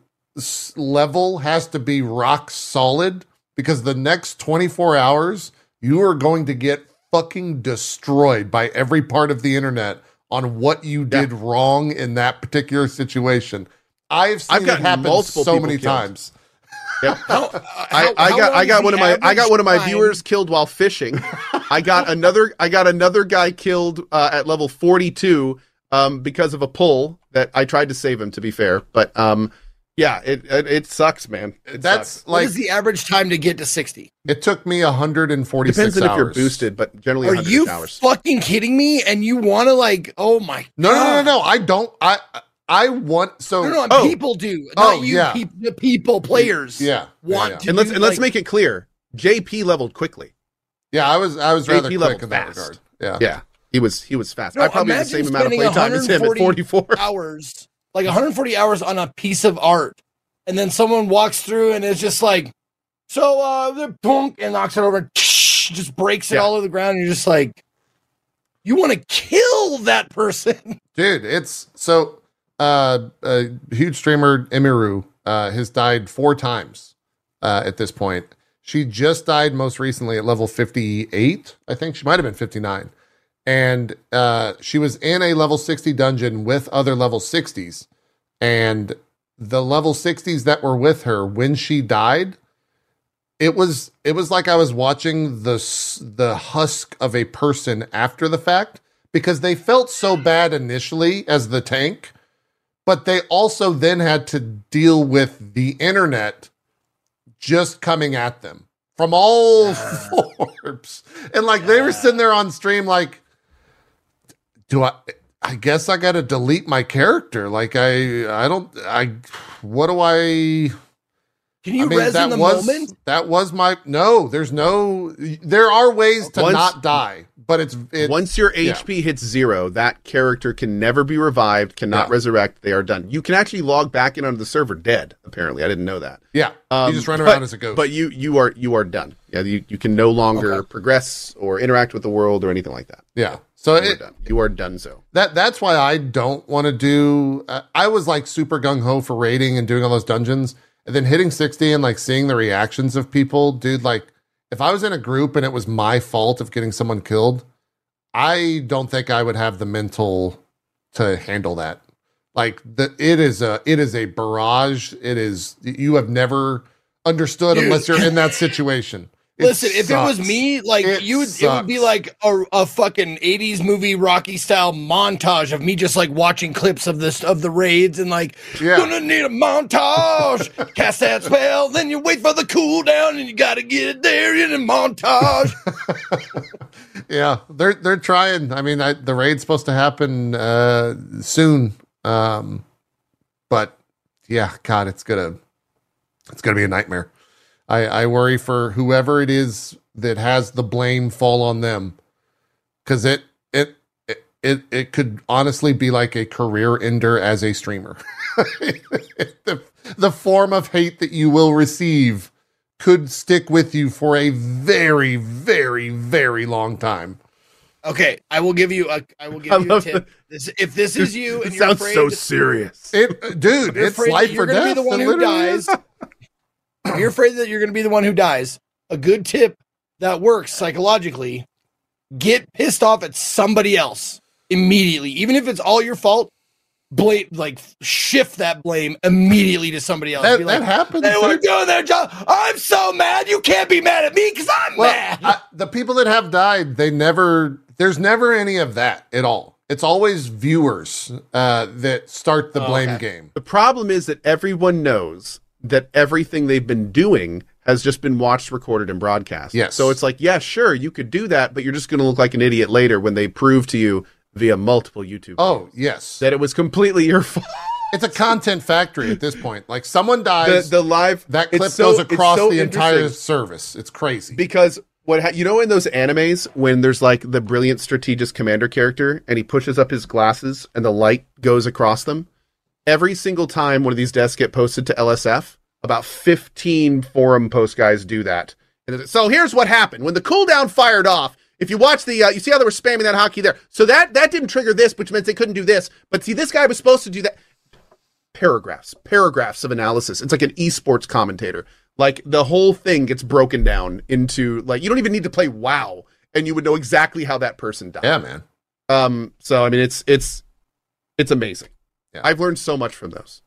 level has to be rock solid because the next 24 hours you are going to get fucking destroyed by every part of the internet on what you did wrong in that particular situation. I've seen I've it happen multiple so many killed. times. Yep. How, I, I got I got one of my I got one of my viewers killed while fishing. I got another I got another guy killed uh, at level 42 um, because of a pull that I tried to save him to be fair, but um yeah, it it, it sucks, man. It That's sucks. Like is the average time to get to 60? it took me 146 depends on hours. if you're boosted, but generally Are 100 you hours. fucking kidding me? And you want to like, oh my No, no, no, God. no. I don't. I I want so. No, no, Oh. people do. Oh, you, yeah. peop- the people, players. Yeah, yeah, Want yeah. to and let's do, and let's make it clear. JP leveled quickly. Yeah, I was I was JP rather level quick in that fast. regard. Yeah. Yeah, he was he was fast. No, I probably had the same amount of spending playtime as him at 44. hours, like 140 hours on a piece of art, and then someone walks through and it's just like, so uh, the punk and knocks it over, and just breaks it Yeah. all over the ground. And you're just like, you want to kill that person. Dude, it's so uh a huge streamer Emiru uh has died four times uh at this point. She just died most recently at level 58. I think she might have been 59. And uh she was in a level 60 dungeon with other level 60s. And the level 60s that were with her when she died, it was it was like I was watching the the husk of a person after the fact because they felt so bad initially as the tank, but they also then had to deal with the internet just coming at them from all forbs. And like they were sitting there on stream like do I I guess I got to delete my character. Like I I don't I what do I Can you I mean, res in the was moment? that was my no. There's no. There are ways to Once- not die, but it's, it's Once your yeah. HP hits zero, that character can never be revived, cannot Yeah. resurrect. They are done. You can actually log back in onto the server dead. Apparently, I didn't know that. yeah. Um, you just run but- around as a ghost. But you you are you are done. Yeah, you, you can no longer progress or interact with the world or anything like that. yeah. So You are it, done. You are done. So that that's why I don't want to do. Uh, I was like super gung ho for raiding and doing all those dungeons, and then hitting sixty and like seeing the reactions of people, dude. Like if I was in a group and it was my fault of getting someone killed, I don't think I would have the mental to handle that. Like the it is a it is a barrage. It is you have never understood Dude. unless you're in that situation. Listen, if it was me, like It you would, it would be like a, a fucking '80s movie Rocky style montage of me just like watching clips of this of the raids and like, Yeah. gonna need a montage. Cast that spell, then you wait for the cooldown, and you gotta get it there in a montage. Yeah, they're they're trying. I mean, I, the raid's supposed to happen uh, soon, um, but yeah, God, it's gonna it's gonna be a nightmare. I, I worry for whoever it is that has the blame fall on them, because it it it it it could honestly be like a career ender as a streamer. the, the form of hate that you will receive could stick with you for a very, very, very long time. okay, I will give you a I will I give you a tip. This, if this is you, it and you're sounds afraid, so serious. It, dude, it's life you're or gonna be death. the one who literally dies. Is. you're afraid that you're going to be the one who dies. A good tip that works psychologically: get pissed off at somebody else immediately, even if it's all your fault. blame like shift that blame immediately to somebody else. That, Be that like, happens. they were doing their job. I'm so mad. You can't be mad at me because I'm Well, mad. I, the people that have died, they never. There's never any of that at all. It's always viewers uh, that start the Oh, blame okay. game. The problem is that everyone knows that everything they've been doing has just been watched, recorded, and broadcast. Yes. So it's like, yeah, sure, you could do that, but you're just going to look like an idiot later when they prove to you via multiple YouTube Oh yes, that it was completely your fault. it's a content factory at this point. Like someone dies, the live that clip so- goes across so the entire service. It's crazy. because what ha- you know in those animes when there's like the brilliant strategist commander character and he pushes up his glasses and the light goes across them. Every single time one of these deaths get posted to LSF, about 15 forum post guys do that. And so here's what happened when the cooldown fired off. If you watch the, uh, you see how they were spamming that hockey there. So that that didn't trigger this, which meant they couldn't do this. But see, this guy was supposed to do that. Paragraphs, paragraphs of analysis. It's like an esports commentator. Like the whole thing gets broken down into like you don't even need to play WoW, and you would know exactly how that person died. yeah, man. Um. So I mean, it's it's it's amazing. Yeah. I've learned so much from those.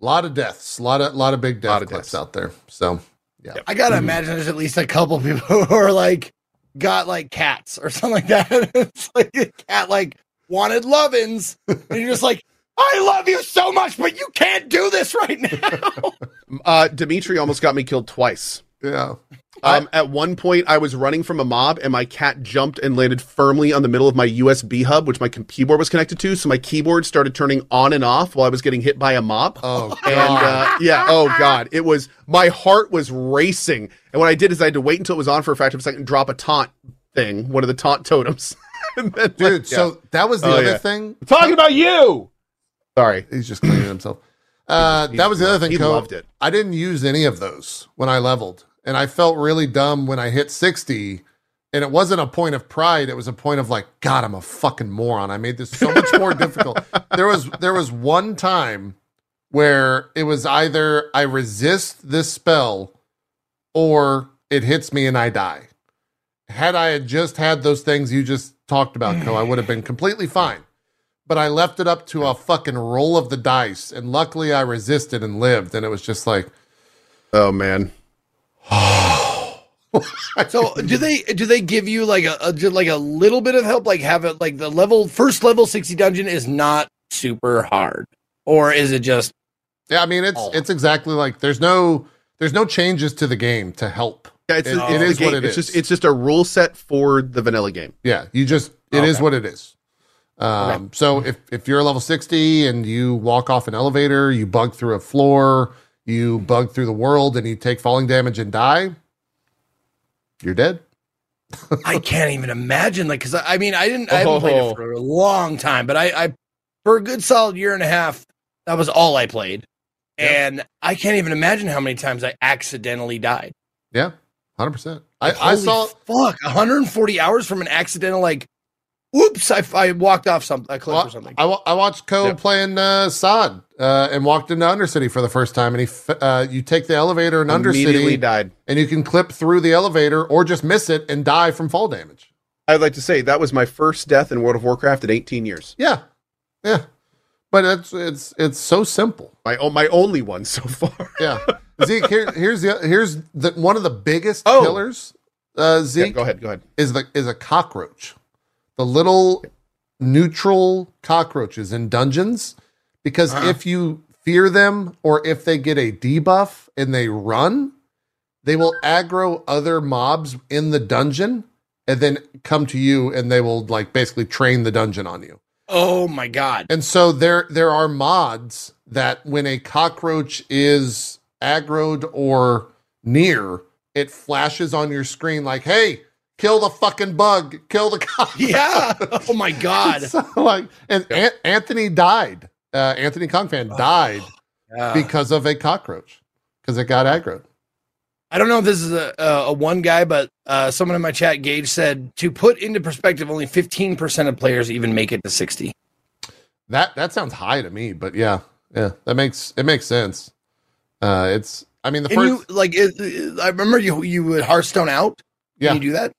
A lot of deaths, a lot of lot of big death Lot of clips deaths. out there. So yeah. I gotta imagine there's at least a couple people who are like got like cats or something like that. it's like a cat like wanted lovin's, and you're just like, I love you so much, but you can't do this right now. Uh, Dimitri almost got me killed twice. Yeah, Um, at one point, I was running from a mob, and my cat jumped and landed firmly on the middle of my USB hub, which my keyboard was connected to. So my keyboard started turning on and off while I was getting hit by a mob. Oh and uh, yeah, oh god, it was my heart was racing, and what I did is I had to wait until it was on for a fraction of a second, and drop a taunt thing, one of the taunt totems. and then, Dude, yeah. so that was the Oh, other yeah. thing. Talking about you. sorry, He's just cleaning himself. Uh, that was the other thing. he Co. loved it. I didn't use any of those when I leveled, and I felt really dumb when I hit sixty. And it wasn't a point of pride; it was a point of like, God, I'm a fucking moron. I made this so much more difficult. There was there was one time where it was either I resist this spell, or it hits me and I die. Had I had just had those things you just talked about, Cohh, I would have been completely fine but I left it up to a fucking roll of the dice, and luckily I resisted and lived, and it was just like, Oh man, so do they do they give you like a, a just like a little bit of help? Like have it like the level first level sixty dungeon is not super hard, or is it just yeah, I mean, it's Oh. it's exactly like there's no there's no changes to the game to help. yeah, it's, It- it's it what it it's is. just it's just a rule set for the vanilla game. Yeah, you just it is Okay. what it is. Um, so if if you're level sixty and you walk off an elevator, you bug through a floor, you bug through the world, and you take falling damage and die, you're dead. I can't even imagine. Like, because I, I mean, I didn't, I haven't played Oh. it for a long time, but I, I, for a good solid year and a half, that was all I played, and I can't even imagine how many times I accidentally died. Yeah, hundred percent. I, Like, I holy saw fuck 140 hours from an accidental like, whoops, I, I walked off some a clip Well, or something. I, I watched Cohh Yeah. playing uh, Sod uh, and walked into Undercity for the first time. And he, uh, you take the elevator in Immediately Undercity, died. and you can clip through the elevator or just miss it and die from fall damage. I'd like to say that was my first death in World of Warcraft in 18 years. Yeah, yeah. But it's it's it's so simple. My o- my only one so far. Yeah, Zeke. Here, here's the here's the one of the biggest Oh. killers. Uh, Yeah, Zeke go ahead, go ahead. is the is a cockroach, the little neutral cockroaches in dungeons. Because Uh-huh. if you fear them or if they get a debuff and they run, they will aggro other mobs in the dungeon and then come to you and they will like basically train the dungeon on you. oh my god! And so there there are mods that when a cockroach is aggroed or near, it flashes on your screen like, "Hey, kill the fucking bug, kill the cockroach." Yeah. Oh my god. so like, and An- Anthony died. Uh, Anthony Kongphan died Yeah. because of a cockroach because it got aggro. I don't know if this is a, a, a one guy, but uh, someone in my chat, Gage, said to put into perspective, only 15% of players even make it to 60. That that sounds high to me, but yeah, yeah, that makes it makes sense. Uh, it's I mean the And first you like, it, it- I remember you you would Hearthstone out. Yeah Can you do that?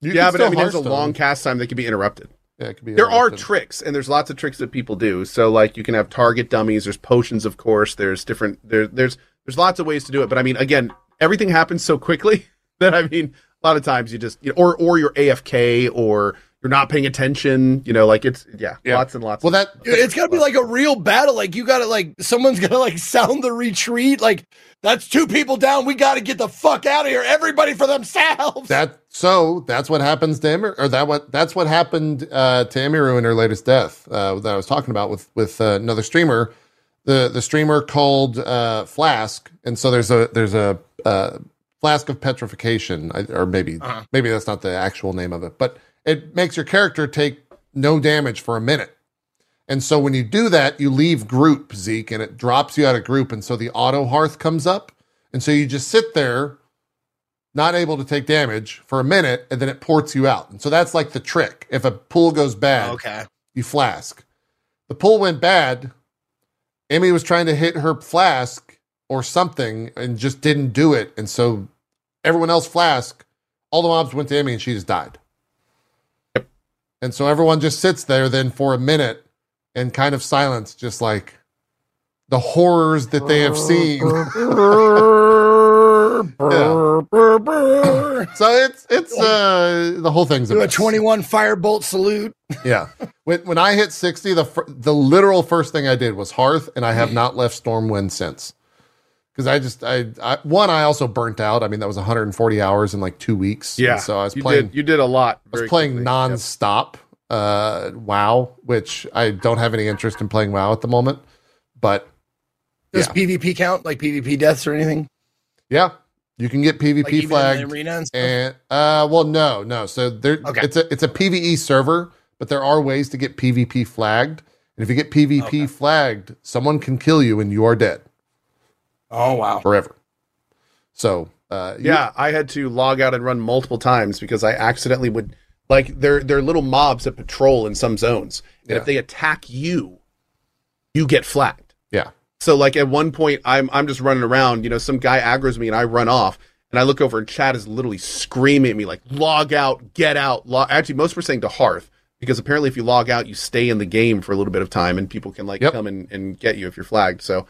you yeah, but I mean, there's a long cast time that can be interrupted. Yeah, it could be. there are tricks and there's lots of tricks that people do so like you can have target dummies there's potions of course there's different there, there's there's lots of ways to do it but i mean again everything happens so quickly that i mean a lot of times you just you know, or or you're afk or you're not paying attention you know like it's yeah, Yeah. lots and lots Well, that Dude, it's gotta be like a real battle. Like you gotta like someone's gonna like sound the retreat. Like that's two people down. We gotta get the fuck out of here. Everybody for themselves. that so that's what happens to Emir, or that what that's what happened uh, to Emiru in her latest death uh, that I was talking about with with uh, another streamer, the the streamer called uh, Flask, and so there's a there's a uh, flask of petrification, or maybe Uh-huh. maybe that's not the actual name of it, but it makes your character take no damage for a minute. And so when you do that, you leave group, Zeke, and it drops you out of group. And so the auto hearth comes up. And so you just sit there, not able to take damage for a minute, and then it ports you out. And so that's like the trick. If a pool goes bad, okay. you flask. The pool went bad. Amy was trying to hit her flask or something and just didn't do it. And so everyone else flask, all the mobs went to Amy and she just died. And so everyone just sits there then for a minute in kind of silence, just like the horrors that they have seen. so it's it's uh the whole thing's Do a mess. 21 firebolt salute. Yeah. When when I hit 60, the the literal first thing I did was Hearth, and I have not left Stormwind since. Because I just I, I one I also burnt out. I mean that was 140 hours in like two weeks. yeah And so I was you playing did you did a lot I was playing quickly. non-stop uh WoW, which I don't have any interest in playing WoW at the moment. But Does Yeah. PvP count? Like PvP deaths or anything? yeah, you can get PvP Like even flagged. arena and stuff? And uh, well, no, no. So there, Okay. it's a it's a PVE server, but there are ways to get PvP flagged. And if you get PvP Okay. flagged, someone can kill you, and you are dead oh wow. forever. So uh, Yeah, I had to log out and run multiple times because I accidentally would like they're they're little mobs that patrol in some zones. And Yeah. if they attack you, you get flagged. yeah, So like at one point I'm I'm just running around, you know, some guy aggro's me and I run off and I look over and Chad is literally screaming at me like log out, get out. Log-. Actually most were saying to Hearth because apparently if you log out you stay in the game for a little bit of time and people can like Yep. come and, and get you if you're flagged. So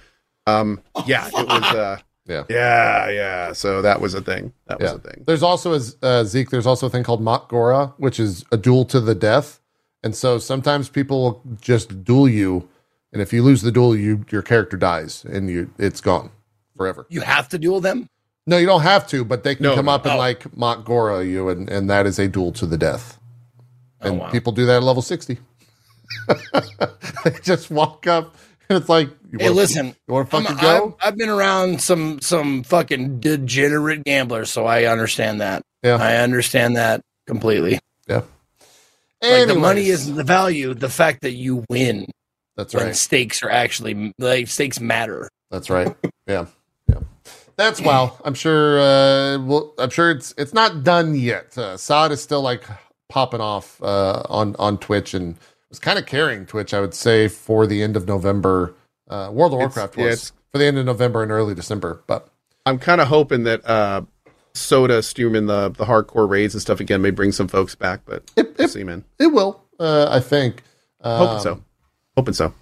um yeah, it was uh yeah. yeah, yeah. So that was a thing. That was Yeah. a thing. There's also a uh, Zeke. There's also a thing called Mak'gora, which is a duel to the death. And so sometimes people will just duel you, and if you lose the duel, you your character dies and you it's gone forever. You have to duel them? No, you don't have to, but they can No, come no. up and Oh. like Mak'gora you, and, and that is a duel to the death. Oh, And wow. people do that at level 60. they just walk up, and it's like, you Hey, wanna- listen. you want to I'm, fucking go? I've, I've been around some some fucking degenerate gamblers, so I understand that. yeah. I understand that completely. yeah. Like the money isn't the value; the fact that you win That's right. stakes are actually like stakes matter. That's right. Yeah. Yeah. That's wow. I'm sure. Uh, well, I'm sure it's it's not done yet. Uh, Sod is still like popping off uh, on on Twitch and was kind of carrying Twitch. I would say for the end of November. Uh, World of Warcraft yeah, was it's- for the end of November and early December. But I'm kind of hoping that uh, Soda streaming the the hardcore raids and stuff again may bring some folks back, but it we'll it, see, man. it will. Uh, I think. Um, Hoping so. Hoping so.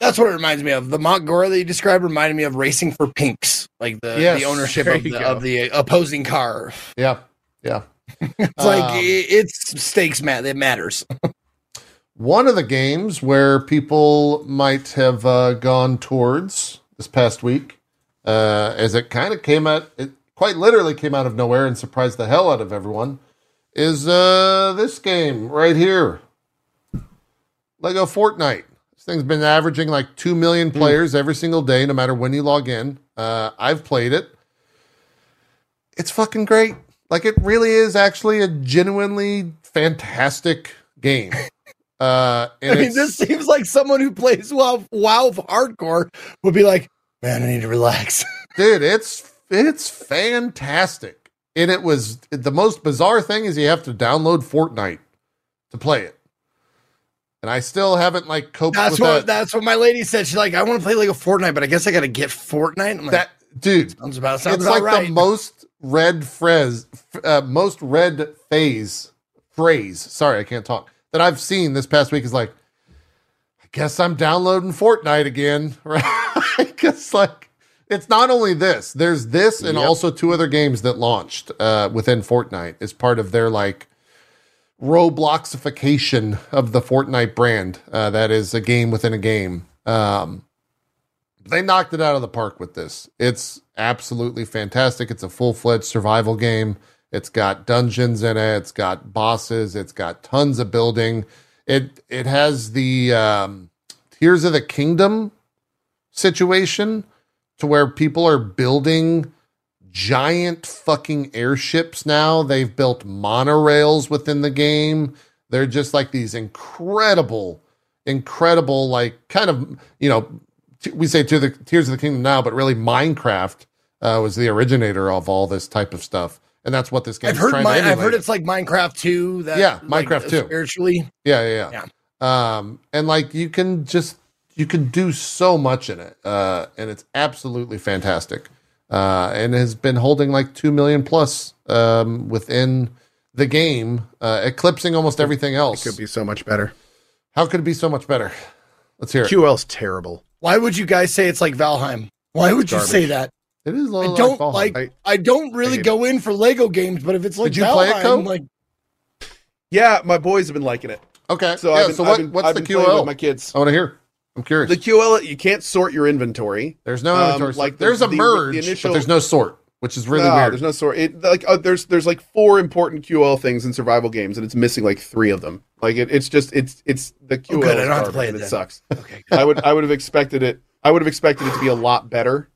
That's what it reminds me of. The Mont Gora that you described reminded me of racing for pinks, like the, Yes, the ownership of the, of the opposing car. Yeah. Yeah. It's like Um, i it's stakes, mat. It matters. One of the games where people might have uh, gone towards this past week, uh, as it kind of came out, it quite literally came out of nowhere and surprised the hell out of everyone, is uh, this game right here Lego Fortnite. This thing's been averaging like 2 million players every single day, no matter when you log in. Uh, I've played it. It's fucking great. Like, it really is actually a genuinely fantastic game. Uh, and I mean, this seems like someone who plays WoW, WoW hardcore would be like, "Man, I need to relax." dude, it's it's fantastic. And it was the most bizarre thing is you have to download Fortnite to play it. And I still haven't like coped That's with what that. that's what my lady said. She's like, "I want to play like a Fortnite, but I guess I got to get Fortnite." I'm like, that dude, sounds about sounds it's about like right. the most red phrase, uh, most red phase phrase. Sorry, I can't talk. That I've seen this past week is like, I guess I'm downloading Fortnite again, right? Because like it's not only this. There's this and Yep. also two other games that launched uh, within Fortnite as part of their like Robloxification of the Fortnite brand. Uh, that is a game within a game. Um, they knocked it out of the park with this. It's absolutely fantastic. It's a full fledged survival game. It's got dungeons in it. It's got bosses. It's got tons of building. It it has the um, Tears of the Kingdom situation to where people are building giant fucking airships now. They've built monorails within the game. They're just like these incredible, incredible, like kind of, you know, we say to the Tears of the Kingdom now, but really Minecraft uh, was the originator of all this type of stuff. And that's what this game I've is heard trying my, to I've heard it's like Minecraft 2 that Yeah, like, Minecraft 2. spiritually. Yeah, yeah, yeah. Um, and like you can just you can do so much in it, uh, and it's absolutely fantastic. Uh, and has been holding like two million plus um, within the game, uh, eclipsing almost everything else. Could be so much better. How could it be so much better? Let's hear it. QL's terrible. Why would you guys say it's like Valheim? Why would you Garbage. say that? It is. a I little don't Valheim. like. I- I, don't really hate go in for Lego games, but if it's like Did you play it, Valheim, Cohh? like Yeah, my boys have been liking it. Okay. So, yeah. I've been, so I've what, been- what's I've the been playing QL? with my kids. I want to hear. I'm curious. The QL, you can't sort your inventory. there's no um, inventory. like the- there's a the- the merge, initial- but there's no sort, which is really no, weird. There's no sort. It like uh, there's there's like four important QL things in survival games, and it's missing like three of them. Like it, it's just it's it's the QL. Oh, good, I don't have to play it and It sucks. okay, I would I would have expected it. I would have expected it to be a lot better.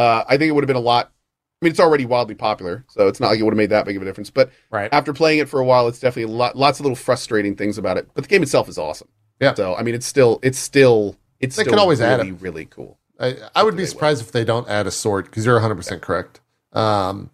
Uh, I think it would have been a lot. I mean, it's already wildly popular, so it's not like it would have made that big of a difference. But right. after playing it for a while, it's definitely a lot, lots of little frustrating things about it. But the game itself is awesome. Yeah. So I mean, it's still it's still it's They still could always really, add it. really cool. I, I would be they will. surprised if they don't add a sort because you're 100 percent correct. Um,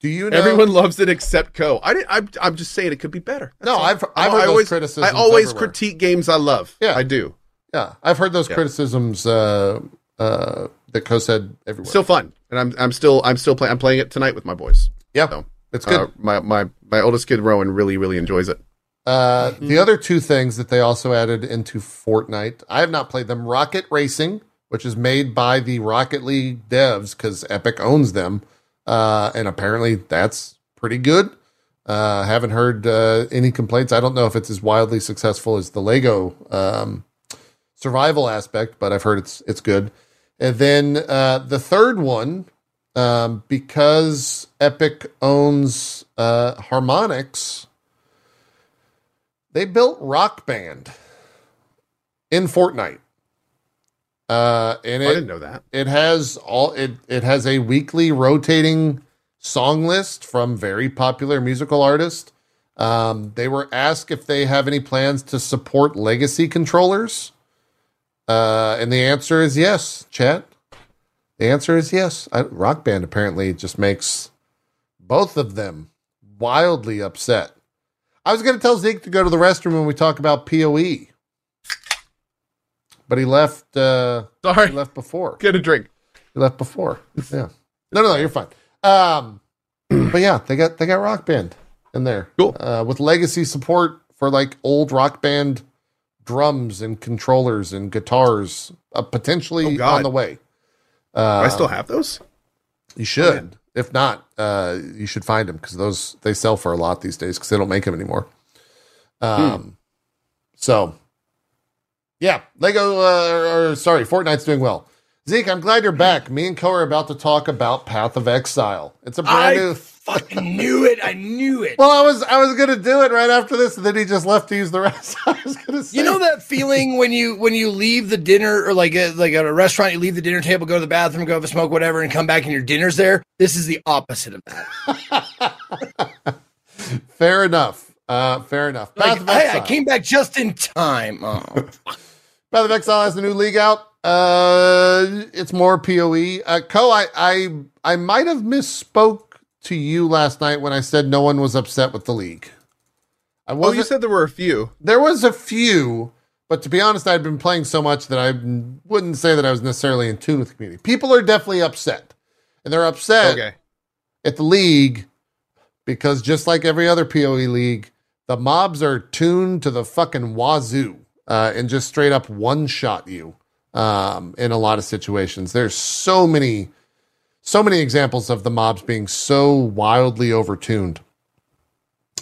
do you know? Everyone loves it except Cohh. I didn't, I'm I'm just saying it could be better. That's No, all. I've- I've I heard those always, criticisms I always everywhere. critique games I love. Yeah. I do. Yeah, I've heard those Yeah. criticisms uh, uh, that Cohh said everywhere. Still fun, and I'm I'm still I'm still playing. I'm playing it tonight with my boys. yeah, So, it's good. Uh, my my my oldest kid Rowan really really enjoys it. Uh, Mm-hmm. The other two things that they also added into Fortnite, I have not played them. Rocket Racing, which is made by the Rocket League devs because Epic owns them, uh, and apparently that's pretty good. Uh, haven't heard uh, any complaints. I don't know if it's as wildly successful as the Lego um, survival aspect, but I've heard it's it's good. And then uh, the third one, um, because Epic owns uh, Harmonix, they built Rock Band in Fortnite. Uh, and I it, didn't know that. it has all it it has a weekly rotating song list from very popular musical artists. Um, they were asked if they have any plans to support legacy controllers, uh, and the answer is yes. Chat. The answer is yes. I, Rock Band apparently just makes both of them wildly upset. I was going to tell Zeke to go to the restroom when we talk about PoE, but he left. Uh, he Sorry, left before. get a drink. You left before. Yeah. No, no, no, you're fine. Um, but yeah, they got they got Rock Band in there. Cool. Uh, with legacy support for like old Rock Band drums and controllers and guitars, uh, potentially Oh, on the way. Do Uh, I still have those? You should. man. if not, uh, you should find them because those they sell for a lot these days because they don't make them anymore. Um, so yeah, Lego. Uh, or, or, sorry, Fortnite's doing well. Zeke, I'm glad you're back. Me and Cohh are about to talk about Path of Exile. It's a brand I new. Fucking knew it. I knew it. Well, I was I was gonna do it right after this, and then he just left to use the rest. I was gonna say, You know that feeling when you when you leave the dinner or like a, like at a restaurant, you leave the dinner table, go to the bathroom, go have a smoke, whatever, and come back and your dinner's there. This is the opposite of that. fair enough. Uh, fair enough. Like, I, I came back just in time. Oh. Path of Exile has a new league out. Uh, it's more PoE. Uh, Cohh, I, I, I might have misspoke to you last night when I said no one was upset with the league. I Oh, wasn't. you said there were a few. there was a few, but to be honest, I'd been playing so much that I wouldn't say that I was necessarily in tune with the community. People are definitely upset, and they're upset Okay. at the league because just like every other PoE league, The mobs are tuned to the fucking wazoo uh, and just straight up one shot you um, in a lot of situations. There's so many, so many examples of the mobs being so wildly overtuned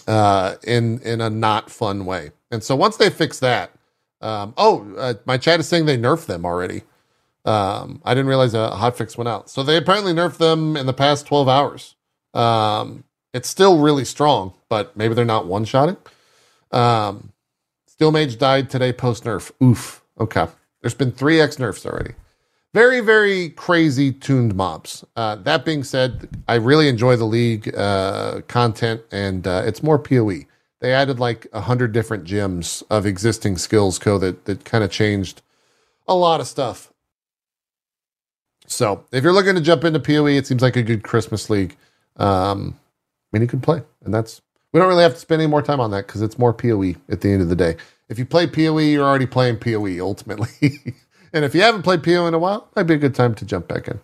uh, in in a not fun way. And so once they fix that, um, oh, uh, my chat is saying they nerfed them already. Um, I didn't realize a hotfix went out. So they apparently nerfed them in the past 12 hours. Um, it's still really strong, but maybe they're not one shotting. Um, Steelmage died today post nerf. Oof. Okay. There's been three X nerfs already. Very, very crazy tuned mobs. Uh, that being said, I really enjoy the league uh, content, and uh, it's more PoE. They added like a hundred different gems of existing skills code that that kind of changed a lot of stuff. So if you're looking to jump into PoE, it seems like a good Christmas league. Um, I mean, you can play, and that's we don't really have to spend any more time on that because it's more PoE at the end of the day. If you play PoE, you're already playing PoE ultimately. and if you haven't played PoE in a while, might be a good time to jump back in.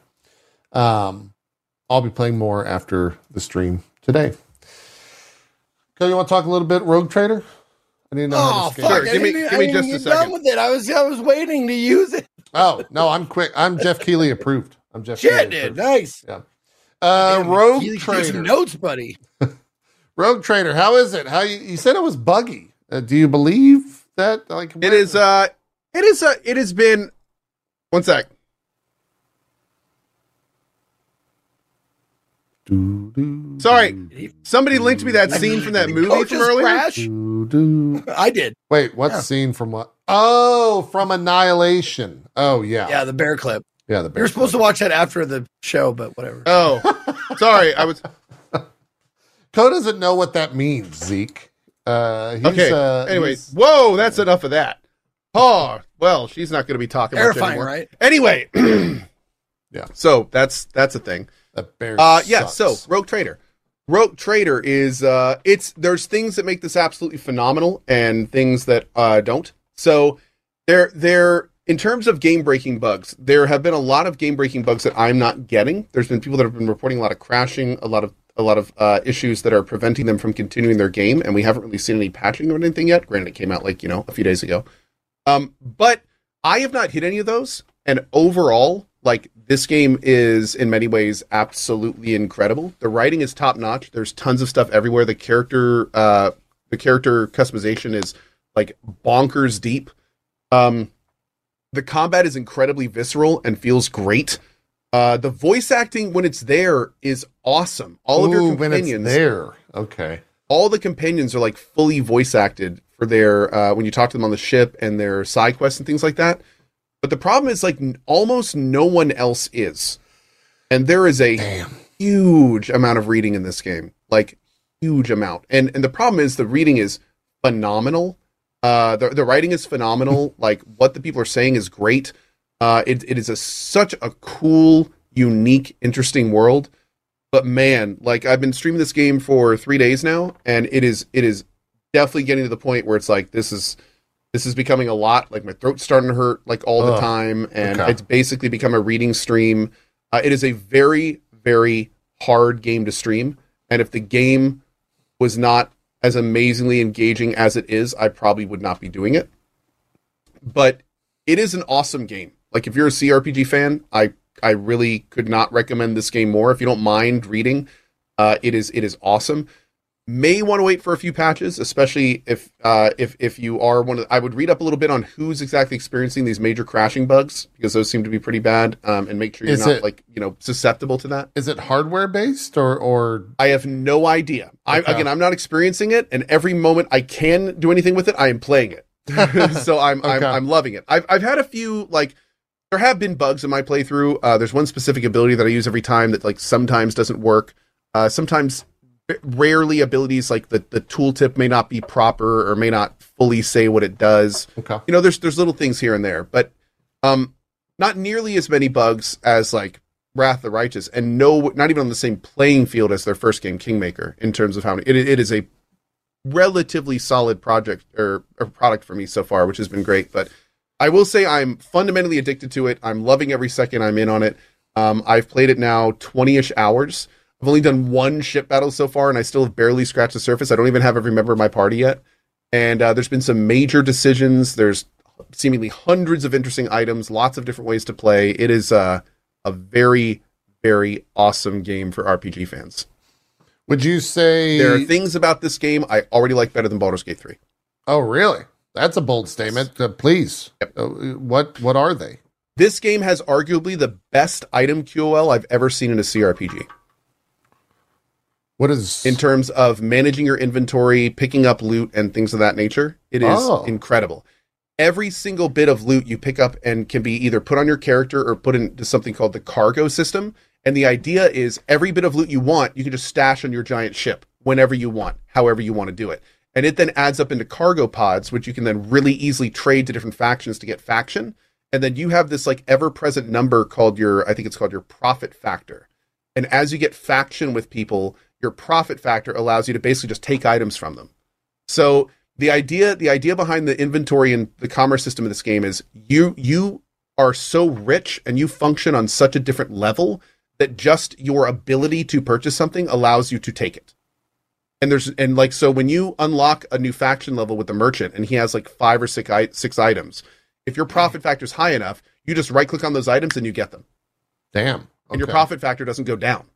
Um, I'll be playing more after the stream today. Okay, you want to talk a little bit Rogue Trader? I need to know how Oh to fuck! scale. Sure, I give me- give me didn't just a get done second. with it. I was I was waiting to use it. Oh no, I'm quick. I'm Jeff Keighley approved. I'm Jeff. Shit, Keighley dude, approved. nice. Uh, Damn, Rogue you- you some Trader. notes, buddy. Rogue Trader, how is it? How you, you said it was buggy? Uh, do you believe that? Like It is. Uh, it is. Uh, it has been. One sec. Sorry, somebody linked me that scene from that movie from earlier. Crash? I did. Wait, what Yeah. scene from what? Oh, from Annihilation. Oh yeah, Yeah, the bear clip. yeah. The bear You're supposed to watch that after the show, but whatever. Oh, sorry. I was Cohh doesn't know what that means. Zeke. Uh, he's, okay. Uh, Anyways, he's- whoa, that's enough of that. Oh, well, she's not going to be talking much Terrifying, anymore. right? Anyway, Yeah. So that's that's a thing. that bear. Uh, yeah. sucks. So Rogue Trader, Rogue Trader is uh, it's there's things that make this absolutely phenomenal and things that uh don't. So there there in terms of game breaking bugs, there have been a lot of game breaking bugs that I'm not getting. There's been people that have been reporting a lot of crashing, a lot of a lot of uh, issues that are preventing them from continuing their game, and we haven't really seen any patching or anything yet. Granted, it came out like you know a few days ago. Um, but I have not hit any of those, and overall, like this game is in many ways absolutely incredible. The writing is top notch. There's tons of stuff everywhere. The character, uh, the character customization is like bonkers deep. Um, the combat is incredibly visceral and feels great. Uh, the voice acting when it's there is awesome. All of your Ooh, when it's companions, there. Okay. all the companions are like fully voice acted for their uh, when you talk to them on the ship and their side quests and things like that. But the problem is like n- almost no one else is, and there is a Damn. huge amount of reading in this game, like huge amount. And and the problem is the reading is phenomenal. Uh, the the writing is phenomenal. like what the people are saying is great. Uh, it it is a such a cool, unique, interesting world. But man, like I've been streaming this game for three days now, and it is it is definitely getting to the point where it's like this is this is becoming a lot. Like my throat's starting to hurt like all the time, and Okay. it's basically become a reading stream. Uh, it is a very very hard game to stream, and if the game was not as amazingly engaging as it is, I probably would not be doing it. But it is an awesome game. Like if you're a CRPG fan, I I really could not recommend this game more. If you don't mind reading, uh, it is it is awesome. May want to wait for a few patches, especially if uh, if if you are one of. I would read up a little bit on who's exactly experiencing these major crashing bugs because those seem to be pretty bad, um, and make sure you're Is not it- like you know susceptible to that. Is it hardware based or or I have no idea. I, Again, I'm not experiencing it, and every moment I can do anything with it, I am playing it. so I'm, I'm I'm loving it. I've I've had a few like there have been bugs in my playthrough. Uh, there's one specific ability that I use every time that like sometimes doesn't work. Uh, sometimes rarely abilities like the the tooltip may not be proper or may not fully say what it does. Okay? you know there's there's little things here and there but um not nearly as many bugs as like wrath of the righteous and no not even on the same playing field as their first game kingmaker in terms of how many it, it is a relatively solid project or, or product for me so far which has been great but i will say i'm fundamentally addicted to it. I'm loving every second i'm in on it. Um, i've played it now 20ish hours I've only done one ship battle so far, and I still have barely scratched the surface. I don't even have every member of my party yet. And uh, there's been some major decisions. There's seemingly hundreds of interesting items, lots of different ways to play. It is uh, a very, very awesome game for RPG fans. Would you say There are things about this game I already like better than Baldur's Gate 3. Oh, really? That's a bold statement. Uh, please. Yep. Uh, what what are they? This game has arguably the best item QOL I've ever seen in a CRPG. What is in terms of managing your inventory, picking up loot, and things of that nature. It is Oh. incredible. Every single bit of loot you pick up and can be either put on your character or put into something called the cargo system. And the idea is every bit of loot you want, you can just stash on your giant ship whenever you want, however you want to do it. And it then adds up into cargo pods, which you can then really easily trade to different factions to get faction. And then you have this like ever present number called your, I think it's called your profit factor. And as you get faction with people, your profit factor allows you to basically just take items from them. So the idea the idea behind the inventory and the commerce system of this game is you you are so rich and you function on such a different level that just your ability to purchase something allows you to take it. And there's and like so when you unlock a new faction level with the merchant and he has like five or six six items, if your profit factor is high enough, you just right click on those items and you get them. damn? And your profit factor doesn't go down.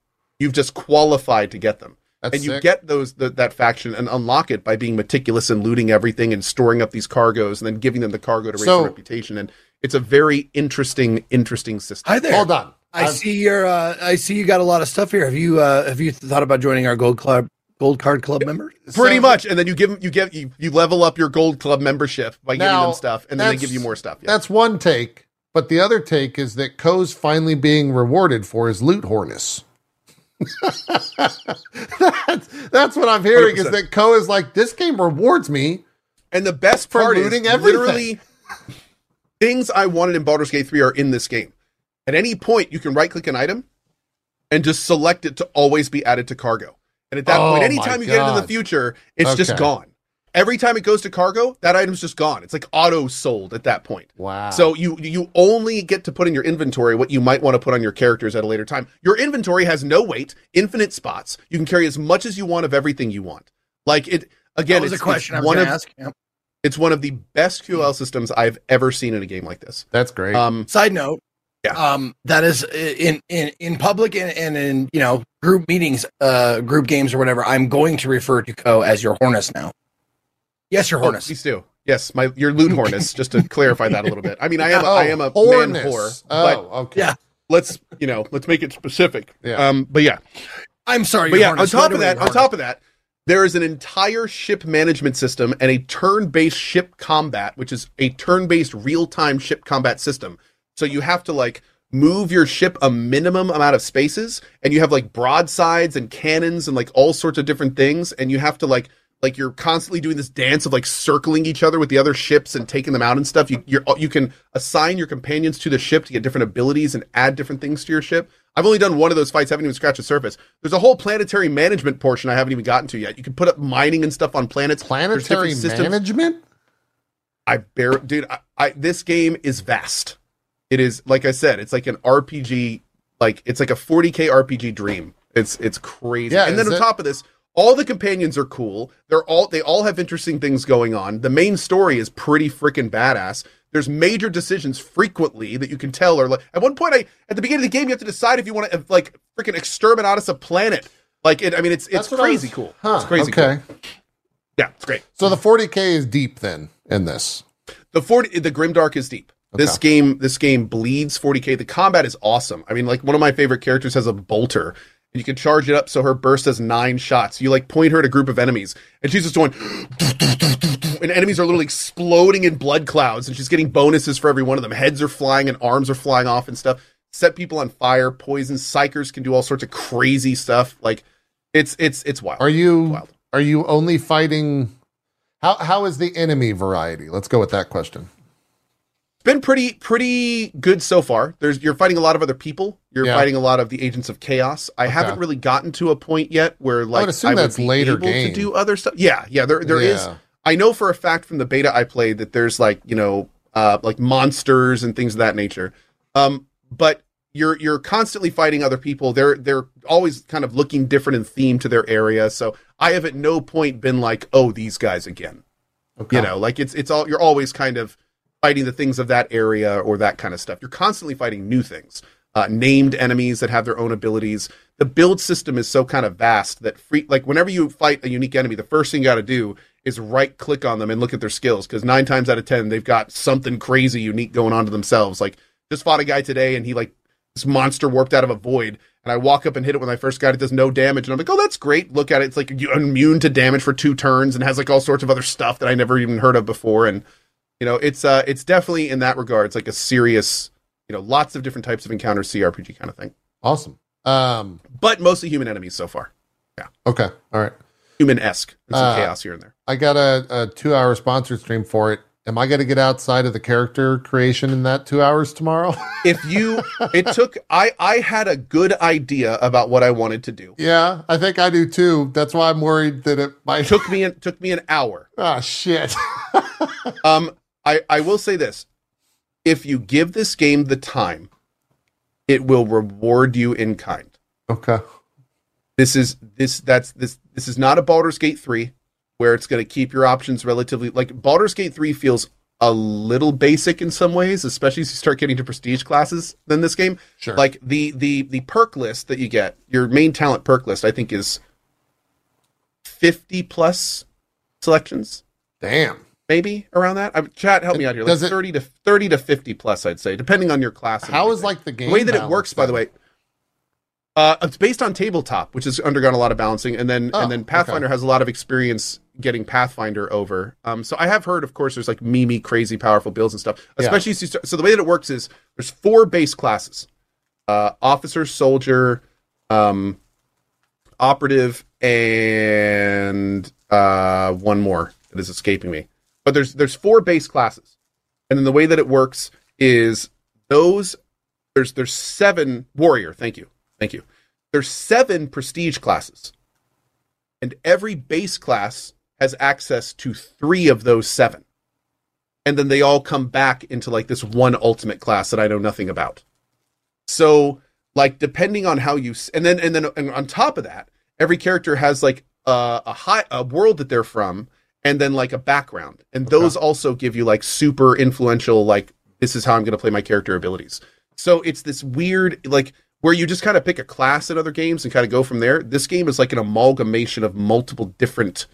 You've just qualified to get them That's and you sick. get those the, that faction and unlock it by being meticulous and looting everything and storing up these cargoes and then giving them the cargo to raise So- their reputation and it's a very interesting interesting system Hi there. Hold on. I I've- see your. Uh, I see you got a lot of stuff here. Have you? Uh, have you thought about joining our gold club, gold card club members? pretty so- much and then you give 'em- you get you, you level up your gold club membership by giving them stuff and then they give you more stuff yeah. That's one take, but the other take is that Cohh's finally being rewarded for his loot horness. That's, that's what I'm hearing is 100%. that Cohh is like, this game rewards me. and the best part is everything. literally things i wanted in Baldur's Gate 3 are in this game at any point you can right click an item and just select it to always be added to cargo and at that Oh point anytime you get into the future it's just gone every time it goes to cargo that item's just gone it's like auto sold at that point Wow. so you you only get to put in your inventory what you might want to put on your characters at a later time. Your inventory has no weight, infinite spots. You can carry as much as you want of everything you want. Like it again, it's, a question I it's one of ask. Yep. it's one of the best QL systems I've ever seen in a game like this. that's great. Um, Side note. Yeah. Um, that is in in in public and, and in you know group meetings, uh, group games or whatever. I'm going to refer to Cohh as your Hornus now. Yes, your oh, Hornus. please do. Yes, my your loot hornus. just to clarify that a little bit. I mean, I am oh, I am a man horness. whore, Oh, but okay. Yeah. let's you know let's make it specific. Yeah. Um, but yeah, I'm sorry. But your yeah, on Hornus, top of that, on top of that, there is an entire ship management system and a turn-based ship combat, which is a turn-based real-time ship combat system. So you have to like move your ship a minimum amount of spaces, and you have like broadsides and cannons and like all sorts of different things, and you have to like like you're constantly doing this dance of like circling each other with the other ships and taking them out and stuff. You you're, you can assign your companions to the ship to get different abilities and add different things to your ship. I've only done one of those fights. I haven't even scratched the surface. There's a whole planetary management portion I haven't even gotten to yet. You can put up mining and stuff on planets. Planetary management? I bear, dude. I, I this game is vast. It is like I said. It's like an RPG. Like it's like a 40k RPG dream. It's it's crazy. Yeah, and then on it- top of this, all the companions are cool. They're all they all have interesting things going on. The main story is pretty freaking badass. There's major decisions frequently that you can tell are like at one point I at the beginning of the game you have to decide if you want to like freaking exterminatus a planet. Like it I mean it's it's That's crazy was- cool. Huh, It's crazy Okay. cool. Yeah, it's great. So the 40K is deep then in this. The 40 the grimdark is deep. This game this game bleeds 40k. The combat is awesome. I mean like one of my favorite characters has a bolter and you can charge it up so her burst does 9 shots. You like point her at a group of enemies and she's just going and enemies are literally exploding in blood clouds and she's getting bonuses for every one of them. Heads are flying and arms are flying off and stuff. Set people on fire, poison psychers can do all sorts of crazy stuff. Like it's it's it's wild. Are you Wild. are you only fighting how how is the enemy variety? Let's go with that question. Been pretty pretty good so far. There's you're fighting a lot of other people. You're Yeah. fighting a lot of the agents of chaos. I Okay. haven't really gotten to a point yet where like assume that's be later able game. to do other stuff. Yeah, yeah. There there is. Yeah. I know for a fact from the beta I played that there's like you know uh like monsters and things of that nature. Um, but you're you're constantly fighting other people. They're they're always kind of looking different in theme to their area. So I have at no point been like, oh, these guys again. Okay. You know, like it's it's all you're always kind of fighting the things of that area or that kind of stuff. You're constantly fighting new things, uh, named enemies that have their own abilities. The build system is so kind of vast that free like whenever you fight a unique enemy, the first thing you got to do is right click on them and look at their skills because nine times out of ten they've got something crazy unique going on to themselves. Like just fought a guy today and he like this monster warped out of a void and I walk up and hit it when I first got it, does no damage, and I'm like, oh, that's great. Look at it; it's like immune to damage for two turns, and has like all sorts of other stuff that I never even heard of before. And you know, it's uh, it's definitely in that regard, it's like a serious, you know, lots of different types of encounter CRPG kind of thing, Awesome. Um, but mostly human enemies so far, Yeah. okay. All right. human esque. There's some Uh, chaos here and there. I got a, a two hour sponsored stream for it. Am I going to get outside of the character creation in that two hours tomorrow? If you, it took, I I had a good idea about what I wanted to do. yeah, I think I do too. That's why I'm worried that it might. took me an, took me an hour. Ah, shit. Um, I, I will say this: if you give this game the time, it will reward you in kind. okay. This is this that's this this is not a Baldur's Gate three where it's going to keep your options relatively like Baldur's Gate three feels a little basic in some ways, especially as you start getting to prestige classes than this game. Sure. Like the the the perk list that you get, your main talent perk list, I think is fifty plus selections. Damn. Maybe around that. I, chat, help me out here. Like Does it- thirty to thirty to fifty plus, I'd say, depending on your class. How is like the game? the way that it works? By the way, uh, it's based on tabletop, which has undergone a lot of balancing, and then Oh, and then Pathfinder has a lot of experience getting Pathfinder over. Um, so I have heard, of course, there's like Mimi crazy powerful builds and stuff. Especially start, so the way that it works is there's four base classes: uh, officer, soldier, um, operative, and uh, one more that is escaping me. But there's there's four base classes, and then the way that it works is those there's there's seven warrior. Thank you, thank you. There's seven prestige classes, and every base class has access to three of those seven, and then they all come back into like this one ultimate class that I know nothing about. So like depending on how you and then and then and on top of that, every character has like a, a high a world that they're from and then like a background. And those also give you like super influential like this is how I'm going to play my character abilities. So it's this weird like where you just kind of pick a class in other games and kind of go from there. This game is like an amalgamation of multiple different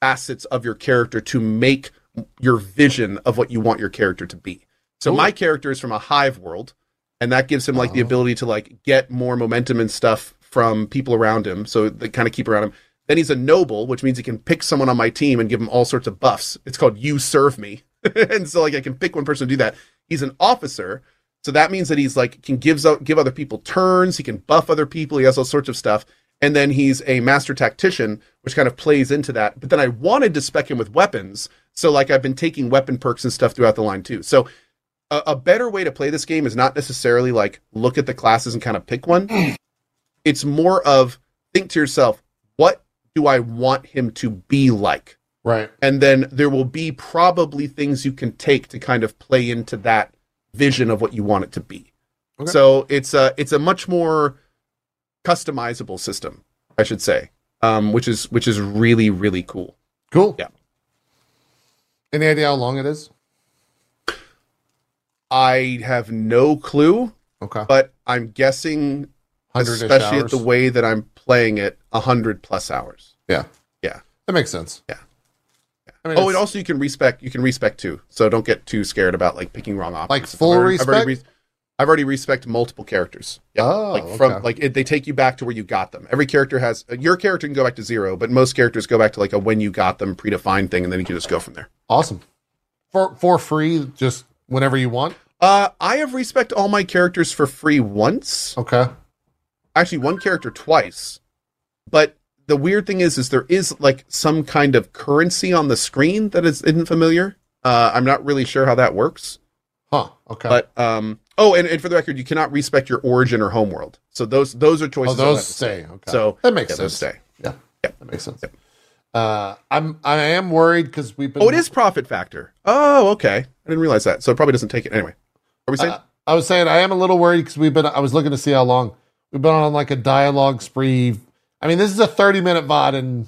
facets of your character to make your vision of what you want your character to be. So my character is from a hive world, and that gives him like the Oh. ability to like get more momentum and stuff from people around him. So they kind of keep around him. Then he's a noble, which means he can pick someone on my team and give him all sorts of buffs. It's called you serve me. and so like I can pick one person to do that. He's an officer, so that means that he's like can gives out give other people turns, he can buff other people, he has all sorts of stuff. And then he's a master tactician, which kind of plays into that. But then I wanted to spec him with weapons. So like I've been taking weapon perks and stuff throughout the line too. So a, a better way to play this game is not necessarily like look at the classes and kind of pick one. it's more of think to yourself, do I want him to be like? Right. And then there will be probably things you can take to kind of play into that vision of what you want it to be. Okay. So it's a it's a much more customizable system, I should say, um, which is which is really really cool. Cool. Yeah. Any idea how long it is? I have no clue, Okay. but I'm guessing, especially hours. at the way that I'm playing it, hundred plus hours. Yeah. Yeah. That makes sense. Yeah. I mean, Oh, it's- and also you can respec you can respec too. So don't get too scared about like picking wrong options. Like I've full already- I've already, re- I've already respec multiple characters. Yeah, Oh, like from okay. like it, they take you back to where you got them. Every character has your character can go back to zero, but most characters go back to like a when you got them predefined thing, and then you can just go from there. awesome. For for free, just whenever you want. Uh, I have respec all my characters for free once. Okay. Actually, one character twice. But the weird thing is, is there is like some kind of currency on the screen that is isn't familiar. Uh, I'm not really sure how that works. Huh. Okay. But um oh and, and for the record, you cannot respect your origin or homeworld. So those those are oh, choices. I'll those stay. Okay. So that makes yeah, sense. stay. Yeah. Yep. That makes sense. Uh, I'm I am worried because we've been. Oh, it is profit factor. Oh, okay. I didn't realize that. So it probably doesn't take it anyway. Are we saying? Uh, I was saying I am a little worried because we've been. I was looking to see how long we've been on like a dialogue spree. I mean, this is a thirty minute VOD, and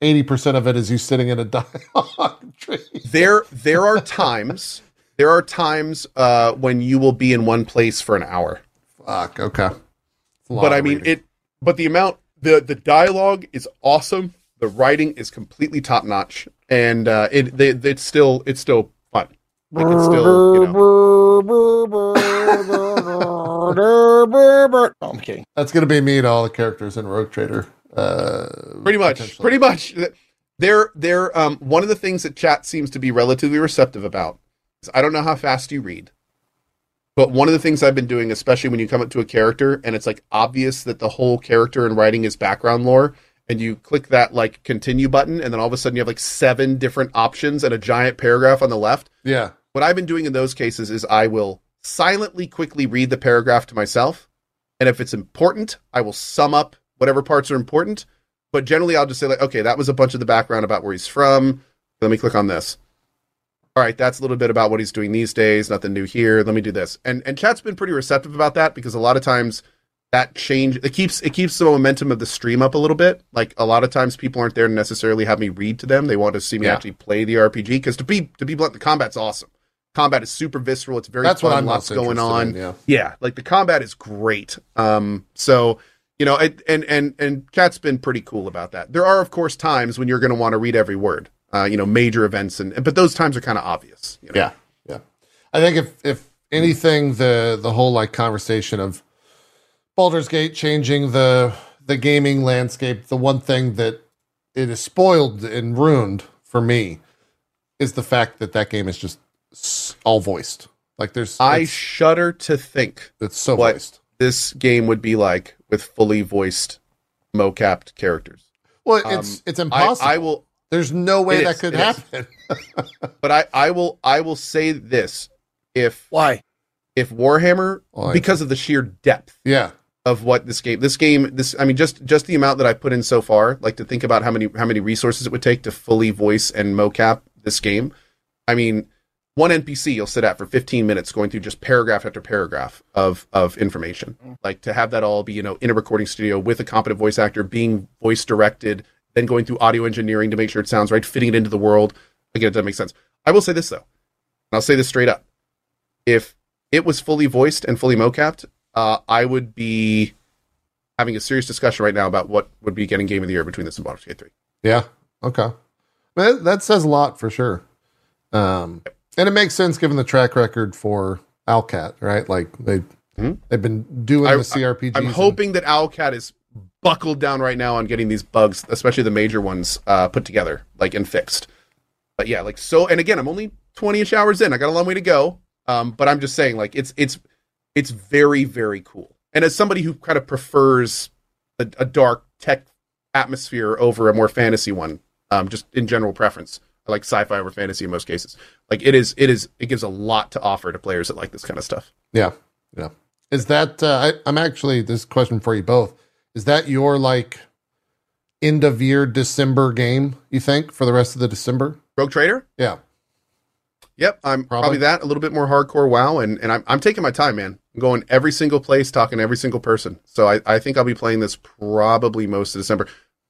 eighty percent of it is you sitting in a dialogue tree. There there are times there are times uh, when you will be in one place for an hour. Fuck. Okay. It's a lot But I mean reading. it but the amount the the dialogue is awesome. The writing is completely top notch, and uh, it they, it's still it's still fun. Like it's still you know. Oh, I'm kidding. That's gonna be me and all the characters in Rogue Trader. Uh, pretty much pretty much they're they're um one of the things that chat seems to be relatively receptive about is i don't know how fast you read but one of the things i've been doing especially when you come up to a character and it's like obvious that the whole character and writing is background lore and you click that like continue button and then all of a sudden you have like seven different options and a giant paragraph on the left Yeah. what I've been doing in those cases is I will silently quickly read the paragraph to myself. And if it's important, I will sum up whatever parts are important. But generally, I'll just say, like, okay, that was a bunch of the background about where he's from. Let me click on this. All right, that's a little bit about what he's doing these days. Nothing new here. Let me do this. And and chat's been pretty receptive about that because a lot of times that change it keeps it keeps the momentum of the stream up a little bit. Like a lot of times people aren't there to necessarily have me read to them. They want to see me Yeah. actually play the RPG because to be to be blunt, the combat's awesome. Combat is super visceral. It's very That's fun. what I'm lots going on. in, yeah. Yeah, like the combat is great. Um, so you know, it, and and and chat's been pretty cool about that. There are of course times when you're going to want to read every word. Uh, you know, major events and but those times are kind of obvious. You know? Yeah, yeah. I think if if anything, the the whole like conversation of Baldur's Gate changing the the gaming landscape, the one thing that it is spoiled and ruined for me is the fact that that game is just s- all voiced. Like there's, I shudder to think it's so what voiced. this game would be like with fully voiced, mocapped characters. Well, Um, it's it's I, impossible. I will, There's no way It that is, could happen. but I, I will, I will say this: if Why? if Warhammer, Why? because of the sheer depth Yeah, of what this game this game this i mean just just the amount that i put in so far like to think about how many how many resources it would take to fully voice and mocap this game i mean one npc you'll sit at for 15 minutes going through just paragraph after paragraph of of information like to have that all be you know in a recording studio with a competent voice actor being voice directed then going through audio engineering to make sure it sounds right fitting it into the world again it doesn't make sense i will say this though and i'll say this straight up if it was fully voiced and fully mocapped uh, I would be having a serious discussion right now about what would be getting game of the year between this and Baldur's Gate 3. Yeah. Okay. That, that says a lot for sure. Um, and it makes sense given the track record for Owlcat, right? Like they Mhm. they've been doing I- the CRPGs. I'm and- hoping that Owlcat is buckled down right now on getting these bugs, especially the major ones, uh, put together, like and fixed. But yeah, like so. And again, I'm only 20ish hours in. I got a long way to go. Um, but I'm just saying, like it's it's it's very very cool. And as somebody who kind of prefers a, a dark tech atmosphere over a more fantasy one, um, just in general preference, I like sci-fi over fantasy in most cases. Like it is, it is, it gives a lot to offer to players that like this kind of stuff. yeah, yeah. Is that uh, I, I'm actually this question for you both? Is that your like end of year December game? You think for the rest of the December? Rogue Trader. Yeah. Yep, I'm Probably. probably, that a little bit more hardcore WoW, and and I'm I'm taking my time, man. I'm going every single place, talking to every single person. So I I think I'll be playing this probably most of December.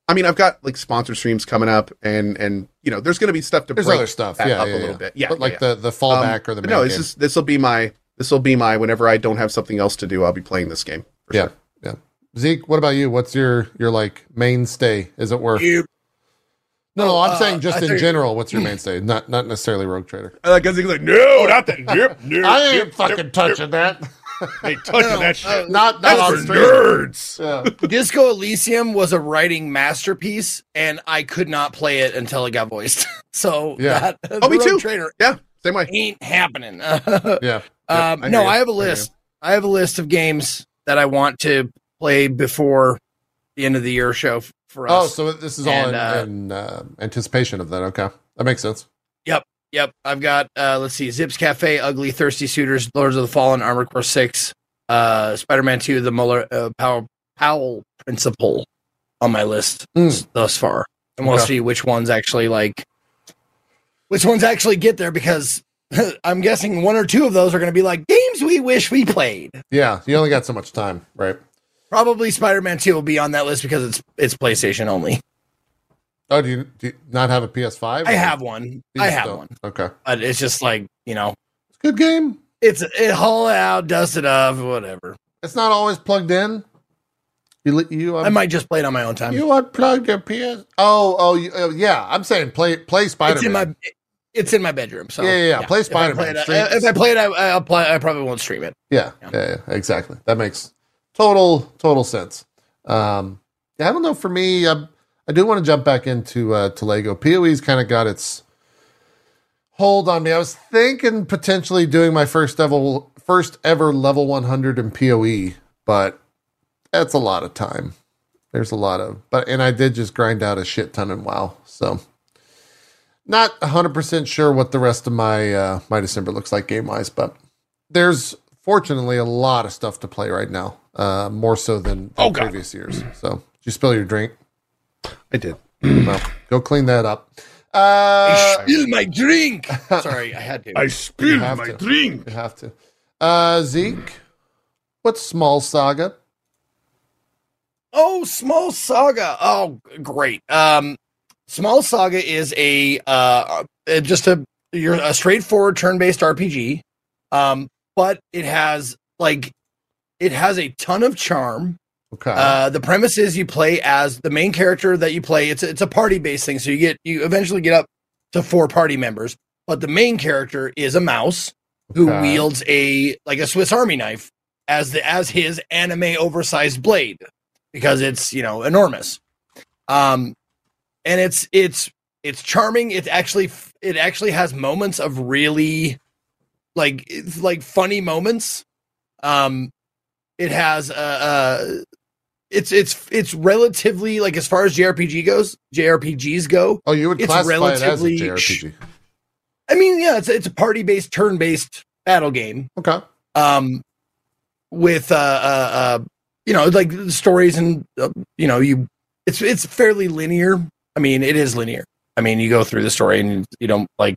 I mean, I've got like sponsor streams coming up, and and you know, there's going to be stuff to There's break other stuff. that Yeah, up yeah, a little yeah. bit. Yeah, but like yeah. the the fallback Um, or the main no, game. this is this will be my this will be my whenever I don't have something else to do, I'll be playing this game. For yeah, sure. yeah. Zeke, what about you? What's your your like mainstay? Is it worth? You, No, no, I'm uh, saying just I in think- general. What's your mainstay? Not not necessarily Rogue Trader. Like, he's like, no, not that. Nope, nope, I ain't nope, fucking nope, touching that. Ain't touching No, that uh, shit. Not not That's on for nerds. Yeah. Disco Elysium was a writing masterpiece, and I could not play it until it got voiced. so Yeah. that, Oh, me Rogue too. Trader Yeah, same way. ain't happening. Yeah. Um, I no, you. I have a list. I have a list of games that I want to play before the end of the year show f- for Oh, so this is all And, in, uh, in uh, anticipation of that. Okay, that makes sense. yep, I've got. Uh, let's see, Zips Cafe, Ugly, Thirsty Suitors, Lords of the Fallen, Armored Core Six, uh, Spider-Man Two, the Muller uh, Powell Powell Principle on my list Mm. thus far, and we'll Okay. see which ones actually like which ones actually get there because I'm guessing one or two of those are going to be like games we wish we played. Yeah, you only got so much time, right? Probably Spider-Man 2 will be on that list because it's it's PlayStation only. Oh, do you, do you not have a PS5? I have one. I have don't. one. Okay, But it's just like, you know, it's a good game. it's it haul it out, dust it off, whatever. It's not always plugged in. You you I um, might just play it on my own time. you unplugged your PS. Oh oh you, uh, yeah. I'm saying play play Spider it's in Man. my it's in my bedroom. So Yeah, yeah, yeah. Play If Spider-Man. play If I play it, I, I'll play. I probably won't stream it. Yeah, yeah, yeah, exactly. That makes total total sense. Um, yeah, I don't know. For me, I, I do want to jump back into uh, to Lego. PoE's kind of got its hold on me. I was thinking potentially doing my first ever first ever level 100 in Poe, but that's a lot of time. There's a lot of, but and I did just grind out a shit ton in WoW, so not 100% sure what the rest of my uh, my December looks like game wise, but there's fortunately a lot of stuff to play right now, uh, more so than, than Oh, previous years. So, did you spill your drink? I did. Well, go clean that up. I Uh, spilled my drink. Sorry, I had to. I spilled my to. You have to. Uh, Zeke, what's Small Saga? Oh, Small Saga. Oh, great. Um, Small Saga is a uh, uh, just a you're a straightforward turn-based RPG. Um, but it has like it has a ton of charm. Okay. Uh, the premise is you play as the main character that you play. It's it's a party based thing, so you get you eventually get up to four party members. But the main character is a mouse who Okay. wields a like a Swiss Army knife as the as his anime oversized blade because it's you know enormous. Um, and it's it's it's charming. It actually it actually has moments of really like like funny moments. Um, it has uh, uh it's it's it's relatively like as far as JRPG goes, JRPGs go. oh, you would it's classify it relatively JRPG. I mean, yeah, it's it's a party based, turn based battle game. Okay. Um, with uh, uh, uh you know, like the stories and uh, you know, you it's it's fairly linear. I mean, it is linear. I mean, you go through the story and you don't like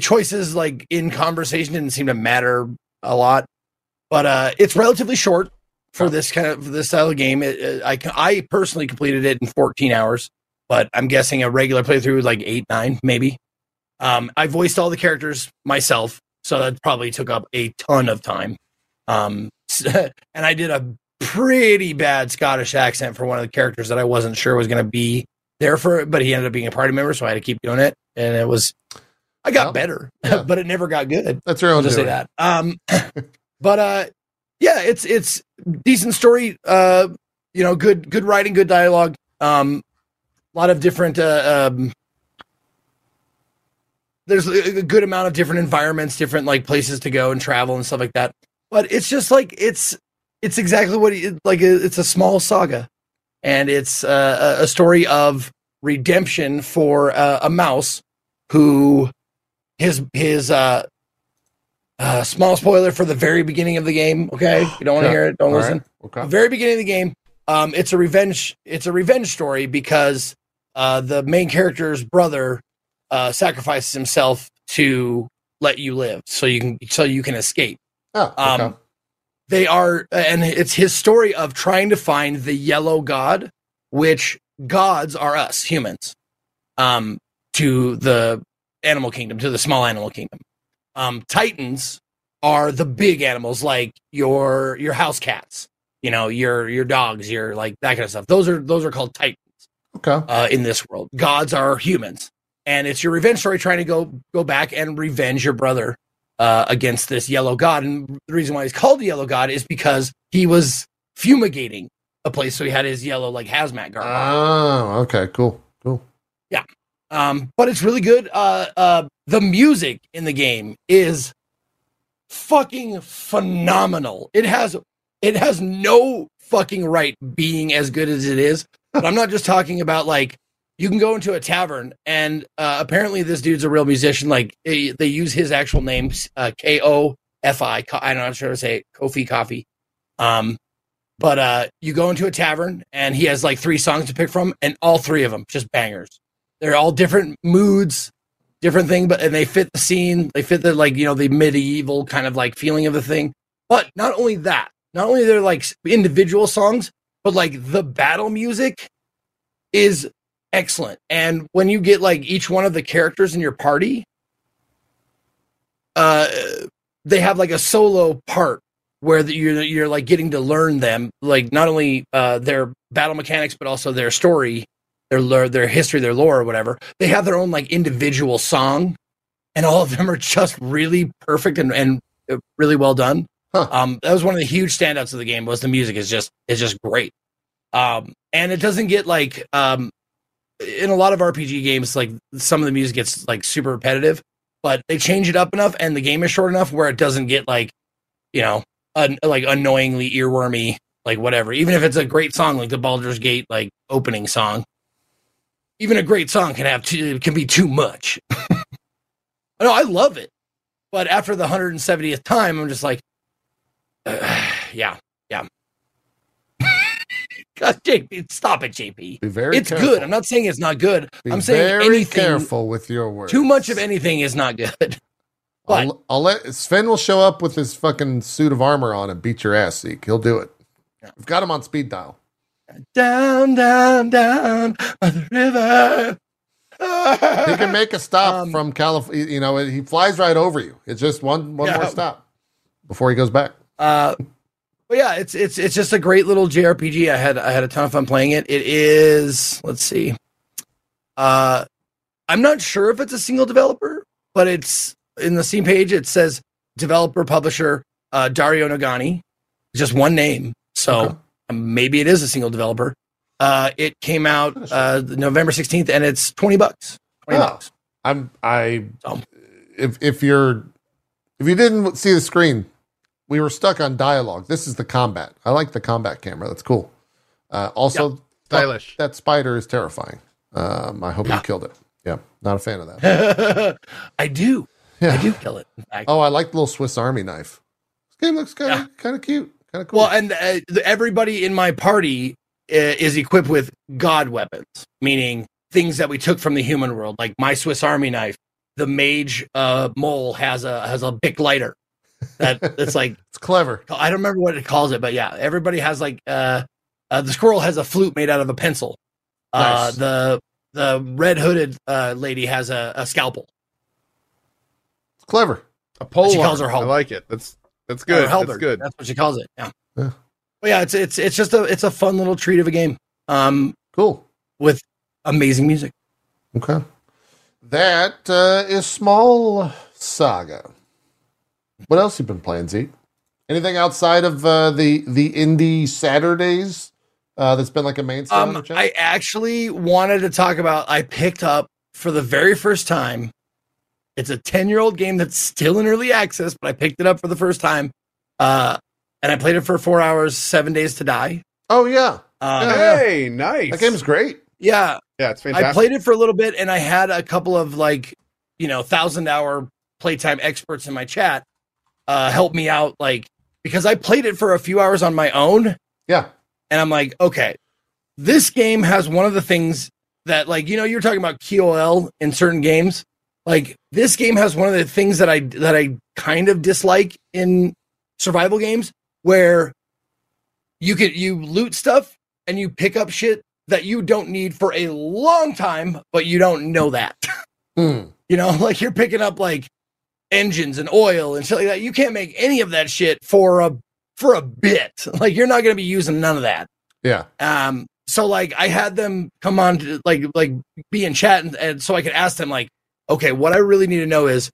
choices like in conversation didn't seem to matter a lot, but uh, it's relatively short for this kind of this style of game. It, it, I I personally completed it in 14 hours, but I'm guessing a regular playthrough was like eight nine maybe. Um, I voiced all the characters myself, so that probably took up a ton of time. Um, and I did a pretty bad Scottish accent for one of the characters that I wasn't sure was going to be there for but he ended up being a party member, so I had to keep doing it, and it was. I got Well, better, yeah. but it never got good. That's your own just say that. Um, but uh, yeah, it's it's decent story. Uh, you know, good good writing, good dialogue. Um, a lot of different. Uh, um, there's a good amount of different environments, different like places to go and travel and stuff like that. But it's just like it's it's exactly what it, like it's a small saga, and it's uh, a a story of redemption for uh, a mouse who his his uh uh, small spoiler for the very beginning of the game. Okay, you don't want to Yeah. hear it. Don't All listen. right. Okay. The very beginning of the game. Um, it's a revenge. It's a revenge story because uh, the main character's brother uh, sacrifices himself to let you live, so you can so you can escape. Oh, Um, okay. They are, and it's his story of trying to find the yellow god, which gods are us humans, um, to the animal kingdom, to the small animal kingdom. Um, titans are the big animals, like your your house cats, you know, your your dogs, your like that kind of stuff. Those are those are called titans okay. uh, in this world. Gods are humans, and it's your revenge story trying to go go back and revenge your brother uh, against this yellow god. And the reason why he's called the yellow god is because he was fumigating a place, so he had his yellow like hazmat garb. Oh, okay. Cool. Cool. Um, but it's really good. Uh, uh, the music in the game is fucking phenomenal. It has it has no fucking right being as good as it is. But I'm not just talking about like you can go into a tavern and uh, apparently this dude's a real musician. Like they, they use his actual name, uh, K O F I. I'm not sure to say it, Kofi Coffee. Um, but uh, you go into a tavern and he has like three songs to pick from, and all three of them just bangers. They're all different moods, different thing, but and they fit the scene, they fit the like you know the medieval kind of like feeling of the thing. But not only that, not only they're like individual songs, but like the battle music is excellent. And when you get like each one of the characters in your party, uh, they have like a solo part where the, you're you're like getting to learn them, like not only uh, their battle mechanics, but also their story, their lore, their history, their lore, or whatever. They have their own like individual song, and all of them are just really perfect and, and uh, really well done. Huh. Um, that was one of the huge standouts of the game. Was the music is just is just great, um, and it doesn't get like um, in a lot of RPG games, like some of the music gets like super repetitive, but they change it up enough, and the game is short enough where it doesn't get like you know un- like annoyingly earwormy, like whatever. Even if it's a great song, like the Baldur's Gate like opening song, even a great song can have too, can be too much. no, I love it, but after the 170th time, I'm just like, uh, yeah, yeah. God, JP, stop it, JP. Be very It's careful. good. I'm not saying it's not good. Be I'm saying very anything careful with your words. too much of anything is not good. But I'll, I'll let Swen will show up with his fucking suit of armor on and beat your ass, Zeke. He'll do it. We've got him on speed dial. Down, down, down by the river. He can make a stop Um, from California. You know, he flies right over you. It's just one one Yeah. more stop before he goes back. Uh, but yeah, it's it's it's just a great little JRPG. I had I had a ton of fun playing it. It is let's see, uh, I'm not sure if it's a single developer, but it's in the Steam page. It says developer publisher uh, Dario Nagani, just one name. So Okay. Um, maybe it is a single developer. Uh, it came out uh, November 16th, and it's 20 bucks. 20 Oh. bucks. I'm I So- if if you're if you didn't see the screen, we were stuck on dialogue. This is the combat. I like the combat camera. That's cool. Uh, also, Stylish. That, that spider is terrifying. Um, I hope you killed it. Yeah, not a fan of that. I do. Yeah. I do kill it. In fact. Oh, I like the little Swiss Army knife. This game looks kind of Yeah. kind of cute, kind of cool. Well, and uh, everybody in my party uh, is equipped with god weapons, meaning things that we took from the human world, like my Swiss Army knife. The mage uh, mole has a has a bic lighter. That it's like it's clever. I don't remember what it calls it, but yeah, everybody has like uh, uh the squirrel has a flute made out of a pencil. Uh, Nice. the the red hooded uh, lady has a, a scalpel. It's clever. A pole. She calls her home. I like it. That's that's good. That's good. That's what she calls it. Yeah. Yeah. But yeah, it's it's it's just a it's a fun little treat of a game. Um, Cool. with amazing music. Okay. That uh, is Small Saga. What else you been playing, Zeke? Anything outside of uh, the the indie Saturdays uh, that's been like a mainstay Um. I actually wanted to talk about. I picked up for the very first time. It's a ten year old game that's still in early access, but I picked it up for the first time, uh, and I played it for four hours, seven days to die. oh yeah, Um, Hey, nice. that game's great. yeah, Yeah, it's fantastic. I played it for a little bit, and I had a couple of like, you know, thousand hour playtime experts in my chat uh, help me out, like because I played it for a few hours on my own, Yeah, and I'm like, okay, this game has one of the things that, like, you know, you're talking about QOL in certain games. Like this game has one of the things that I that I kind of dislike in survival games, where you could you loot stuff and you pick up shit that you don't need for a long time, but you don't know that. Hmm. You know, like you're picking up like engines and oil and shit like that. You can't make any of that shit for a for a bit. Like you're not going to be using none of that. yeah. Um, so like I had them come on to like like be in chat and, and so I could ask them like, okay, what I really need to know is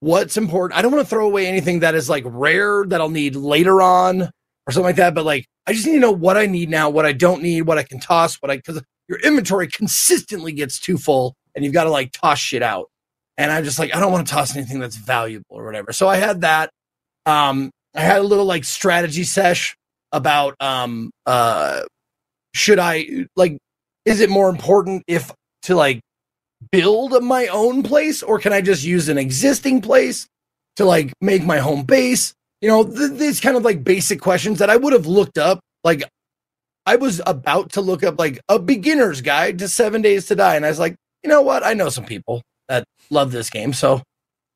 what's important. I don't want to throw away anything that is like rare that I'll need later on or something like that. But like I just need to know what I need now, what I don't need, what I can toss, what I because your inventory consistently gets too full and you've got to like toss shit out. And I'm just like, I don't want to toss anything that's valuable or whatever. So I had that. Um, I had a little like strategy sesh about um uh should I like is it more important if to like build my own place or can I just use an existing place to like make my home base? You know, th- these kind of like basic questions that I would have looked up. Like I was about to look up like a beginner's guide to 7 days to die and I was like, "You know what? I know some people. that love this game. So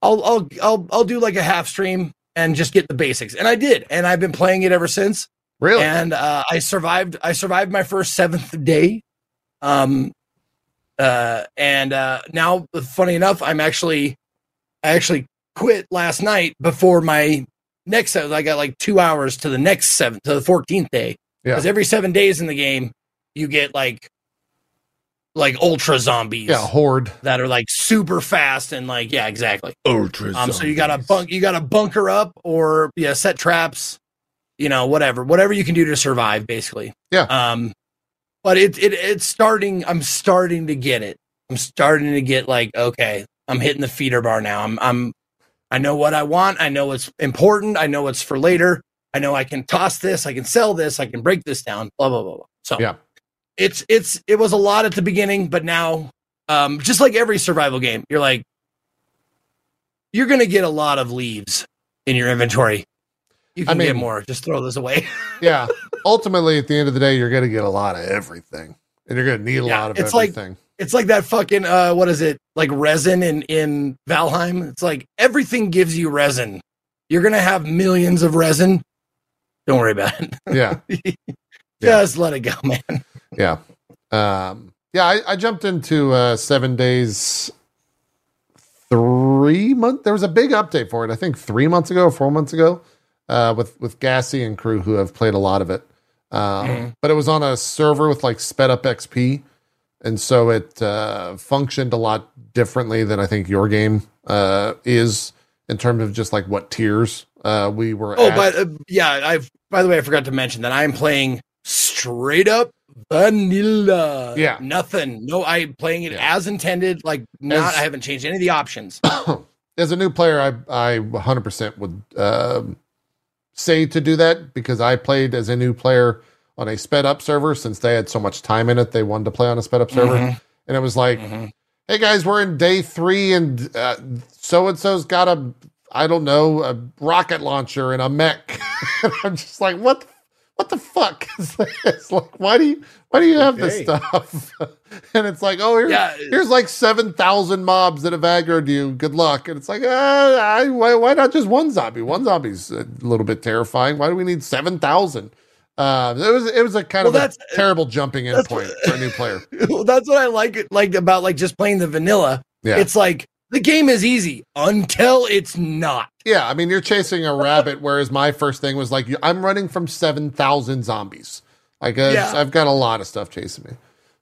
I'll I'll I'll I'll do like a half stream and just get the basics. And I did, and I've been playing it ever since. Really? And uh, I survived. I survived my first seventh day. Um, uh, and uh, now, funny enough, I'm actually, I actually quit last night before my next. I got like two hours to the next seven to the fourteenth day. Yeah. Because every seven days in the game, you get like, like ultra zombies. yeah, horde. That are like super fast and like yeah exactly. Ultra. Um, so you gotta bunk, you gotta bunker up or yeah, set traps, you know, whatever, whatever you can do to survive, basically. Yeah. Um, but it it it's starting. I'm starting to get it. I'm starting to get like okay, I'm hitting the feeder bar now. I'm I'm I know what I want. I know what's important. I know what's for later. I know I can toss this. I can sell this. I can break this down. Blah blah blah. blah. So Yeah. it's it's it was a lot at the beginning, but now, um, just like every survival game, you're like, you're gonna get a lot of leaves in your inventory. You I can get more. Just throw this away. Yeah. Ultimately, at the end of the day, you're going to get a lot of everything, and you're going to need a Yeah, lot of it's like- it's like that fucking uh, what is it? Like resin in in Valheim. It's like everything gives you resin. You're gonna have millions of resin. Don't worry about it. yeah. Just let it go, man. Yeah. Um, yeah, I, I jumped into uh, seven days, three months. There was a big update for it. I think three months ago, four months ago, uh, with with Gassy and crew who have played a lot of it. Um, Mhm. But it was on a server with like sped up XP, and so it uh, functioned a lot differently than I think your game uh, is in terms of just like what tiers uh, we were. Oh, at. but uh, yeah, I've by the way, I forgot to mention that I'm playing straight up vanilla. Yeah. nothing. No, I'm playing it Yeah. as intended. Like not, As- I haven't changed any of the options. as a new player, I I 100% would um, say to do that because I played as a new player on a sped up server since they had so much time in it. They wanted to play on a sped up server, Mhm. and it was like, Mhm. "Hey guys, we're in day three, and so and so's got a I don't know a rocket launcher and a mech." and I'm just like, "What?" The, what the fuck is this? Like, why do you why do you have this stuff? and it's like, oh, here's, Yeah. here's like seven thousand mobs that have aggroed you. Good luck. And it's like, uh, I, why, why not just one zombie? One zombie's a little bit terrifying. Why do we need seven thousand? Uh, it was it was a kind Well, of a that's- terrible jumping in point what- for a new player. Well, that's what I like it like about like just playing the vanilla. Yeah, It's like the game is easy until it's not. yeah. I mean, you're chasing a rabbit, whereas my first thing was like, I'm running from seven thousand zombies. Like, uh, Yeah. I've got a lot of stuff chasing me.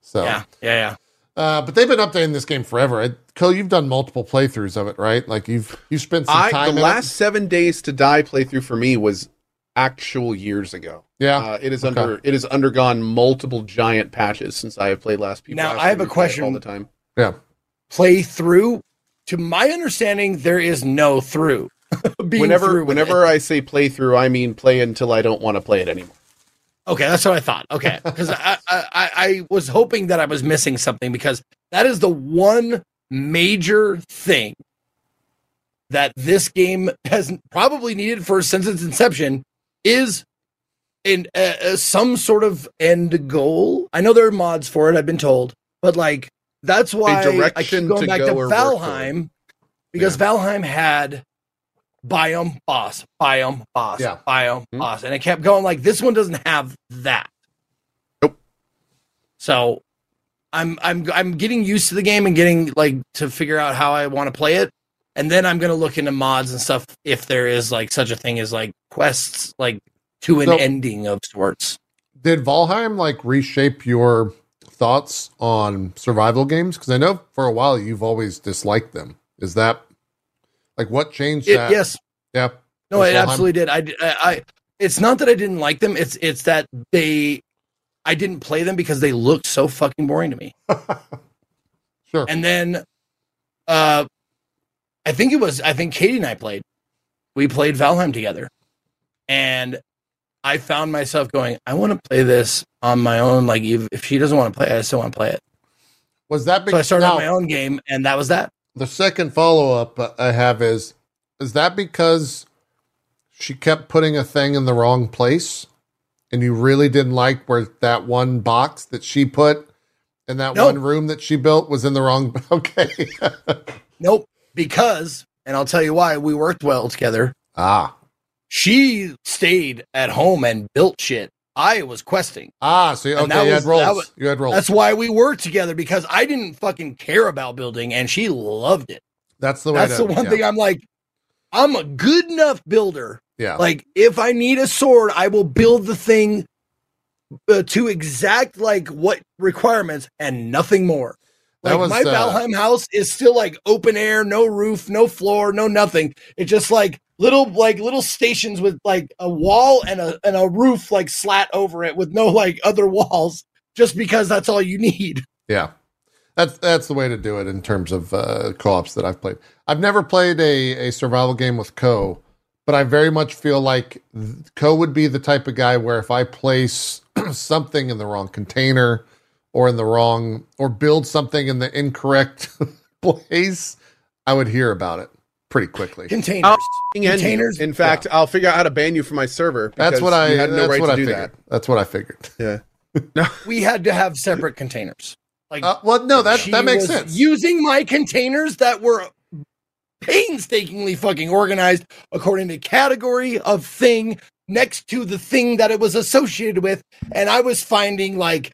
So, Yeah, yeah, yeah. Uh, but they've been updating this game forever. I, Cohh, you've done multiple playthroughs of it, right? Like you've you've spent some I time. the in last seven days to die playthrough for me was actual years ago. yeah. Uh, it is Okay. under it has undergone multiple giant patches since I have played last. People Now, I have a to play it question. all the time. yeah, Play through. To my understanding, there is no through. Being Whenever through with whenever I say playthrough, I mean play until I don't want to play it anymore. Okay, that's what I thought. Okay, because I, I I was hoping that I was missing something because that is the one major thing that this game has probably needed for since its inception is in uh, some sort of end goal. I know there are mods for it. I've been told, but like that's why I keep going back go to Valheim because Valheim had biome boss, biome boss, Yeah. biome Hmm. boss, and it kept going like this one doesn't have that. Nope. So I'm I'm I'm getting used to the game and getting like to figure out how I want to play it. And then I'm gonna look into mods and stuff if there is like such a thing as like quests like to an So- ending of sorts. Did Valheim like reshape your thoughts on survival games? Because I know for a while you've always disliked them. Is that like what changed It- that? yes. Yeah. No, it absolutely did. I, I, I, it's not that I didn't like them. It's, it's that they, I didn't play them because they looked so fucking boring to me. Sure. And then, uh, I think it was, I think Katie and I played. We played Valheim together, and I found myself going, I want to play this on my own. Like, if, if she doesn't want to play, I still want to play it. Was that So I started now, my own game, and that was that. The second follow up I have is is that because she kept putting a thing in the wrong place and you really didn't like where that one box that she put in that No. one room that she built was in the wrong. Okay. Nope. Because, and I'll tell you why, we worked well together. ah. She stayed at home and built shit. I was questing. Ah. So, And okay. that You was- had that was- you had rolls. That's why we worked together because I didn't fucking care about building and she loved it. That's the way That's to, the one yeah. thing I'm like, I'm a good enough builder. Yeah. Like, if I need a sword, I will build the thing uh, to exact like what requirements and nothing more. That Like was, my uh, Valheim house is still like open air, no roof, no floor, no nothing. It's just like little like little stations with like a wall and a and a roof like slat over it with no like other walls, just because that's all you need. Yeah. That's that's the way to do it in terms of uh, co-ops that I've played. I've never played a, a survival game with Cohh, but I very much feel like Cohh would be the type of guy where if I place something in the wrong container or in the wrong or build something in the incorrect place, I would hear about it pretty quickly. Containers, I'll containers. In fact, I'll figure out how to ban you from my server. That's what I you had no that's right what to I do figured. That's what I figured. that. Yeah. we had to have separate containers. Like Uh, well, no, that that makes sense. Using my containers that were painstakingly fucking organized according to category of thing next to the thing that it was associated with, and I was finding like,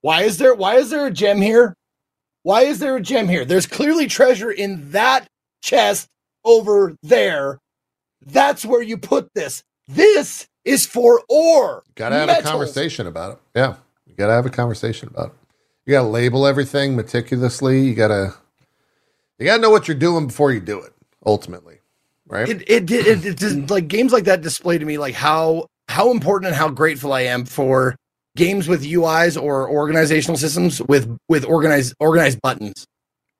why is there why is there a gem here? Why is there a gem here? There's clearly treasure in that chest over there. That's where you put this. This is for ore. Gotta have metals. a conversation about it. Yeah. You gotta have a conversation about it. You gotta label everything meticulously. You gotta you gotta know what you're doing before you do it, ultimately. Right? it it did it, it just like games like that display to me like how how important and how grateful I am for games with UIs or organizational systems with with organized organized buttons.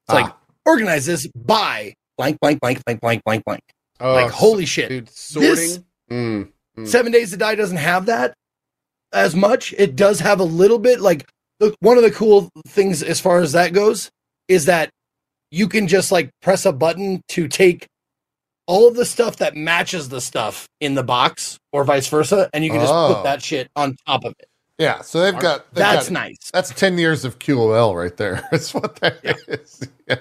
It's like Ah. organize this by blank blank blank blank blank blank blank. Oh, like holy shit. dude, sorting. This- Mm. Mm. Seven Days to Die doesn't have that as much. It does have a little bit like the, one of the cool things as far as that goes is that you can just like press a button to take all of the stuff that matches the stuff in the box or vice versa, and you can just Oh. put that shit on top of it. yeah. So they've got they've That's got- nice. That's ten years of QOL right there. That's what that is. Yeah.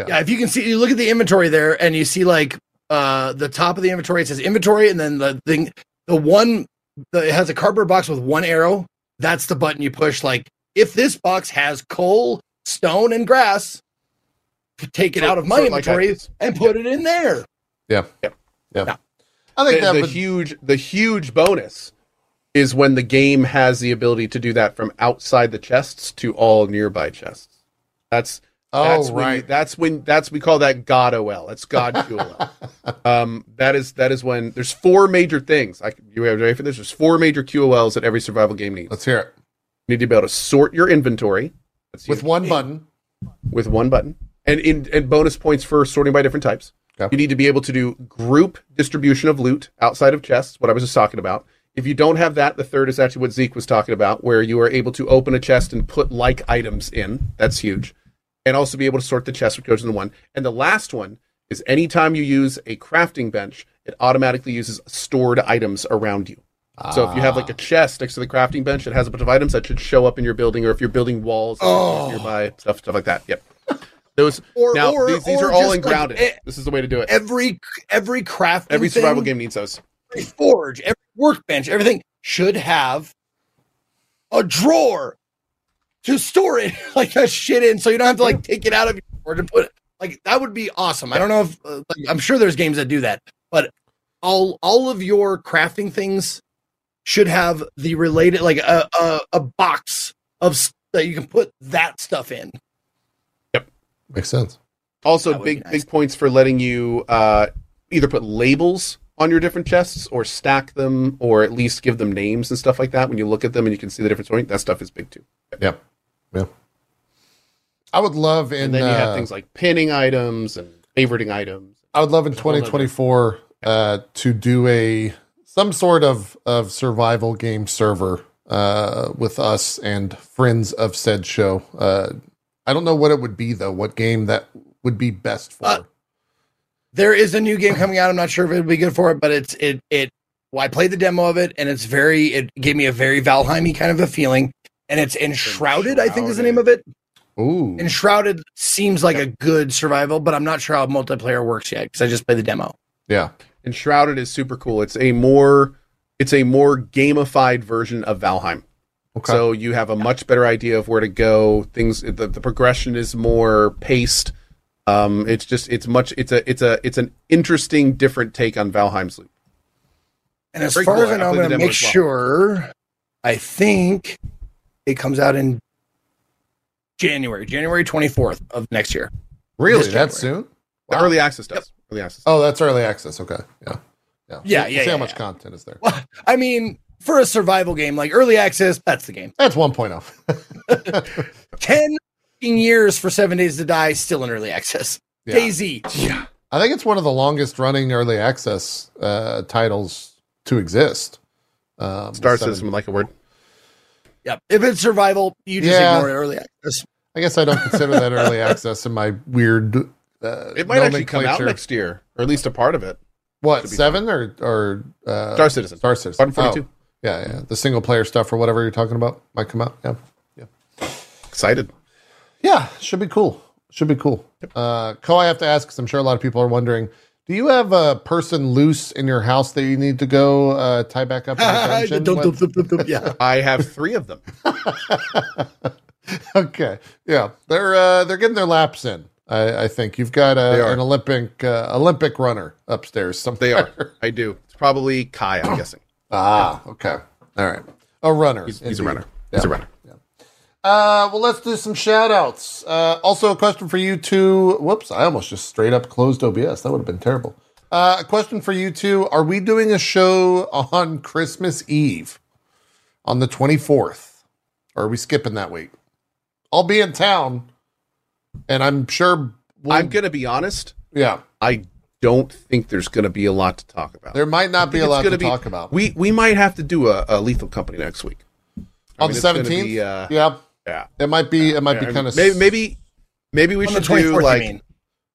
Yeah. Yeah, if you can see, you look at the inventory there, and you see like uh the top of the inventory. It says inventory, and then the thing, the one, the, it has a cardboard box with one arrow. That's the button you push. Like if this box has coal, stone, and grass, take it Sort- out of my sort like inventory items. and put it in there. Yeah. Yep. Yeah. Yeah. I think the, that the would huge the huge bonus is when the game has the ability to do that from outside the chests to all nearby chests. That's Oh that's when, right. that's when that's we call that God OL. It's God QOL. um, that is that is when there's four major things. I you ready for this? There's four major QOLs that every survival game needs. Let's hear it. You need to be able to sort your inventory. That's With huge. one button. with one button, and in and bonus points for sorting by different types. Okay. You need to be able to do group distribution of loot outside of chests. What I was just talking about. If you don't have that, the third is actually what Zeke was talking about, where you are able to open a chest and put like items in. That's huge, and also be able to sort the chest which goes into one. And the last one is anytime you use a crafting bench, it automatically uses stored items around you. So if you have like a chest next to the crafting bench that has a bunch of items that should show up in your building, or if you're building walls Oh. nearby, stuff stuff like that. Yep. Those Or- now or- these, these or are all in grounded. eh, this is the way to do it. Every every crafting Every survival thing, game needs those. every forge, every workbench, everything should have a drawer to store it like that shit in, so you don't have to like take it out of your drawer to put it. Like that would be awesome. I don't know if uh, like, I'm sure there's games that do that, but all all of your crafting things should have the related like a a, a box of s- that you can put that stuff in. Yep, makes sense. Also, That would be big nice. big points for letting you uh, either put labels on your different chests or stack them, or at least give them names and stuff like that. When you look at them and you can see the different sorting, that stuff is big too. Yep. Yeah. I would love in And then you uh, have things like pinning items and favoriting items. I would love in It's a whole nother- 2024 uh, to do a some sort of of survival game server uh, with us and friends of said show. Uh, I don't know what it would be though. What game that would be best for? Uh, There is a new game coming out. I'm not sure if it'll be good for it, but it's it it. Well, I played the demo of it, and it's very. It gave me a very Valheimy kind of a feeling, and it's Enshrouded. I think is the name of it. Ooh. Enshrouded seems like a good survival, but I'm not sure how multiplayer works yet because I just played the demo. Yeah. Enshrouded is super cool. It's a more it's a more gamified version of Valheim. Okay. So you have a much better idea of where to go. Things the, the progression is more paced. Um, it's just it's much it's a it's a it's an interesting different take on Valheim's Loop. And as Very far cool. as I I know, I'm going to make well. sure. I think it comes out in January, January 24th of next year. really? this That soon? Wow. early access does. Early access. Oh, that's early access. Okay. Yeah. Yeah. Yeah, See- yeah, See yeah, how much yeah. content is there. Well, I mean, for a survival game like early access, that's the game. That's oh. 1.0. 10 years for Seven Days to Die, still in early access. Yeah. Daisy. Yeah. I think it's one of the longest running early access uh, titles to exist. Um, Star seven- System like a word. Yep. If it's survival, you just Yeah. ignore early access. I guess I don't consider that early access in my weird. Uh, It might actually come out next year, or at least a part of it. What to be seven or or uh, Star Citizen. Star Citizen. Squadron 42. Oh, yeah, yeah. The single player stuff or whatever you're talking about might come out. Yeah, yeah. Excited. yeah. Should be cool. Should be cool. Uh, Cohh, I have to ask because I'm sure a lot of people are wondering. Do you have a person loose in your house that you need to go uh, tie back up? Dum, dum, dum, yeah. I have three of them. okay, yeah, they're uh, they're getting their laps in. I, I think you've got a, an Olympic uh, Olympic runner upstairs somewhere. They are. I do. It's probably Kai. I'm guessing. ah, okay, all right, a runner. He's, he's a indeed. runner. He's a runner. Uh, well, let's do some shout outs. Uh, also, a question for you two. Whoops, I almost just straight up closed OBS. That would have been terrible. Uh, a question for you two. Are we doing a show on Christmas Eve on the 24th? Or are we skipping that week? I'll be in town, and I'm sure we'll, I'm gonna be honest. yeah, I don't think there's gonna be a lot to talk about. there might not be a lot gonna be- talk about. We we might have to do a, a Lethal Company next week. I on mean, the 17th? be, uh, yeah, Yeah. it might be, it might be kind of maybe maybe maybe we should do like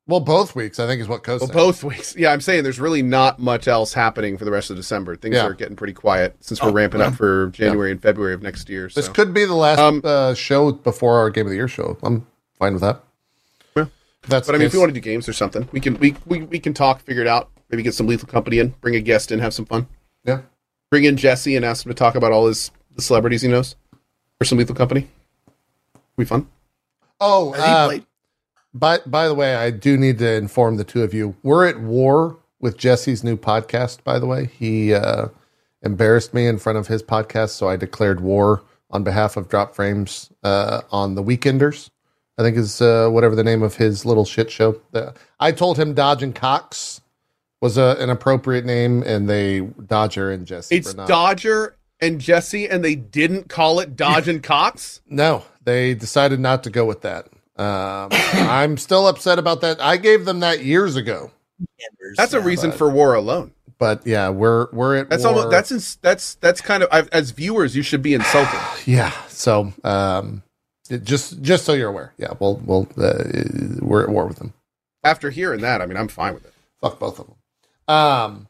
well, both weeks, I think is what Coast well, both weeks. Yeah, I'm saying there's really not much else happening for the rest of December. Things Yeah. are getting pretty quiet since we're Oh, ramping yeah. up for January and February of next year. So. This could be the last Um, uh, show before our Game of the Year show. I'm fine with that. Yeah. That's But I mean, if case. we want to do games or something, we can we, we we can talk, figure it out. Maybe get some Lethal Company in, bring a guest in, have some fun. yeah. Bring in Jesse and ask him to talk about all his the celebrities he knows for some Lethal Company. Be fun. Oh, Has uh, by by the way, I do need to inform the two of you. We're at war with Jesse's new podcast. By the way, he uh, embarrassed me in front of his podcast, so I declared war on behalf of Dropped Frames uh, on the Weekenders. I think is uh, whatever the name of his little shit show. The, I told him Dodge and Cox was a, an appropriate name, and they Dodger and Jesse. It's were not. Dodger and Jesse, and they didn't call it Dodge and Cox. No, they decided not to go with that. Um, I'm still upset about that. I gave them that years ago, That's a reason but- for war alone. but yeah, we're we're at That's war. almost that's ins- that's that's kind of I've, as viewers you should be insulted. yeah. So um, it- just just so you're aware, yeah, we'll we'll uh, we're at war with them. After hearing that, I mean, I'm fine with it. Fuck both of them. Um,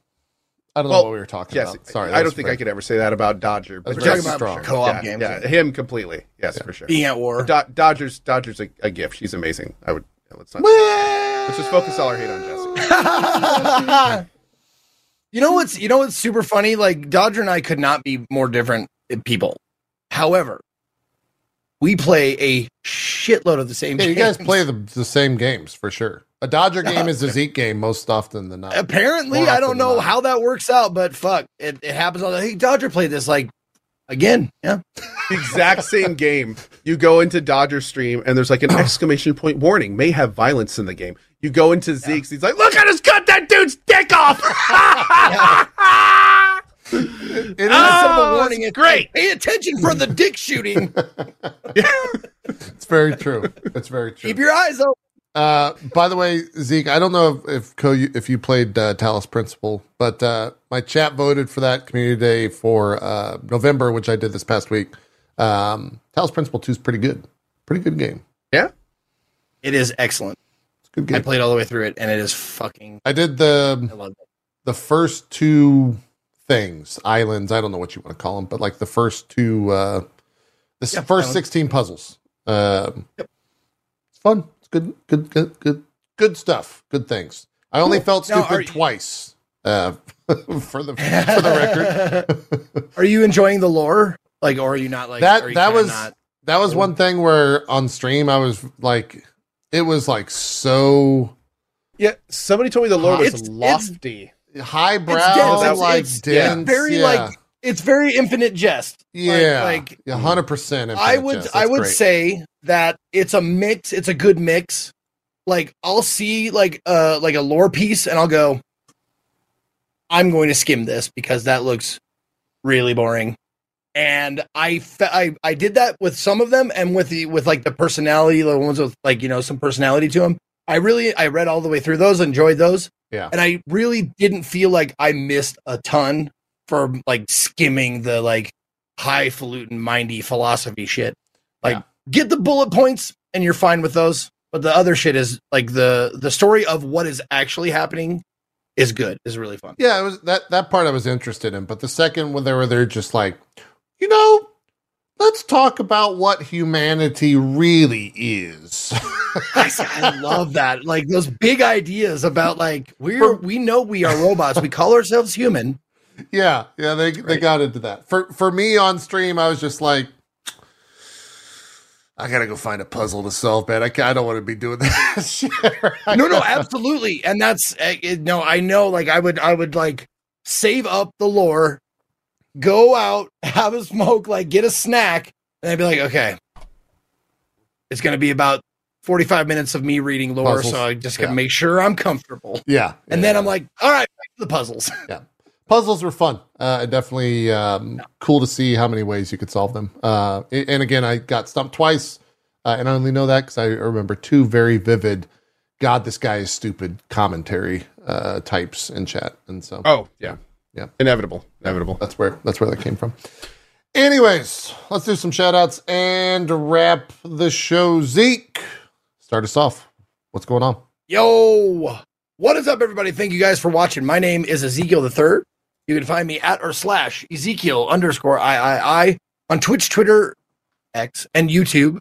I don't know what we were talking Jesse, about. Sorry, I don't think I could ever say that about Dodger. But very We're talking about strong. co-op yeah, games. yeah, him completely. Yes, for sure. Being at war. Do- Dodgers, Dodgers, a, a gift. She's amazing. I would. yeah, Let's not. Let's just focus all our hate on Jesse. you know what's you know what's super funny? Like Dodger and I could not be more different people. However, we play a shitload of the same. Yeah, you guys play the, the same games for sure. A Dodger game is a Zeke game most often than not. Apparently, More I don't know how that works out, but fuck, it, it happens all the Hey, Dodger played this like again. Yeah. exact same game. You go into Dodger stream and there's like an exclamation point warning. May have violence in the game. You go into Zeke's. He's like, look, I just cut that dude's dick off. It is Instead of Oh, a warning, it's great. like, Pay attention for the dick shooting. yeah. it's very true. It's very true. Keep your eyes open. Uh, by the way, Zeke, I don't know if if, Cohh, you- if you played uh, Talos Principle, but uh, my chat voted for that community day for uh, November, which I did this past week. Um, Talos Principle Two is pretty good, pretty good game. yeah. It is excellent. It's a good game. I played all the way through it, and it is fucking. I did the I the first two things, islands. I don't know what you want to call them, but like the first two, uh, the The Yeah, first that one. 16 puzzles. Um, It's fun. It's good, good, good, good, good stuff. Good things. I only felt Now, stupid are you- twice. Uh, for the for the record, Are you enjoying the lore? Like, or are you not like That- that was- not? that was one thing where on stream I was like, it was like so Yeah, somebody told me the lore was It's- it's- lofty. highbrow, dense. like It's- dense, very yeah. like it's very infinite jest. yeah, like, like hundred percent. I would I would say that it's a mix. It's a good mix. Like I'll see like uh like a lore piece and I'll go. I'm going to skim this because that looks really boring. And I, fe- I I did that with some of them and with the with like the personality the ones with like you know some personality to them. I really I read all the way through those, enjoyed those. Yeah. And I really didn't feel like I missed a ton for like skimming the like highfalutin mindy philosophy shit. Like Yeah. get the bullet points and you're fine with those. But the other shit is like the the story of what is actually happening is good, is really fun. Yeah, it was that that part I was interested in, but the second when they were they're just like, you know, let's talk about what humanity really is. I, I love that. Like those big ideas about like we're we know we are robots. We call ourselves human. Yeah, yeah, they they got into that. For for me on stream, I was just like, I gotta go find a puzzle to solve, man. I, I don't want to be doing that shit. right No, no, absolutely. And that's uh, it, no, I know. Like I would, I would like save up the lore, go out, have a smoke, like get a snack, and I'd be like, okay, it's gonna be about forty-five minutes of me reading lore, Puzzles. so I just gotta Yeah. make sure I'm comfortable. Yeah, And yeah. then I'm like, all right, back to the puzzles. puzzles were fun. Uh, definitely um, cool to see how many ways you could solve them. Uh, and again, I got stumped twice, uh, and I only know that because I remember two very vivid "God, this guy is stupid" commentary uh, types in chat, and so Oh, yeah. Yeah. Inevitable. Inevitable. that's where that's where that came from. Anyways, let's do some shout outs and wrap the show. Zeke, start us off. What's going on? Yo, what is up, everybody? Thank you guys for watching. My name is Ezekiel the Third. You can find me at or slash Ezekiel underscore I I I on Twitch, Twitter, X, and YouTube.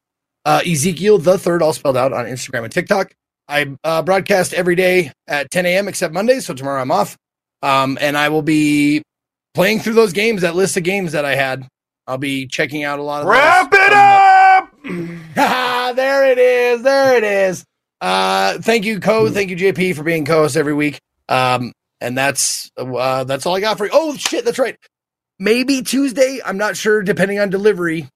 Uh, Ezekiel the Third, all spelled out on Instagram and TikTok. I uh, broadcast every day at 10 a.m. except Mondays, so tomorrow I'm off. Um, and I will be playing through those games, that list of games that I had. I'll be checking out a lot of Wrap those it from the- up! there it is. There it is. Uh, thank you, Cohh. Thank you, JP, for being co-host every week. Um, and that's uh, that's all I got for you. Oh shit, that's right. Maybe Tuesday. I'm not sure, depending on delivery.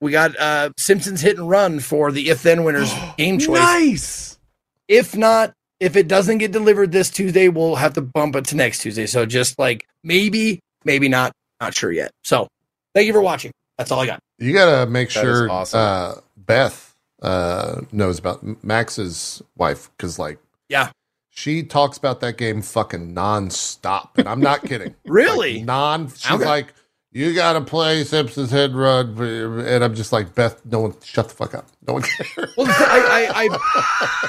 We got uh Simpsons Hit and Run for the If Then Winners game choice. Nice. If not, if it doesn't get delivered this Tuesday, we'll have to bump it to next Tuesday. So just like maybe, maybe not, not sure yet. So thank you for watching. That's all I got. You gotta make That is sure awesome. uh, Beth uh, knows about Max's wife because, like, Yeah. She talks about that game fucking nonstop, and I'm not kidding. Really? Like, non. She's Okay. like, you gotta play Simpsons Head Run, and I'm just like, Beth, no one, shut the fuck up. No one cares. Well, I, I,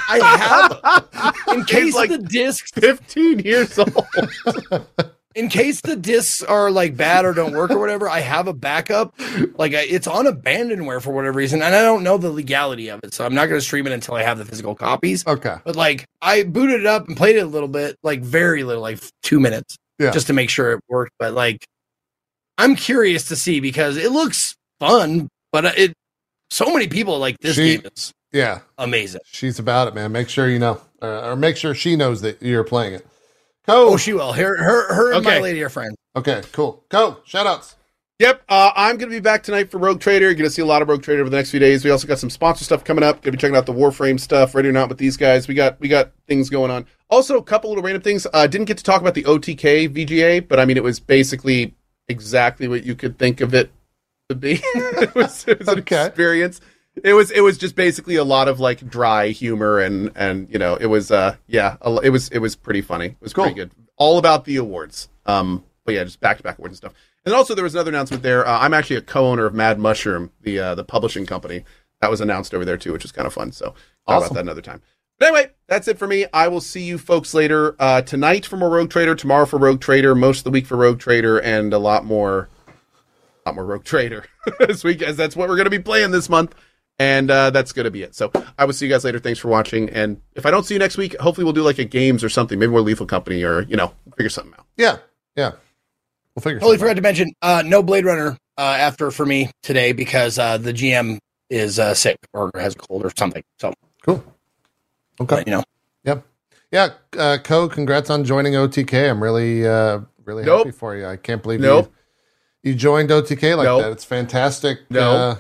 I, I have in case like the discs 15 years old. in case the discs are like bad or don't work or whatever i have a backup like it's on abandonware for whatever reason and i don't know the legality of it so i'm not going to stream it until i have the physical copies Okay. but like i booted it up and played it a little bit like very little like two minutes Yeah. just to make sure it worked but like i'm curious to see because it looks fun but it so many people like this She- game is Yeah. amazing She's about it, man. Make sure you know, uh, or make sure she knows that you're playing it. Cohh. oh she will her her, her and my lady are friends okay. Cool. Cohh. Shout outs. Yep, uh, I'm going to be back tonight for Rogue Trader. You're going to see a lot of Rogue Trader over the next few days. We also got some sponsor stuff coming up. Going to be checking out the Warframe stuff, ready or not with these guys. We got we got things going on. Also, a couple little random things. Uh, didn't get to talk about the OTK VGA, but I mean, it was basically exactly what you could think of it to be. it was, it was an experience. It was it was just basically a lot of like dry humor and and you know it was uh yeah it was it was pretty funny. It was Cool. pretty good. All about the awards. Um, but yeah, just back to back awards and stuff. And also there was another announcement there. Uh, I'm actually a co-owner of Mad Mushroom, the uh, the publishing company. That was announced over there too, which was kind of fun. So talk Awesome. about that another time. But anyway, that's it for me. I will see you folks later uh, tonight for more Rogue Trader, tomorrow for Rogue Trader, most of the week for Rogue Trader, and a lot more a lot more Rogue Trader this week, as that's what we're going to be playing this month. And uh, that's going to be it. So I will see you guys later. Thanks for watching. And if I don't see you next week, hopefully we'll do like a games or something. Maybe more Lethal Company or, you know, figure something out. Yeah, yeah. We'll figure. Totally something forgot out. to mention, uh, no Blade Runner uh, after for me today because uh, the GM is uh, sick or has a cold or something. So, Cool. Okay. but, you know, Yep. Yeah, uh, Cohh, congrats on joining OTK. I'm really, uh, really Nope. happy for you. I can't believe Nope. you, you joined OTK like Nope. that. It's fantastic. No. Uh,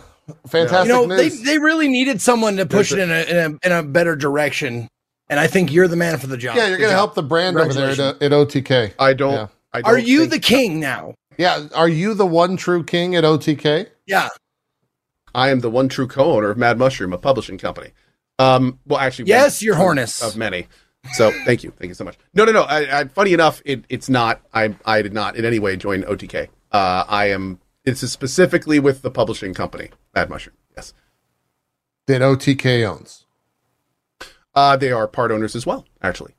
fantastic you know they, news. they really needed someone to push There's it in a, in a in a better direction, and I think you're the man for the job. yeah, you're going to job. help the brand over there at, uh, at OTK. I don't. Yeah. I don't Are you the king now? Yeah. Are you the one true king at OTK? Yeah. I am the one true co-owner of Mad Mushroom, a publishing company. Um, well, actually, Yes, one you're Hornus. of many. So thank you, thank you so much. No, no, no. I, I, funny enough, it, it's not. I, I did not in any way join OTK. Uh, I am. This is specifically with the publishing company, Mad Mushroom. Yes, That OTK owns. uh, they are part owners as well. Actually,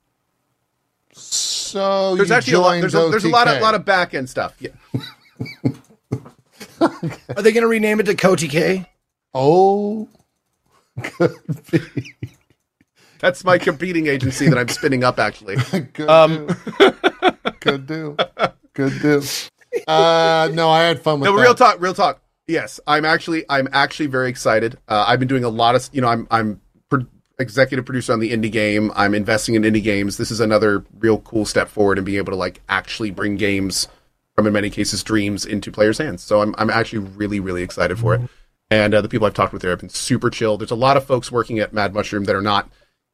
So there's you actually a lot. There's a, there's a lot of lot of back end stuff. Yeah, Are they going to rename it to Koti K? Oh, that's my competing agency that I'm spinning up. Actually, good Um, do. good do. Good do. Uh, no, I had fun with no, that. real talk, real talk. Yes, I'm actually, I'm actually very excited. Uh, I've been doing a lot of, you know, I'm, I'm pro- executive producer on the indie game. I'm investing in indie games. This is another real cool step forward in being able to like actually bring games from, in many cases, dreams into players' hands. So I'm, I'm actually really, really excited for it. And uh, the people I've talked with there have been super chill. There's a lot of folks working at Mad Mushroom that are not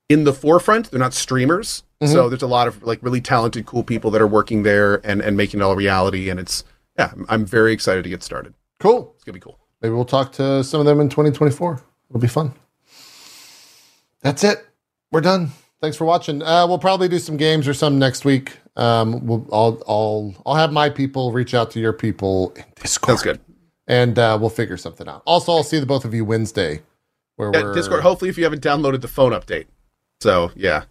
in the forefront. They're not streamers. So there's a lot of like really talented, cool people that are working there and, and making it all a reality. And it's, yeah, I'm- very excited to get started. Cool. It's gonna be cool. Maybe we'll talk to some of them in 2024. It'll be fun. That's it. We're done. Thanks for watching. Uh, we'll probably do some games or some next week. Um, we'll, I'll, I'll, I'll have my people reach out to your people in Discord, Sounds good. and uh, we'll figure something out. Also, I'll see the both of you Wednesday. Where Yeah, we're Discord. Hopefully, if you haven't downloaded the phone update. So yeah,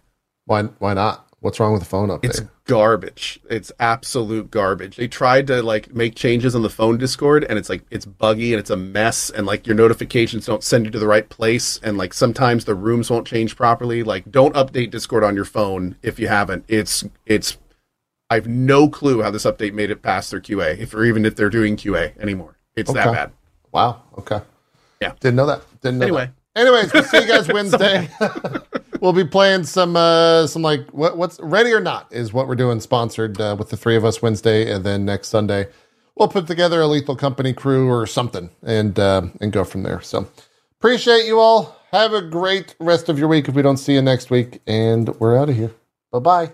Why? Why not? What's wrong with the phone update? it's garbage. It's absolute garbage. They tried to like make changes on the phone Discord, and it's like it's buggy and it's a mess, and like your notifications don't send you to the right place, and like sometimes the rooms won't change properly. Like, don't update Discord on your phone if you haven't. It's it's. I have no clue how this update made it past their QA, if or even if they're doing QA anymore. It's that bad. Wow. Okay. Yeah. Didn't know that. Didn't know Anyway. that. Anyways, we'll see you guys Wednesday. we'll be playing some uh some like what what's ready or not is what we're doing sponsored uh, with the three of us Wednesday and then next Sunday we'll put together a lethal company crew or something and uh, and go from there. So appreciate you all. Have a great rest of your week if we don't see you next week and we're out of here. Bye-bye.